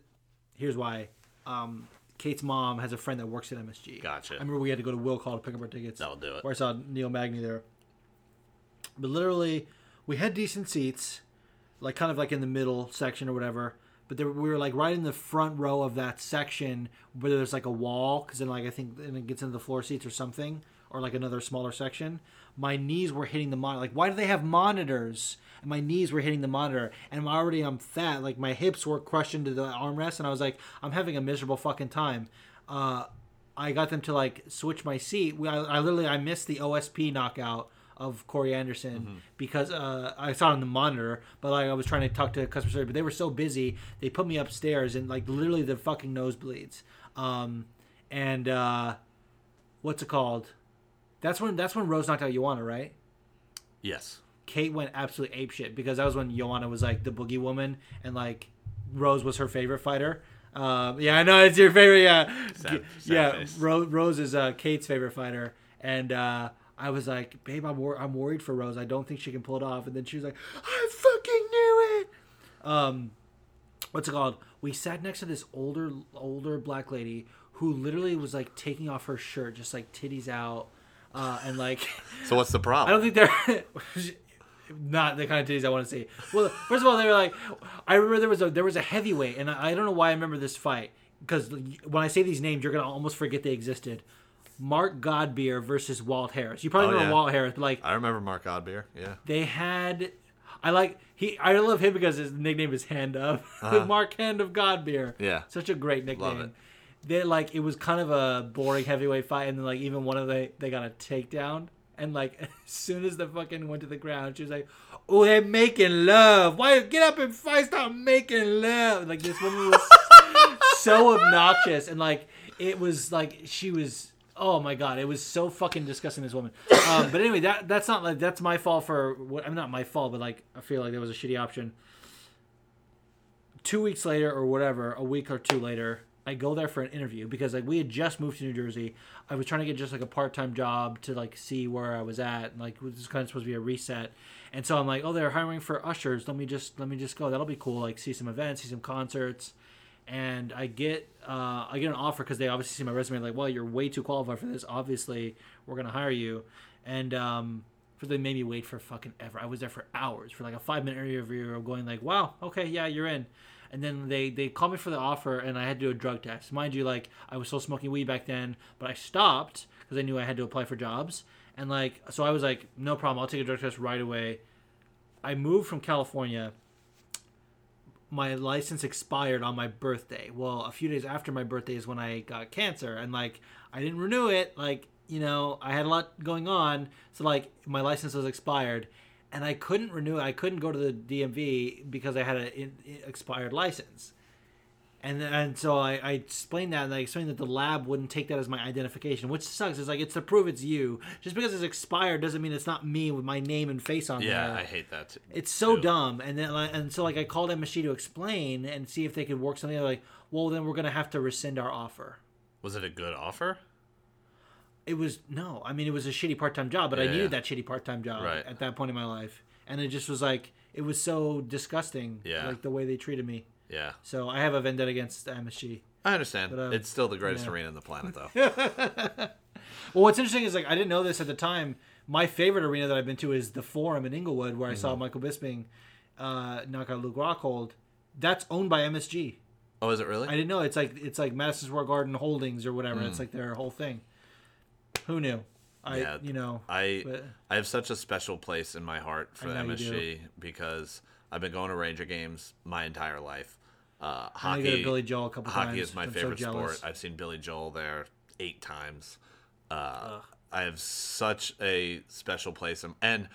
here's why. Um, Kate's mom has a friend that works at MSG. Gotcha. I remember we had to go to Will Call to pick up our tickets. That'll do it. Where I saw Neil Magny there. But literally, we had decent seats, like kind of like in the middle section or whatever. But there, we were like right in the front row of that section where there's like a wall, because then like I think then it gets into the floor seats or something, or like another smaller section. My knees were hitting the monitor. Like, why do they have monitors? And my knees were hitting the monitor, and I'm already I'm fat. Like my hips were crushed into the armrest, and I was like, I'm having a miserable fucking time. Uh, I got them to like switch my seat. I, I literally I missed the OSP knockout of Corey Anderson because uh, I saw it on the monitor, but like I was trying to talk to customer service, but they were so busy. They put me upstairs and like literally the fucking nosebleeds. Um, and uh, what's it called? That's when that's when Rose knocked out Joanna, right? Yes. Kate went absolutely apeshit because that was when Joanna was like the boogie woman and like Rose was her favorite fighter. Um, yeah, I know it's your favorite. Yeah, Sad- sad yeah. Rose, Rose is uh, Kate's favorite fighter, and uh, I was like, babe, I'm wor- I'm worried for Rose. I don't think she can pull it off. And then she was like, I fucking knew it. Um, what's it called? We sat next to this older older black lady who literally was like taking off her shirt, just like titties out, uh, and like. So what's the problem? [laughs] I don't think they're [laughs] not the kind of titties I want to see. Well, first of all, they were like, I remember there was a there was a heavyweight, and I, I don't know why I remember this fight because when I say these names, you're gonna almost forget they existed. Mark Godbeer versus Walt Harris. You probably Oh, remember yeah. Walt Harris, but like I remember Mark Godbeer. Yeah. they had. I like he. I love him because his nickname is Hand Up. [laughs] Mark Hand of Godbeer. Uh-huh. Yeah. such a great nickname. Love it. They like it was kind of a boring heavyweight fight, and then like even one of the they got a takedown, and like [laughs] as soon as the fucking went to the ground, she was like, "Oh, they're making love. Why get up and fight? Stop making love." Like this woman was [laughs] so obnoxious, and like it was like she was Oh my god, it was so fucking disgusting. This woman. [coughs] Um, but anyway, that that's not like that's my fault for what. I'm not my fault, but like I feel like there was a shitty option. Two weeks later, or whatever, a week or two later, I go there for an interview because like we had just moved to New Jersey. I was trying to get just like a part time job to like see where I was at. And, like this is kind of supposed to be a reset, and so I'm like, oh, they're hiring for ushers. Let me just let me just go. That'll be cool. Like see some events, see some concerts and I get uh, I get an offer because they obviously see my resume like, well, you're way too qualified for this. Obviously, we're gonna hire you, and um, for they made me wait for fucking ever. I was there for hours for like a five minute interview, going like, wow, okay, yeah, you're in. And then they they called me for the offer, and I had to do a drug test. Mind you, like I was still smoking weed back then, but I stopped because I knew I had to apply for jobs. And like, so I was like, no problem, I'll take a drug test right away. I moved from California my license expired on my birthday. Well, a few days after my birthday is when I got cancer, and like I didn't renew it. Like you know, I had a lot going on, so like my license was expired, and I couldn't renew it. I couldn't go to the DMV because I had an expired license. And and so I, I explained that, and I explained that the lab wouldn't take that as my identification, which sucks. It's like it's to prove it's you. Just because it's expired doesn't mean it's not me with my name and face on Yeah, there. Yeah, I hate that. Too. It's so too. dumb. And then like, and so like I called MSG to explain and see if they could work something. out. like, well, then we're gonna have to rescind our offer. Was it a good offer? It was no, I mean it was a shitty part time job, but I Yeah. needed that shitty part time job Right. at that point in my life, and it just was like it was so disgusting, Yeah. like the way they treated me. Yeah, So I have a vendetta against MSG. I understand. But, um, it's still the greatest yeah. arena on the planet, though. [laughs] Well, what's interesting is like I didn't know this at the time. My favorite arena that I've been to is the Forum in Inglewood, where I saw Mm-hmm. Michael Bisping uh, knock out Luke Rockhold. That's owned by MSG. oh, is it really? I didn't know. It's like it's like Madison Square Garden Holdings or whatever. It's like their whole thing. Who knew? I Mm. Yeah, you know. I but- I have such a special place in my heart for I the know you MSG because I've been going to Ranger games my entire life. Uh, I hockey, go to Billy Joel a couple hockey times. is my I'm favorite jealous. sport. I've seen Billy Joel there eight times. Uh, I have such a special place, in, and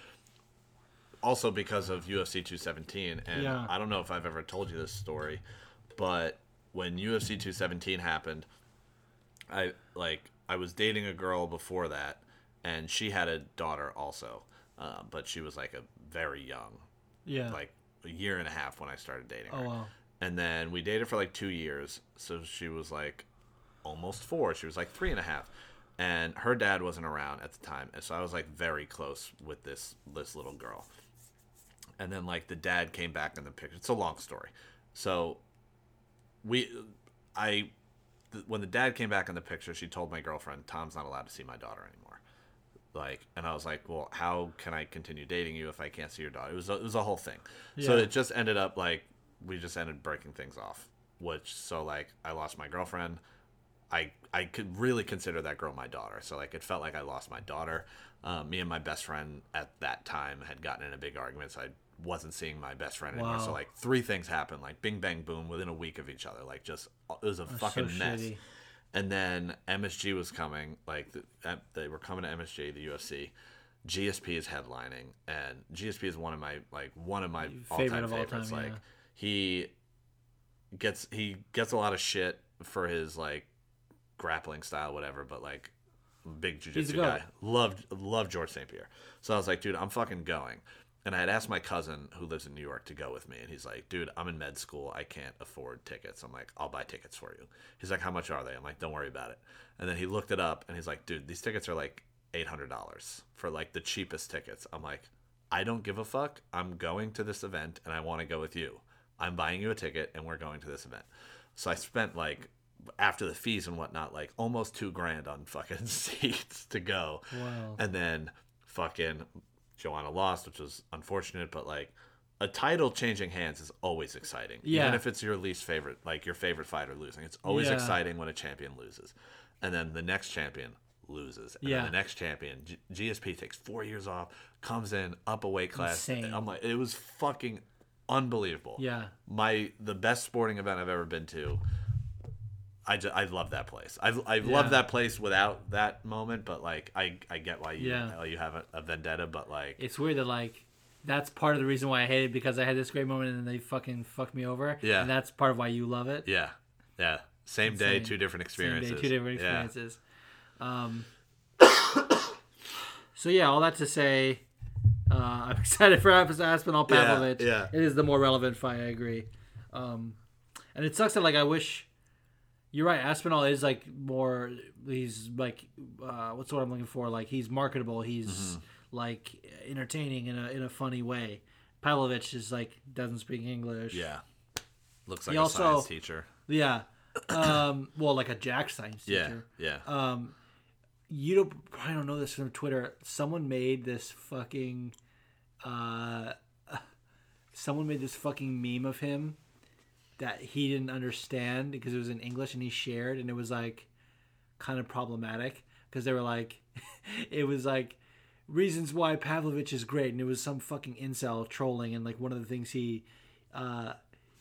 also because of UFC 217. And Yeah. I don't know if I've ever told you this story, but when UFC 217 happened, I like I was dating a girl before that, and she had a daughter also, uh, but she was like a very young, Yeah. like a year and a half when I started dating her. oh wow. And then we dated for like two years, so she was like almost four. She was like three and a half, and her dad wasn't around at the time, and so I was like very close with this this little girl. And then like the dad came back in the picture. It's a long story. So we, I, th- when the dad came back in the picture, she told my girlfriend, "Tom's not allowed to see my daughter anymore." Like, and I was like, "Well, how can I continue dating you if I can't see your daughter?" It was a, it was a whole thing. So it just ended up like we just ended breaking things off. Which so like I lost my girlfriend. I I could really consider that girl my daughter. So like it felt like I lost my daughter. Um, me and my best friend at that time had gotten in a big argument, so I wasn't seeing my best friend anymore. So like three things happened, like bing bang boom, within a week of each other. Like just it was a fucking so mess. shitty. And then MSG was coming, like the, they were coming to MSG, the UFC. GSP is headlining, and GSP is one of my like one of my all time of all favorites. time, like yeah. He gets he gets a lot of shit for his like grappling style, whatever. But like big jujitsu guy, loved loved George St Pierre. So I was like, dude, I'm fucking going. And I had asked my cousin who lives in New York to go with me, and he's like, "Dude, I'm in med school. I can't afford tickets." I'm like, "I'll buy tickets for you." He's like, "How much are they?" I'm like, "Don't worry about it." And then he looked it up, and he's like, "Dude, these tickets are like eight hundred dollars for like the cheapest tickets." I'm like, "I don't give a fuck. I'm going to this event, and I want to go with you. I'm buying you a ticket, and we're going to this event." So I spent like after the fees and whatnot, like almost two grand on fucking [laughs] seats to go. Wow. And then fucking Joanna lost, which was unfortunate, but like a title changing hands is always exciting. Yeah. Even if it's your least favorite, like your favorite fighter losing. It's always Yeah. exciting when a champion loses. And then the next champion loses. And Yeah. then the next champion, G- GSP takes four years off, comes in, up a weight class. Insane. I'm like, it was fucking unbelievable. Yeah. My the best sporting event I've ever been to. I, just, I love that place. I've, I've Yeah. loved that place without that moment, but like I, I get why you Yeah. why you have a, a vendetta, but like It's weird that like that's part of the reason why I hate it because I had this great moment and they fucking fucked me over. Yeah. And that's part of why you love it. yeah, yeah, same day, two different experiences. Same day, two different Yeah. experiences. Um, [coughs] [coughs] so yeah, all that to say, uh, I'm [laughs] excited for Aspinall Yeah, Pavlovich. yeah. It is the more relevant fight. I agree. Um, and it sucks that like I wish. You're right. Aspinall is like more. He's like, uh, what's what I'm looking for? Like he's marketable. He's Mm-hmm. like entertaining in a in a funny way. Pavlovich is like doesn't speak English. Yeah. Looks like He a also- science teacher. Yeah. Um, well, like a Jack science Yeah. teacher. Yeah. Um, you don't probably don't know this from Twitter. Someone made this fucking, uh, someone made this fucking meme of him that he didn't understand because it was in English and he shared and it was like kind of problematic because they were like, [laughs] it was like reasons why Pavlovich is great and it was some fucking incel trolling and like one of the things he, uh,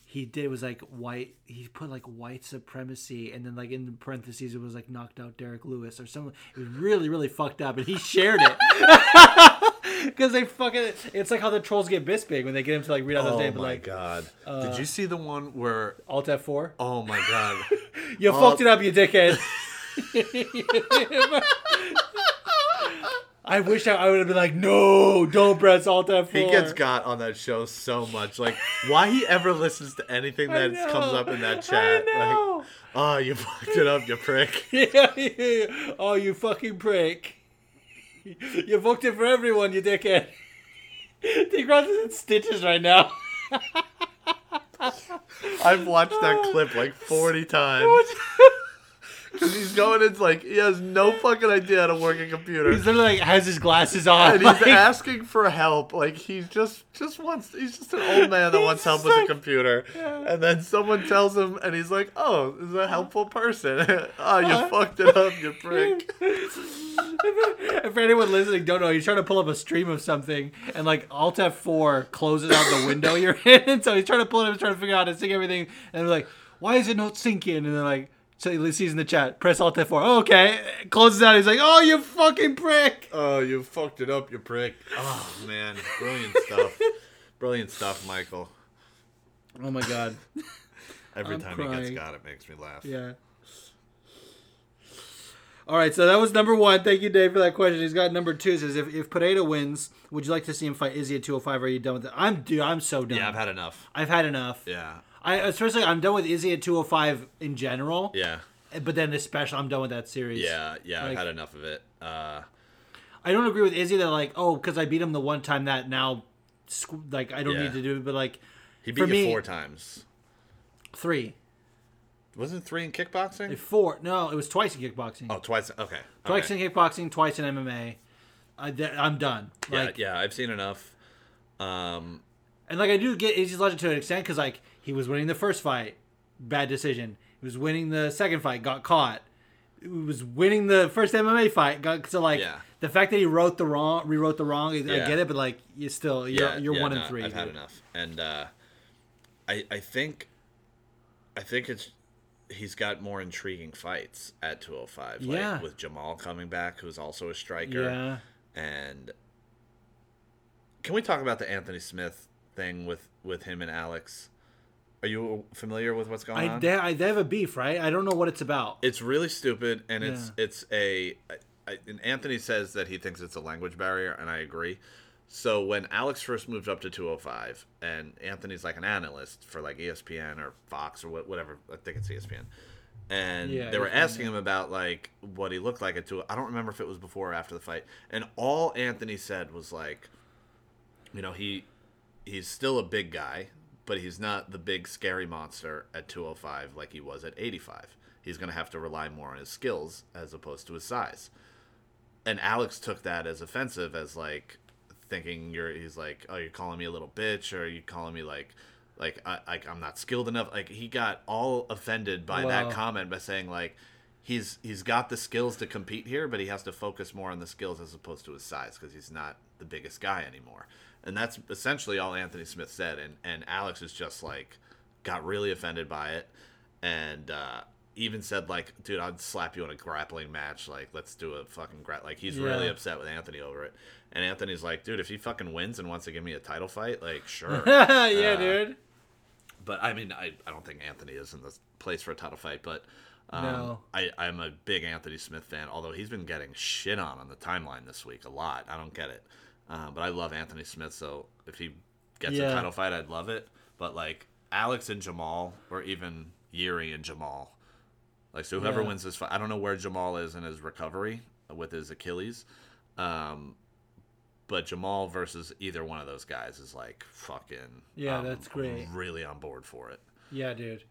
he did was like white he put like white supremacy and then like in parentheses it was like knocked out Derrick Lewis or something. It was really really fucked up and he shared it [laughs] [laughs] because they fucking it's like how the trolls get Bisping when they get him to like read out Oh name my like god! Uh, Did you see the one where? Alt F4 Oh my god! [laughs] you Oh. fucked it up you dickhead [laughs] I wish I, I would have been like no don't press Alt F4 He gets got on that show so much. Like, why he ever listens to anything that comes up in that chat? Like, oh, you fucked it up, you prick. Yeah, yeah, yeah. Oh, you fucking prick. [laughs] You booked it for everyone, you dickhead. [laughs] Dick Ross is in stitches right now. [laughs] I've watched that clip like forty times. 'Cause he's going into like he has no fucking idea how to work a computer. He's literally like has his glasses on. and he's like- asking for help. Like he's just just wants he's just an old man that wants help with the computer. And then someone tells him and he's like, Oh, this is a helpful person. oh, you Uh-huh. fucked it up, you prick. [laughs] if for anyone listening don't know, he's trying to pull up a stream of something, and like Alt F4 closes out the window you're [laughs] in. So he's trying to pull it up, trying to figure out how to sync everything, and they're like, "Why is it not syncing?" And they're like, "So he sees in the chat, press Alt F4." Oh, okay, closes out. He's like, "Oh, you fucking prick!" Oh, you fucked it up, you prick. Oh man, brilliant stuff. Brilliant stuff, Michael. Oh my god. Every I'm time he gets got, it makes me laugh. Yeah. All right, so that was number one. Thank you, Dave, for that question. He's got number two. Says if if Pereira wins, would you like to see him fight Izzy at 205? Are you done with it? I'm dude. I'm so done. Yeah, I've had enough. I've had enough. Yeah. I especially I'm done with Izzy at 205 in general. Yeah. But then especially I'm done with that series. Yeah, yeah, Like- I've had enough of it. Uh, I don't agree with Izzy that like oh because I beat him the one time that now like I don't Yeah. need to do it. But like he beat you me- four times. three, Wasn't it three in kickboxing? four. No, it was twice in kickboxing. oh, twice. Okay. Twice okay. in kickboxing, twice in MMA. I, am done. Yeah, Like, yeah, I've seen enough. Um, And like I do get Izzy's logic to an extent because like he was winning the first fight, bad decision. He was winning the second fight, got caught. He was winning the first MMA fight, got so like Yeah. the fact that he wrote the wrong, rewrote the wrong. I Yeah. get it, but like you still you're yeah, you're yeah, one no, and three. I've had dude. enough, and uh, I I think I think it's he's got more intriguing fights at 205. Like Yeah. with Jamal coming back, who's also a striker. Yeah, And can we talk about the Anthony Smith thing with with him and Alex? Are you familiar with what's going I on? they, I they have a beef, right? I don't know what it's about. it's really stupid, and it's it's a. I, I, and Anthony says that he thinks it's a language barrier, and I agree. So when Alex first moved up to 205, and Anthony's like an analyst for like ESPN or Fox or wha- whatever, I think it's ESPN, and Yeah, they were asking him about like what he looked like at two. I don't remember if it was before or after the fight, and all Anthony said was like, you know, he he's still a big guy, but he's not the big scary monster at 205 like he was at 85. He's going to have to rely more on his skills as opposed to his size. And Alex took that as offensive as like thinking you're he's like, "Oh, you're calling me a little bitch or you calling me like like I like I'm not skilled enough." Like he got all offended by Wow. that comment by saying like he's he's got the skills to compete here, but he has to focus more on the skills as opposed to his size because he's not the biggest guy anymore. And that's essentially all Anthony Smith said. And and Alex is just like got really offended by it, and uh, even said like, "Dude, I'd slap you in a grappling match. Like, let's do a fucking gra-. Like he's really upset with Anthony over it. And Anthony's like, "Dude, if he fucking wins and wants to give me a title fight, like, sure." [laughs] yeah, Uh, dude. but I mean, I, I don't think Anthony is in the place for a title fight. But Um, No. I, I'm a big Anthony Smith fan, although he's been getting shit on on the timeline this week a lot. I don't get it. Uh, but I love Anthony Smith, so if he gets Yeah. a title fight, I'd love it. But like Alex and Jamal, or even Yuri and Jamal, like so whoever Yeah. wins this fight, I don't know where Jamal is in his recovery with his Achilles. Um, but Jamal versus either one of those guys is like fucking. Yeah, um, that's great. I'm really on board for it. Yeah, dude.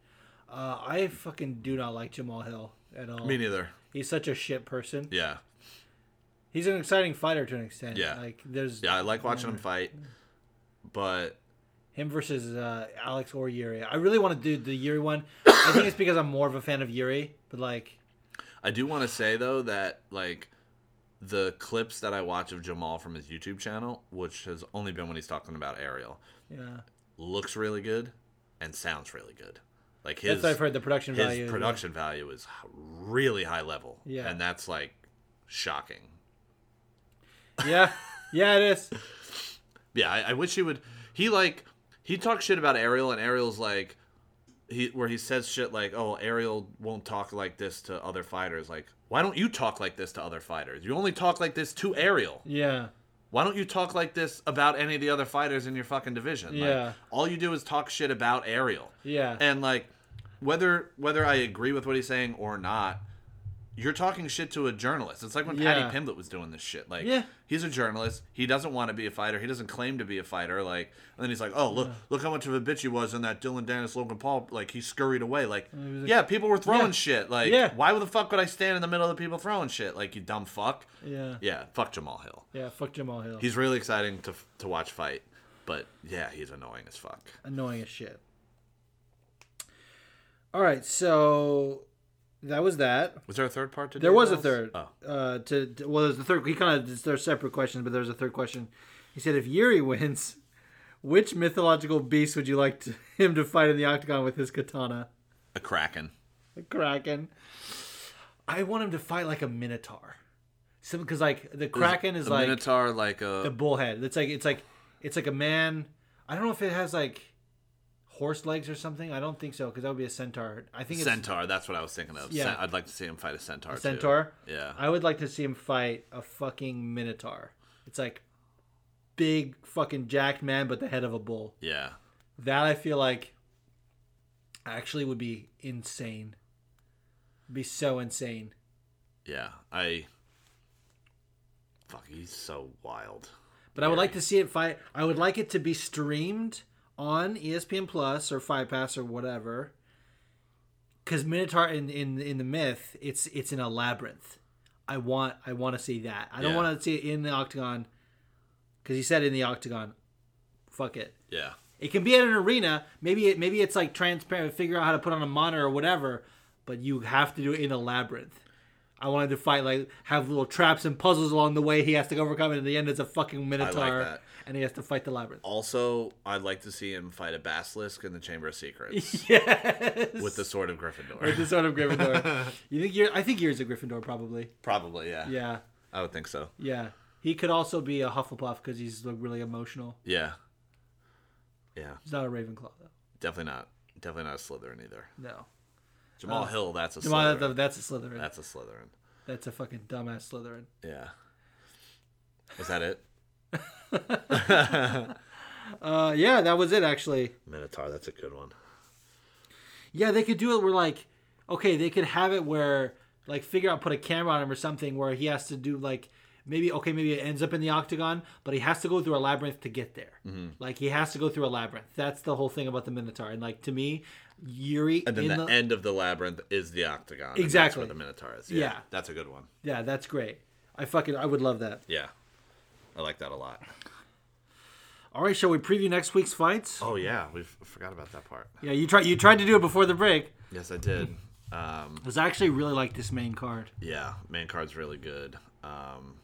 Uh, I fucking do not like Jamal Hill at all. Me neither. He's such a shit person. Yeah. He's an exciting fighter to an extent. Yeah. Like there's Yeah, I like watching him fight, but him versus uh, Alex or Yuri. I really want to do the Yuri one. I think it's because I'm more of a fan of Yuri, but like I do want to say though that like the clips that I watch of Jamal from his YouTube channel, which has only been when he's talking about Ariel, yeah. looks really good and sounds really good. Like his That's I've heard the production his value. production value is really high level. Yeah. and that's like shocking. Yeah. Yeah, it is. [laughs] Yeah, I, I wish he would. He like he talks shit about Ariel, and Ariel's like he where he says shit like, "Oh, Ariel won't talk like this to other fighters." Like, why don't you talk like this to other fighters? You only talk like this to Ariel. Yeah. Why don't you talk like this about any of the other fighters in your fucking division? Like, Yeah. all you do is talk shit about Ariel. Yeah. And like whether whether I agree with what he's saying or not, you're talking shit to a journalist. It's like when Yeah. Paddy Pimblett was doing this shit. Like Yeah. he's a journalist. He doesn't want to be a fighter. He doesn't claim to be a fighter. Like and then he's like, Oh, look look how much of a bitch he was in that Dillon Danis Logan Paul like he scurried away. Like like- Yeah, people were throwing Yeah. shit. Like Yeah. why the fuck would I stand in the middle of the people throwing shit? Like you dumb fuck. yeah. Yeah, fuck Jamal Hill. Yeah. Fuck Jamal Hill. He's really exciting to to watch fight. But yeah, he's annoying as fuck. annoying as shit. All right, so that was that. Was there a third part to There was a third. Oh. Uh, to, to well, there's the third. He kind of they're separate questions, but there's a third question. He said, if Yuri wins, which mythological beast would you like to, [laughs] him to fight in the octagon with his katana? A Kraken. A Kraken. I want him to fight like a minotaur. Because like the Kraken is a like Minotaur like a the bullhead. It's like it's like it's like a man. I don't know if it has like horse legs or something. I don't think so because that would be a centaur. I think it's centaur. That's what I was thinking of. Yeah. I'd like to see him fight a centaur. too. centaur. Yeah. I would like to see him fight a fucking minotaur. It's like big fucking jacked man, but the head of a bull. Yeah. That I feel like actually would be insane. Be so insane. Yeah. I. Fuck, he's so wild. But I would like to see it fight. I would like it to be streamed on ESPN Plus or Fight Pass or whatever. Because Minotaur in, in in the myth, it's it's in a labyrinth. I want I want to see that. I don't want to see it in the octagon. Because he said in the octagon. Fuck it. Yeah. It can be at an arena. Maybe it maybe it's like transparent. Figure out how to put on a monitor or whatever. But you have to do it in a labyrinth. I wanted to fight like have little traps and puzzles along the way. He has to overcome, and at the end, it's a fucking minotaur, that. And he has to fight the labyrinth. Also, I'd like to see him fight a basilisk in the Chamber of Secrets [laughs] yes, with the Sword of Gryffindor. with the sword of Gryffindor. [laughs] you think you're? I think yours a Gryffindor, probably. Probably, yeah. Yeah, I would think so. yeah. He could also be a Hufflepuff because he's like really emotional. Yeah. Yeah. He's not a Ravenclaw though. Definitely not. Definitely not a Slytherin either. No, Jamal uh, Hill, that's a Jamal, Slytherin. that's a Slytherin. That's a Slytherin. That's a fucking dumbass Slytherin. Yeah. Is that it? Uh, yeah, that was it actually. Minotaur, that's a good one. Yeah, they could do it where like, okay, they could have it where like figure out put a camera on him or something where he has to do like maybe okay maybe it ends up in the octagon, but he has to go through a labyrinth to get there. Mm-hmm. Like he has to go through a labyrinth. That's the whole thing about the Minotaur. And like to me, Yuri And then in the, the, end of the labyrinth is the octagon. Exactly. where the Minotaur is. Yeah, Yeah. That's a good one. yeah, that's great. I fucking I would love that. Yeah. I like that a lot. All right, shall we preview next week's fights? Oh yeah, we forgot about that part. Yeah, you tried you tried to do it before the break. Yes, I did. Um, Because I actually really like this main card. yeah, main card's really good. Um,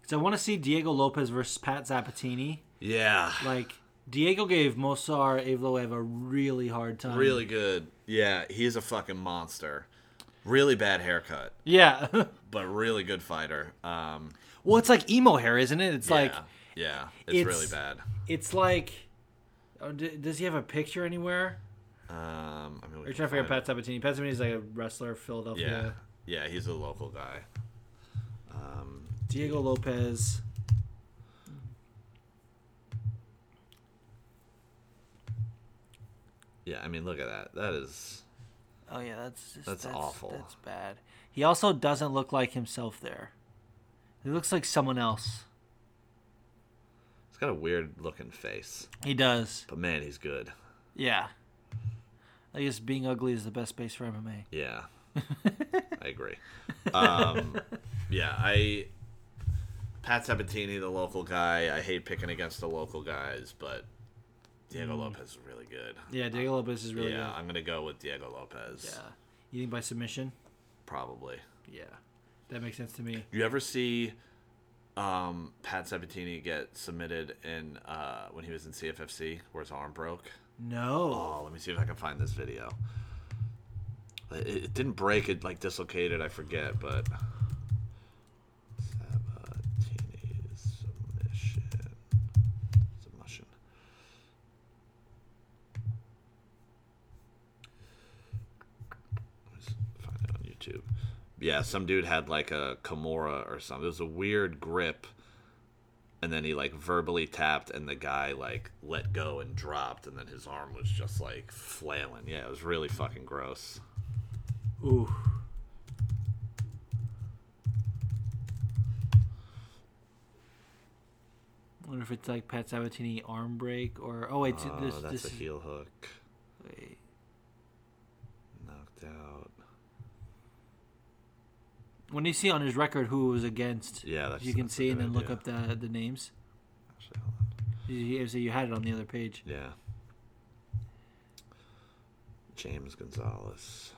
Because I want to see Diego Lopez versus Pat Sabatini. yeah, Like Diego gave Movsar Evloev a really hard time. really good. Yeah, he's a fucking monster. Really bad haircut, Yeah. [laughs] but really good fighter. Um, well, it's like emo hair, isn't it? It's yeah, like yeah, it's, it's- really bad. it's like. oh, d- Does he have a picture anywhere? Um, I mean, we Are you can trying to figure out Pat Sabatini? Pat Sabatini's like a wrestler, of Philadelphia. Yeah, yeah, he's a local guy. Um, Diego Lopez. yeah, I mean, look at that. That is. Oh yeah, that's just, That's awful. That's bad. He also doesn't look like himself there. He looks like someone else. He's got a weird looking face, He does. but man, he's good. Yeah. I guess being ugly is the best base for MMA. Yeah, [laughs] I agree. Um, yeah, I. Pat Sabatini, the local guy. I hate picking against the local guys, but Diego Lopez is really good. Yeah, Diego Lopez is really yeah, good. I'm gonna go with Diego Lopez. Yeah. You think by submission? probably. Yeah. That makes sense to me. You ever see um, Pat Sabatini get submitted in uh, when he was in CFFC, where his arm broke? No. Oh, let me see if I can find this video. It, it didn't break; it like dislocated. I forget, but Sabatini's submission, submission. Let's find it on YouTube. Yeah, some dude had like a Kimura or something. It was a weird grip, and then he like verbally tapped, and the guy like let go and dropped, and then his arm was just like flailing. Yeah, it was really fucking gross. Ooh. wonder if it's like Pat Sabatini arm break or oh wait, Oh, this that's this a heel hook. wait. Knocked out. When you see on his record who was against, Yeah, that's you can that's see and then look up the the names. Actually, hold on. You, so you had it on the other page. Yeah. James Gonzalez.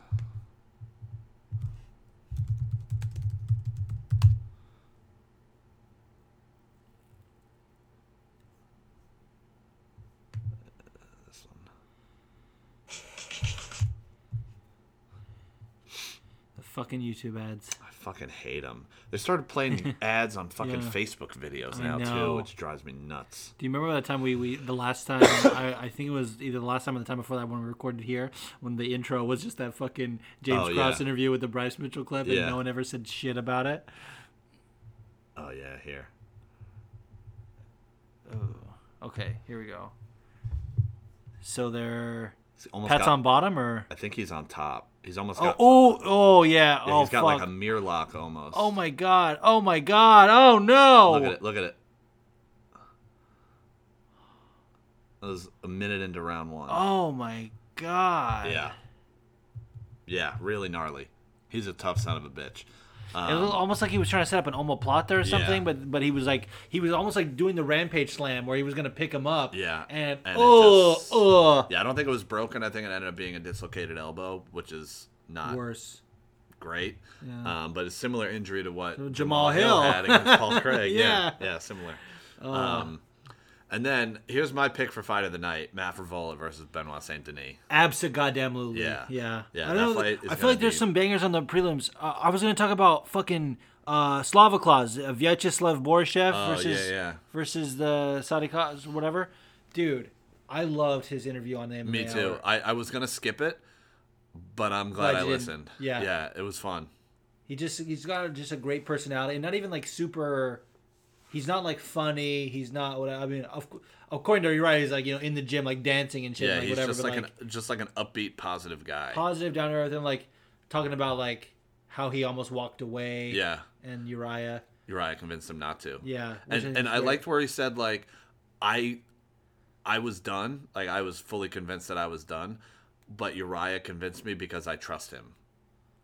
This one. The fucking YouTube ads. I fucking hate them. They started playing [laughs] ads on fucking Yeah. Facebook videos now too, which drives me nuts. Do you remember that time we, we the last time [coughs] I, I think it was either the last time or the time before that when we recorded here when the intro was just that fucking James Oh, Cross yeah. interview with the Bryce Mitchell clip and no one ever said shit about it. Oh yeah, here. Oh, Okay, here we go. So they're Pat's got- on bottom or I think he's on top. He's almost oh got. oh oh yeah, yeah, oh he's got fuck like a mirror lock almost. oh my god oh my god oh no Look at it. Look at it. That was a minute into round one. oh my god Yeah. Yeah, really gnarly. He's a tough son of a bitch. It Um, was almost like he was trying to set up an omoplata or something, Yeah. but but he was like he was almost like doing the rampage slam where he was gonna pick him up. Yeah, and, and oh just- oh yeah, I don't think it was broken. I think it ended up being a dislocated elbow, which is not worse. great. Yeah. Um, but a similar injury to what Jamal Hill. had against Paul Craig. [laughs] yeah. Yeah. yeah, similar. Oh. Um, and then here's my pick for fight of the night: Matt Frivola versus Benoit Saint Denis. Absa goddamn Lulu. Yeah. yeah, Yeah, I know. I feel like there's some bangers on the prelims. Uh, I was gonna talk about fucking uh, Slava Claus, uh, Vyacheslav Borshchev Oh, versus yeah, yeah. versus the Saudi Claus, whatever. Dude, I loved his interview on the MMA Me too. I, I was gonna skip it, but I'm glad, Glad I didn't. listened. Yeah. yeah, it was fun. He just he's got just a great personality, and not even like super. He's not like funny. He's not what I mean. Of, according to you, right? He's like you know in the gym, like dancing and shit, Yeah, like he's whatever. just like, like, an just like an upbeat, positive guy. positive, down to earth, and like talking about like how he almost walked away. yeah, And Uriah. I convinced him not to. Yeah. and and I liked where he said like, I, I was done. Like I was fully convinced that I was done, but Uriah convinced me because I trust him.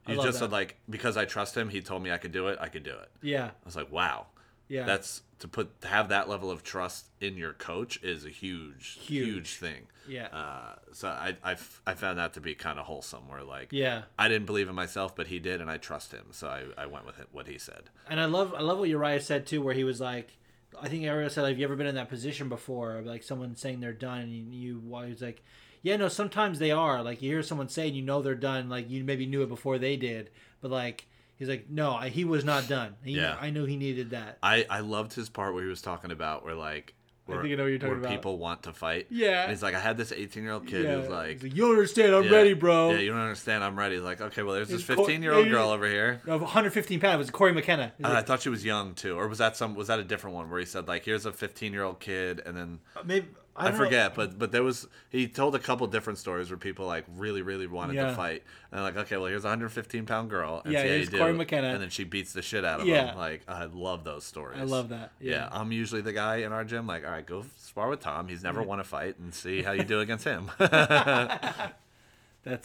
Love just said like because I trust him, he told me I could do it. I could do it. Yeah. I was like, wow. Yeah. That's to put to have that level of trust in your coach is a huge, Huge. huge, thing. Yeah. Uh, so I, I, I found that to be kind of wholesome. Where like, yeah. I didn't believe in myself, but he did, and I trust him. So I, I went with it, what he said. And I love I love what Uriah said too, where he was like, I think Uriah said, "Have you ever been in that position before?" Like someone saying they're done, and you, you was like, "Yeah, no, sometimes they are." Like you hear someone say, and you know they're done. Like you maybe knew it before they did, but like he's like, "No, I, he was not done. He, Yeah. I knew he needed that." I, I loved his part where he was talking about where like where, think I know what you're talking where about. people want to fight. Yeah. And he's like, I had this 18 year old kid who's like, you don't understand. I'm yeah, ready, bro. Yeah, you don't understand. I'm ready. He's like, okay, well, there's this 15 year old girl over here. Of 115 pounds. It was Cory McKenna. He's Uh, I thought she was young too, or was that some? Was that a different one where he said like, "Here's a 15 year old kid," and then maybe I, know. forget, but but there was he told a couple different stories where people like really really wanted Yeah. to fight, and they're like, okay, well here's a 115 pound girl, and Yeah, see how you here's. Cory McKenna. and then she beats the shit out of Yeah. him. Like I love those stories. I love that. Yeah. Yeah. I'm usually the guy in our gym. Like, all right, go spar with Tom. He's never won a fight, and see how you do [laughs] against him. [laughs] That's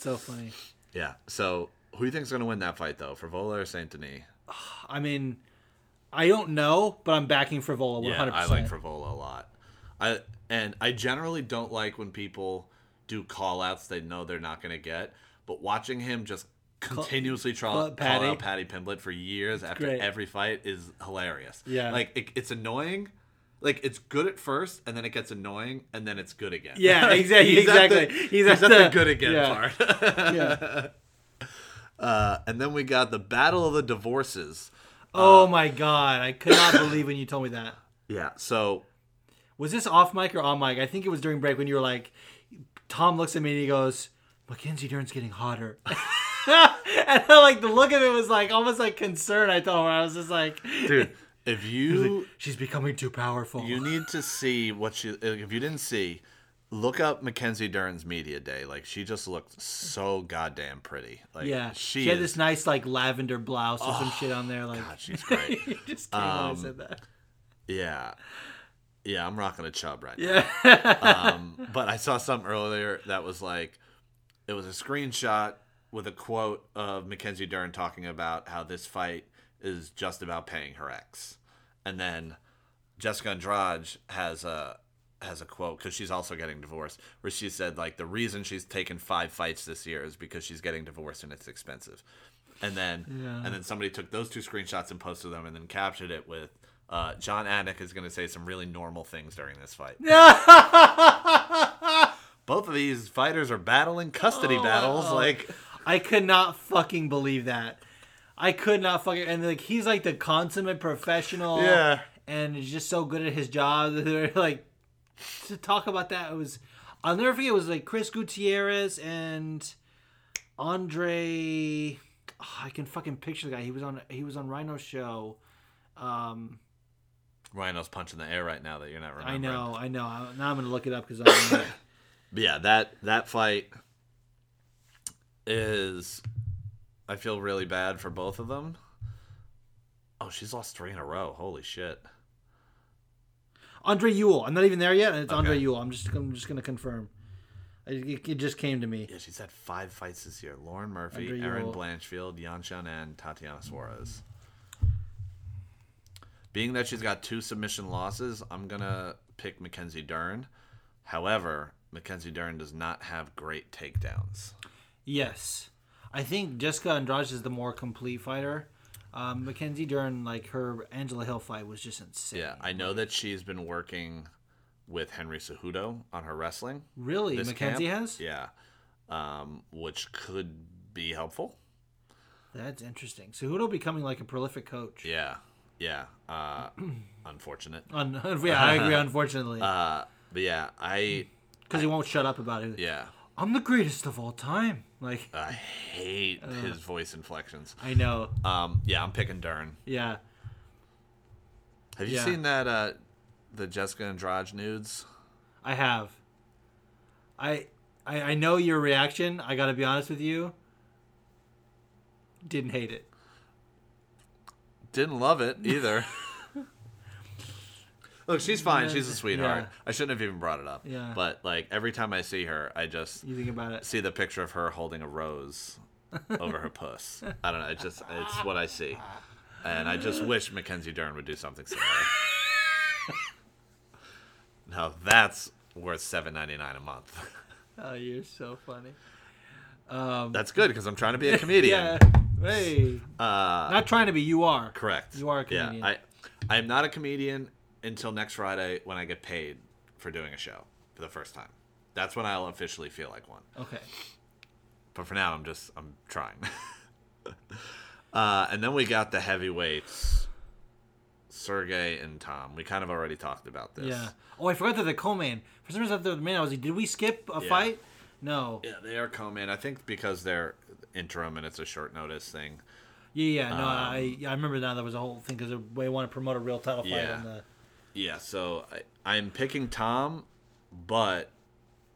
so funny. yeah. So who do you think's gonna win that fight though, Frivola or Saint Denis? [sighs] I mean, I don't know, but I'm backing Frivola 100%. Yeah, I like Frivola a lot. I and I generally don't like when people do call outs they know they're not gonna get. But watching him just continuously try, call call, out Patty. out Paddy Pimblett for years after great. every fight is hilarious. Yeah. Like it, it's annoying. Like it's good at first, and then it gets annoying, and then it's good again. Yeah, [laughs] exactly- he's at the- exactly. He's, He's at, at the, the- good again yeah. part. Yeah. [laughs] Uh, and then we got the battle of the divorces. Oh my god, I could not believe when you told me that. [coughs] Yeah. So Was this off mic or on mic? I think it was during break when you were like, Tom looks at me and he goes, Mackenzie Dern's getting hotter. [laughs] and I, like the look of it was like almost like concern. I told her I was just like, dude, [laughs] if you she's becoming too powerful. You need to see what she. If you didn't see, look up Mackenzie Dern's media day. Like she just looked so goddamn pretty. Like yeah, she, she, had is- this nice like lavender blouse or some shit on there. Like God, she's great. [laughs] you just came when I Um, said that. yeah, yeah. I'm rocking a chub right Yeah, now. Um, [laughs] but I saw something earlier that was like, it was a screenshot with a quote of Mackenzie Dern talking about how this fight is just about paying her ex, and then Jessica Andrade has a has a quote because she's also getting divorced, where she said like the reason she's taken five fights this year is because she's getting divorced and it's expensive, and then Yeah. and then somebody took those two screenshots and posted them and then captured it with. Uh, Jon Anik is going to say some really normal things during this fight. [laughs] Both of these fighters are battling custody battles. Like, I could not fucking believe that. I could not fucking and like he's like the consummate professional. Yeah. and is just so good at his job. [laughs] They're like to talk about that. It was I'll never forget. It was like Chris Gutierrez and Andre. oh, I can fucking picture the guy. He was on. He was on Rhino's show. Um, Rhino's punching the air right now that you're not remembering. I know. I know. Now I'm gonna look it up because I'm. [coughs] But yeah, that that fight is. I feel really bad for both of them. Oh, she's lost three in a row. Holy shit. Andre Ewell. I'm not even there yet, and it's Andre Ewell. I'm just. I'm just gonna confirm. It, it just came to me. Yeah, she's had five fights this year. Lauren Murphy, Erin Blanchfield, Yan and Tatiana Suarez. Being that she's got two submission losses, I'm gonna pick Mackenzie Dern. However, Mackenzie Dern does not have great takedowns. Yes, I think Jessica Andrade is the more complete fighter. Um, Mackenzie Dern, like her Angela Hill fight, was just insane. Yeah, I know that she's been working with Henry Cejudo on her wrestling. Really, Mackenzie camp. has. Yeah, um, which could be helpful. That's interesting. So Cejudo becoming like a prolific coach. Yeah, yeah. Uh, [clears throat] unfortunate. Un- [laughs] yeah, I agree. Unfortunately, [laughs] Uh, but yeah, I because he won't shut up about it. yeah. I'm the greatest of all time. Like I hate [laughs] his voice inflections. I know. Um, yeah, I'm picking Dern. Yeah. Have you Yeah. seen that uh, the Jessica Andrade nudes? I have. I, I I know your reaction. I got to be honest with you. Didn't hate it. Didn't love it either. [laughs] Look, she's fine. She's a Yeah. sweetheart. I shouldn't have even brought it up. Yeah. But like every time I see her, I just You think about it. see the picture of her holding a rose over her puss. I don't know. It just it's what I see, and I just [laughs] wish Mackenzie Dern would do something similar. now that's worth seven ninety nine a month. Oh, you're so funny. [laughs] Um, That's good because I'm trying to be a comedian. yeah. Hey. Uh, Not trying to be. You are. correct. You are a comedian. Yeah, I I'm not a comedian until next Friday when I get paid for doing a show for the first time. That's when I'll officially feel like one. Okay. But for now, I'm just I'm trying. [laughs] uh, and then we got the heavyweights. Sergey and Tom. We kind of already talked about this. Yeah. Oh, I forgot that the co-main. For some reason, I thought the main. I was like, did we skip a Yeah. fight? No. Yeah, they are co-main. I think because they're interim and it's a short notice thing. Yeah, yeah. No, Um, I I remember now. That there was a whole thing because they want to promote a real title fight Yeah. on the. Yeah, so I, I'm picking Tom, but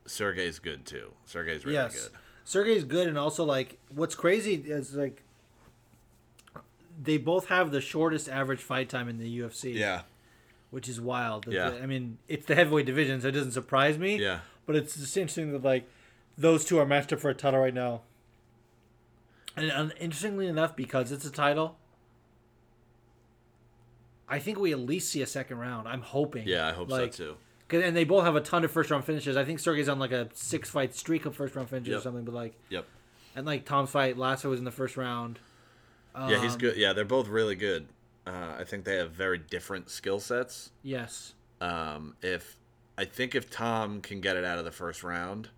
Sergey's good too. Sergey's really yes. good. Sergey's good, and also like what's crazy is like they both have the shortest average fight time in the UFC. Yeah, which is wild. Yeah. I mean, it's the heavyweight division, so it doesn't surprise me. yeah. But it's just interesting that like those two are matched up for a title right now. And, and interestingly enough, because it's a title, I think we at least see a second round. I'm hoping. Yeah, I hope Like, so too. 'cause- and they both have a ton of first round finishes. I think Sergey's on like a six fight streak of first round finishes or something. But like, Yep. and like Tom's fight fight was in the first round. yeah, he's Um, good. Yeah, they're both really good. Uh, I think they have very different skill sets. Yes. Um, if I think if Tom can get it out of the first round,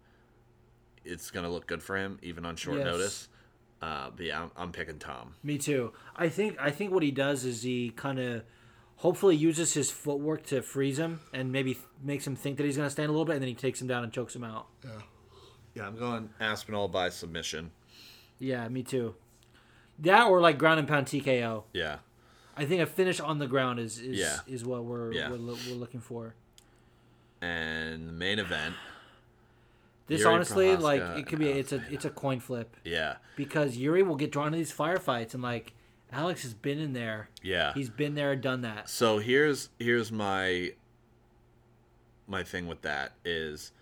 it's gonna look good for him, even on short Yes. notice. Uh, but yeah, I'm, I'm picking Tom. Me too. I think I think what he does is he kind of hopefully uses his footwork to freeze him and maybe th- makes him think that he's going to stand a little bit and then he takes him down and chokes him out. Yeah, yeah. I'm going Aspinall by submission. Yeah, me too. That or like ground and pound TKO. Yeah, I think a finish on the ground is is, Yeah. is what we're, Yeah. we're lo- we're looking for. and the main event. This Yuri honestly, Prochazka like it could be it's a it's a coin flip Yeah, because Yuri will get drawn to these firefights and like Alex has been in there. yeah. He's been there, done that. So here's here's my my thing with that is,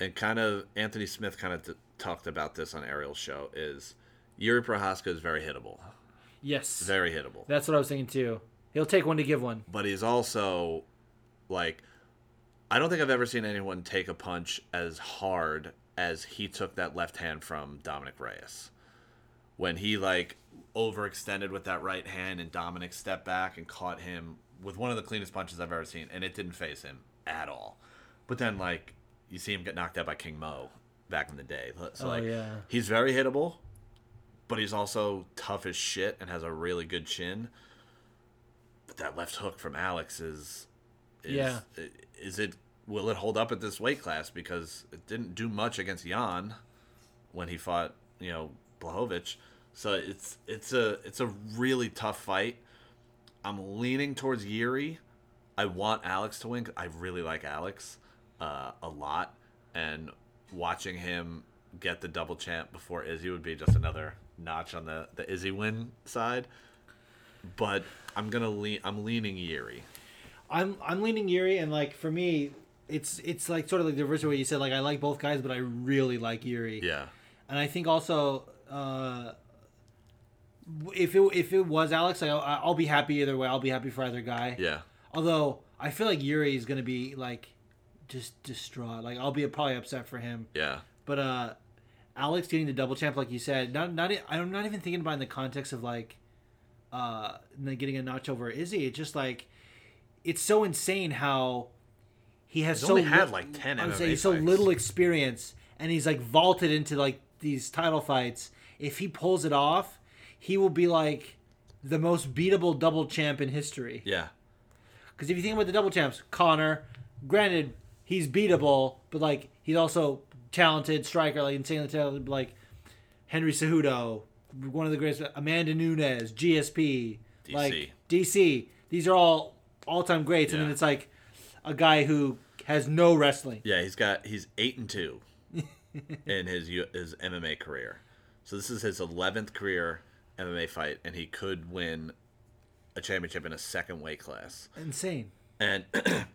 and kind of Anthony Smith kind of t- talked about this on Ariel's show is Yuri Prochazka is very hittable, Yes, very hittable, that's what I was thinking too. He'll take one to give one. but he's also like I don't think I've ever seen anyone take a punch as hard as he took that left hand from Dominic Reyes when he like overextended with that right hand and Dominic stepped back and caught him with one of the cleanest punches I've ever seen and it didn't phase him at all. But then like you see him get knocked out by King Mo back in the day. So Oh, like yeah. he's very hittable, but he's also tough as shit and has a really good chin. But that left hook from Alex is, is Yeah. is it will it hold up at this weight class because it didn't do much against Jan when he fought, you know, Blachowicz. So it's it's a it's a really tough fight. I'm leaning towards Yuri. I want Alex to win. I really like Alex uh, a lot, and watching him get the double champ before Izzy would be just another notch on the the Izzy win side. But I'm gonna lean. I'm leaning Yuri. I'm I'm leaning Yuri, and like for me, it's it's like sort of like the reverse of what you said. Like I like both guys, but I really like Yuri. Yeah. And I think also, uh, if it if it was Alex, like, I'll, I'll be happy either way. I'll be happy for either guy. Yeah. Although I feel like Yuri is gonna be like just distraught. Like I'll be probably upset for him. Yeah. But uh, Alex getting the double champ, like you said, not not I'm not even thinking about in the context of like uh getting a notch over Izzy. It's just like it's so insane how he has He's so only had, li- like, 10 I would say he's so fights. little experience, and he's like vaulted into like these title fights. If he pulls it off, he will be like the most beatable double champ in history. Yeah. Because if you think about the double champs, Conor, granted he's beatable, but like he's also talented striker, like insanely talented, like Henry Cejudo, one of the greatest, Amanda Nunes, GSP, like DC. DC. These are all all-time greats, and then it's like a guy who has no wrestling. Yeah, he's got he's eight and two [laughs] in his his MMA career. So this is his eleventh career MMA fight, and he could win a championship in a second weight class. Insane. And [clears throat]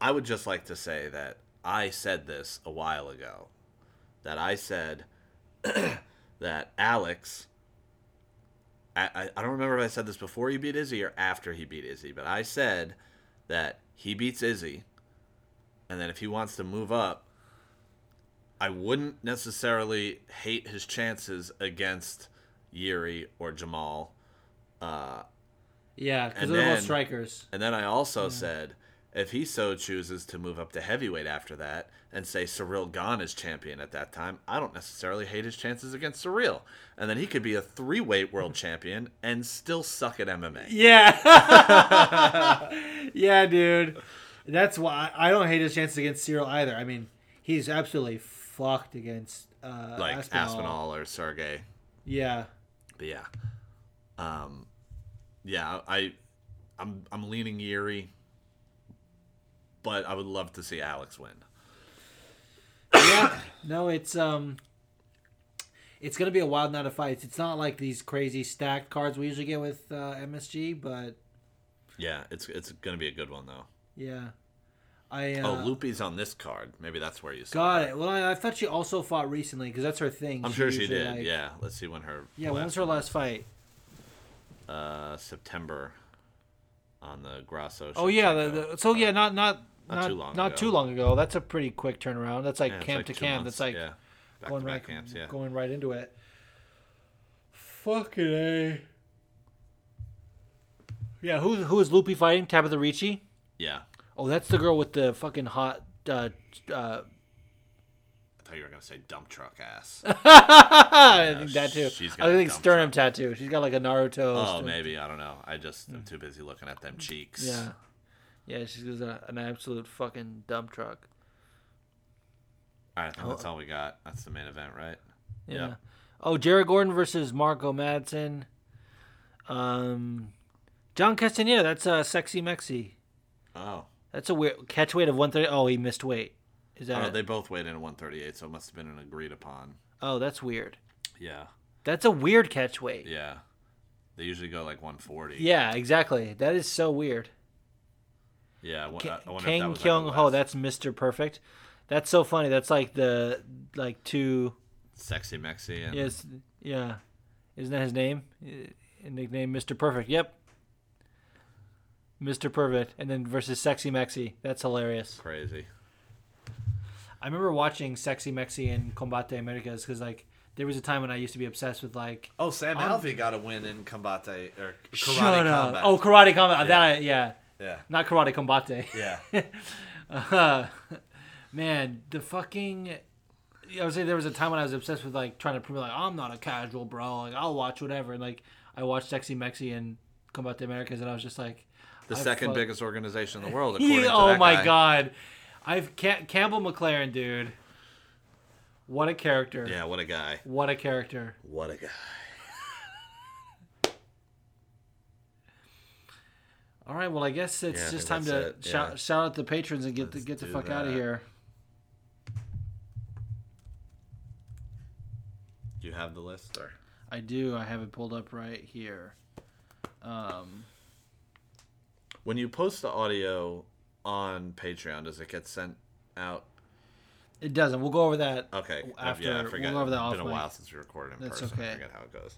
I would just like to say that I said this a while ago. That I said [clears throat] that Alex. I, I, don't remember if I said this before he beat Izzy or after he beat Izzy, but I said that he beats Izzy, and then if he wants to move up, I wouldn't necessarily hate his chances against Yuri or Jamal. Uh, Yeah, because they're then- strikers. and then I also said If he so chooses to move up to heavyweight after that and say Ciryl Gane is champion at that time, I don't necessarily hate his chances against Ciryl. And then he could be a three weight world [laughs] champion and still suck at MMA. Yeah. [laughs] yeah, dude. That's why I don't hate his chances against Ciryl either. I mean, he's absolutely fucked against uh, Like Aspinall. Aspinall or Sergey. Yeah. But yeah. Um yeah, I I'm I'm leaning Yuri. But I would love to see Alex win. Yeah. no, it's um it's gonna be a wild night of fights. It's not like these crazy stacked cards we usually get with uh, MSG, but Yeah, it's it's gonna be a good one though. yeah. I uh, oh, Loopy's on this card. Maybe that's where you saw got her. it. Well, I, I thought she also fought recently because that's her thing. I'm sure she did. like- yeah. Let's see when her Yeah. When was her last fight? uh September on the Grasso. Oh yeah. The, the, so yeah, not not Not not too long not ago. too long ago. That's a pretty quick turnaround. That's like Yeah, camp like to camp. months. That's like yeah. Going right camps, yeah. going right into it. Fucking a. Yeah, who who is Loopy fighting? Tabitha Ricci. Yeah. Oh, that's the girl with the fucking hot. Uh, uh, I thought you were gonna say dump truck ass. [laughs] I think that too. she's got I think sternum tattoo. She's got like a Naruto. oh, maybe I don't know. I just am too busy looking at them cheeks. Yeah, yeah. She's a, an absolute fucking dump truck. All right, I think Oh. that's all we got. That's the main event, right? Yeah. Yeah. Oh, Jared Gordon versus Marco Madsen. Um, John Castaneda. That's uh, sexy Mexi. Oh. That's a weird catch weight of one thirty. Oh, he missed weight. Is that? Oh, they both weighed in at 138, so it must have been an agreed upon. oh, that's weird. Yeah. That's a weird catch weight. Yeah. They usually go like 140. Yeah, exactly. That is so weird. Yeah. I wo- wonder Kang Kyung Ho. less That's Mister Perfect. That's so funny. That's like the like two. sexy Mexi. And Yes, yeah. Isn't that his name? Uh, Nickname Mister Perfect. Yep. Mister Perfect, and then versus Sexy Mexi. That's hilarious. Crazy. I remember watching Sexy Mexi in Combate Americas because like there was a time when I used to be obsessed with like Oh, Sam I'm- Alvey got a win in Combate or Karate Shut up. Combat. Oh, Karate Combat. That yeah, yeah. not Karate Combate. Yeah. [laughs] Uh, man, the fucking. I would say there was a time when I was obsessed with like trying to prove like I'm not a casual bro. Like I'll watch whatever. And like I watched Sexy Mexi and Combate Americas, and I was just like, The I second fuck- biggest organization in the world, [laughs] according to oh my guy. god, I've Cam- Campbell McLaren, dude. What a character! Yeah, what a guy. What a character! What a guy. All right, well I guess it's Yeah, just time to it, shout yeah. shout out the patrons and get the Let's get the fuck out of here. Do you have the list or? I do. I have it pulled up right here. Um, When you post the audio on Patreon, does it get sent out? it doesn't. We'll go over that. Okay. After- yeah, I we'll go over that it's been a while since we recorded in That's person. okay. I forget how it goes.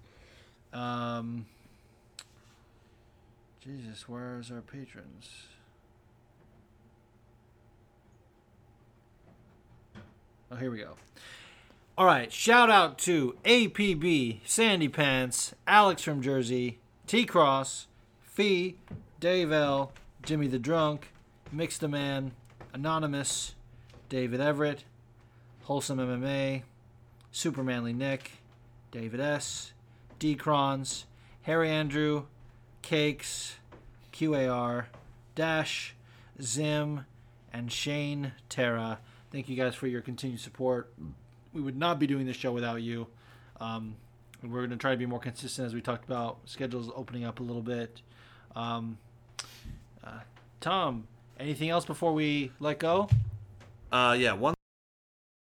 Um, Jesus, where's our patrons? Oh, here we go. All right, shout out to APB, Sandy Pants, Alex from Jersey, T Cross, Fee, Dave L, Jimmy the Drunk, Mix the Man, Anonymous, David Everett, Wholesome MMA, Supermanly Nick, David S, D Decrons, Harry Andrew, Cakes, QAR, Dash, Zim, and Shane Terra. Thank you guys for your continued support. We would not be doing this show without you. Um, we're going to try to be more consistent as we talked about. Schedules opening up a little bit. Um, uh, Tom, anything else before we let go? Uh, yeah, one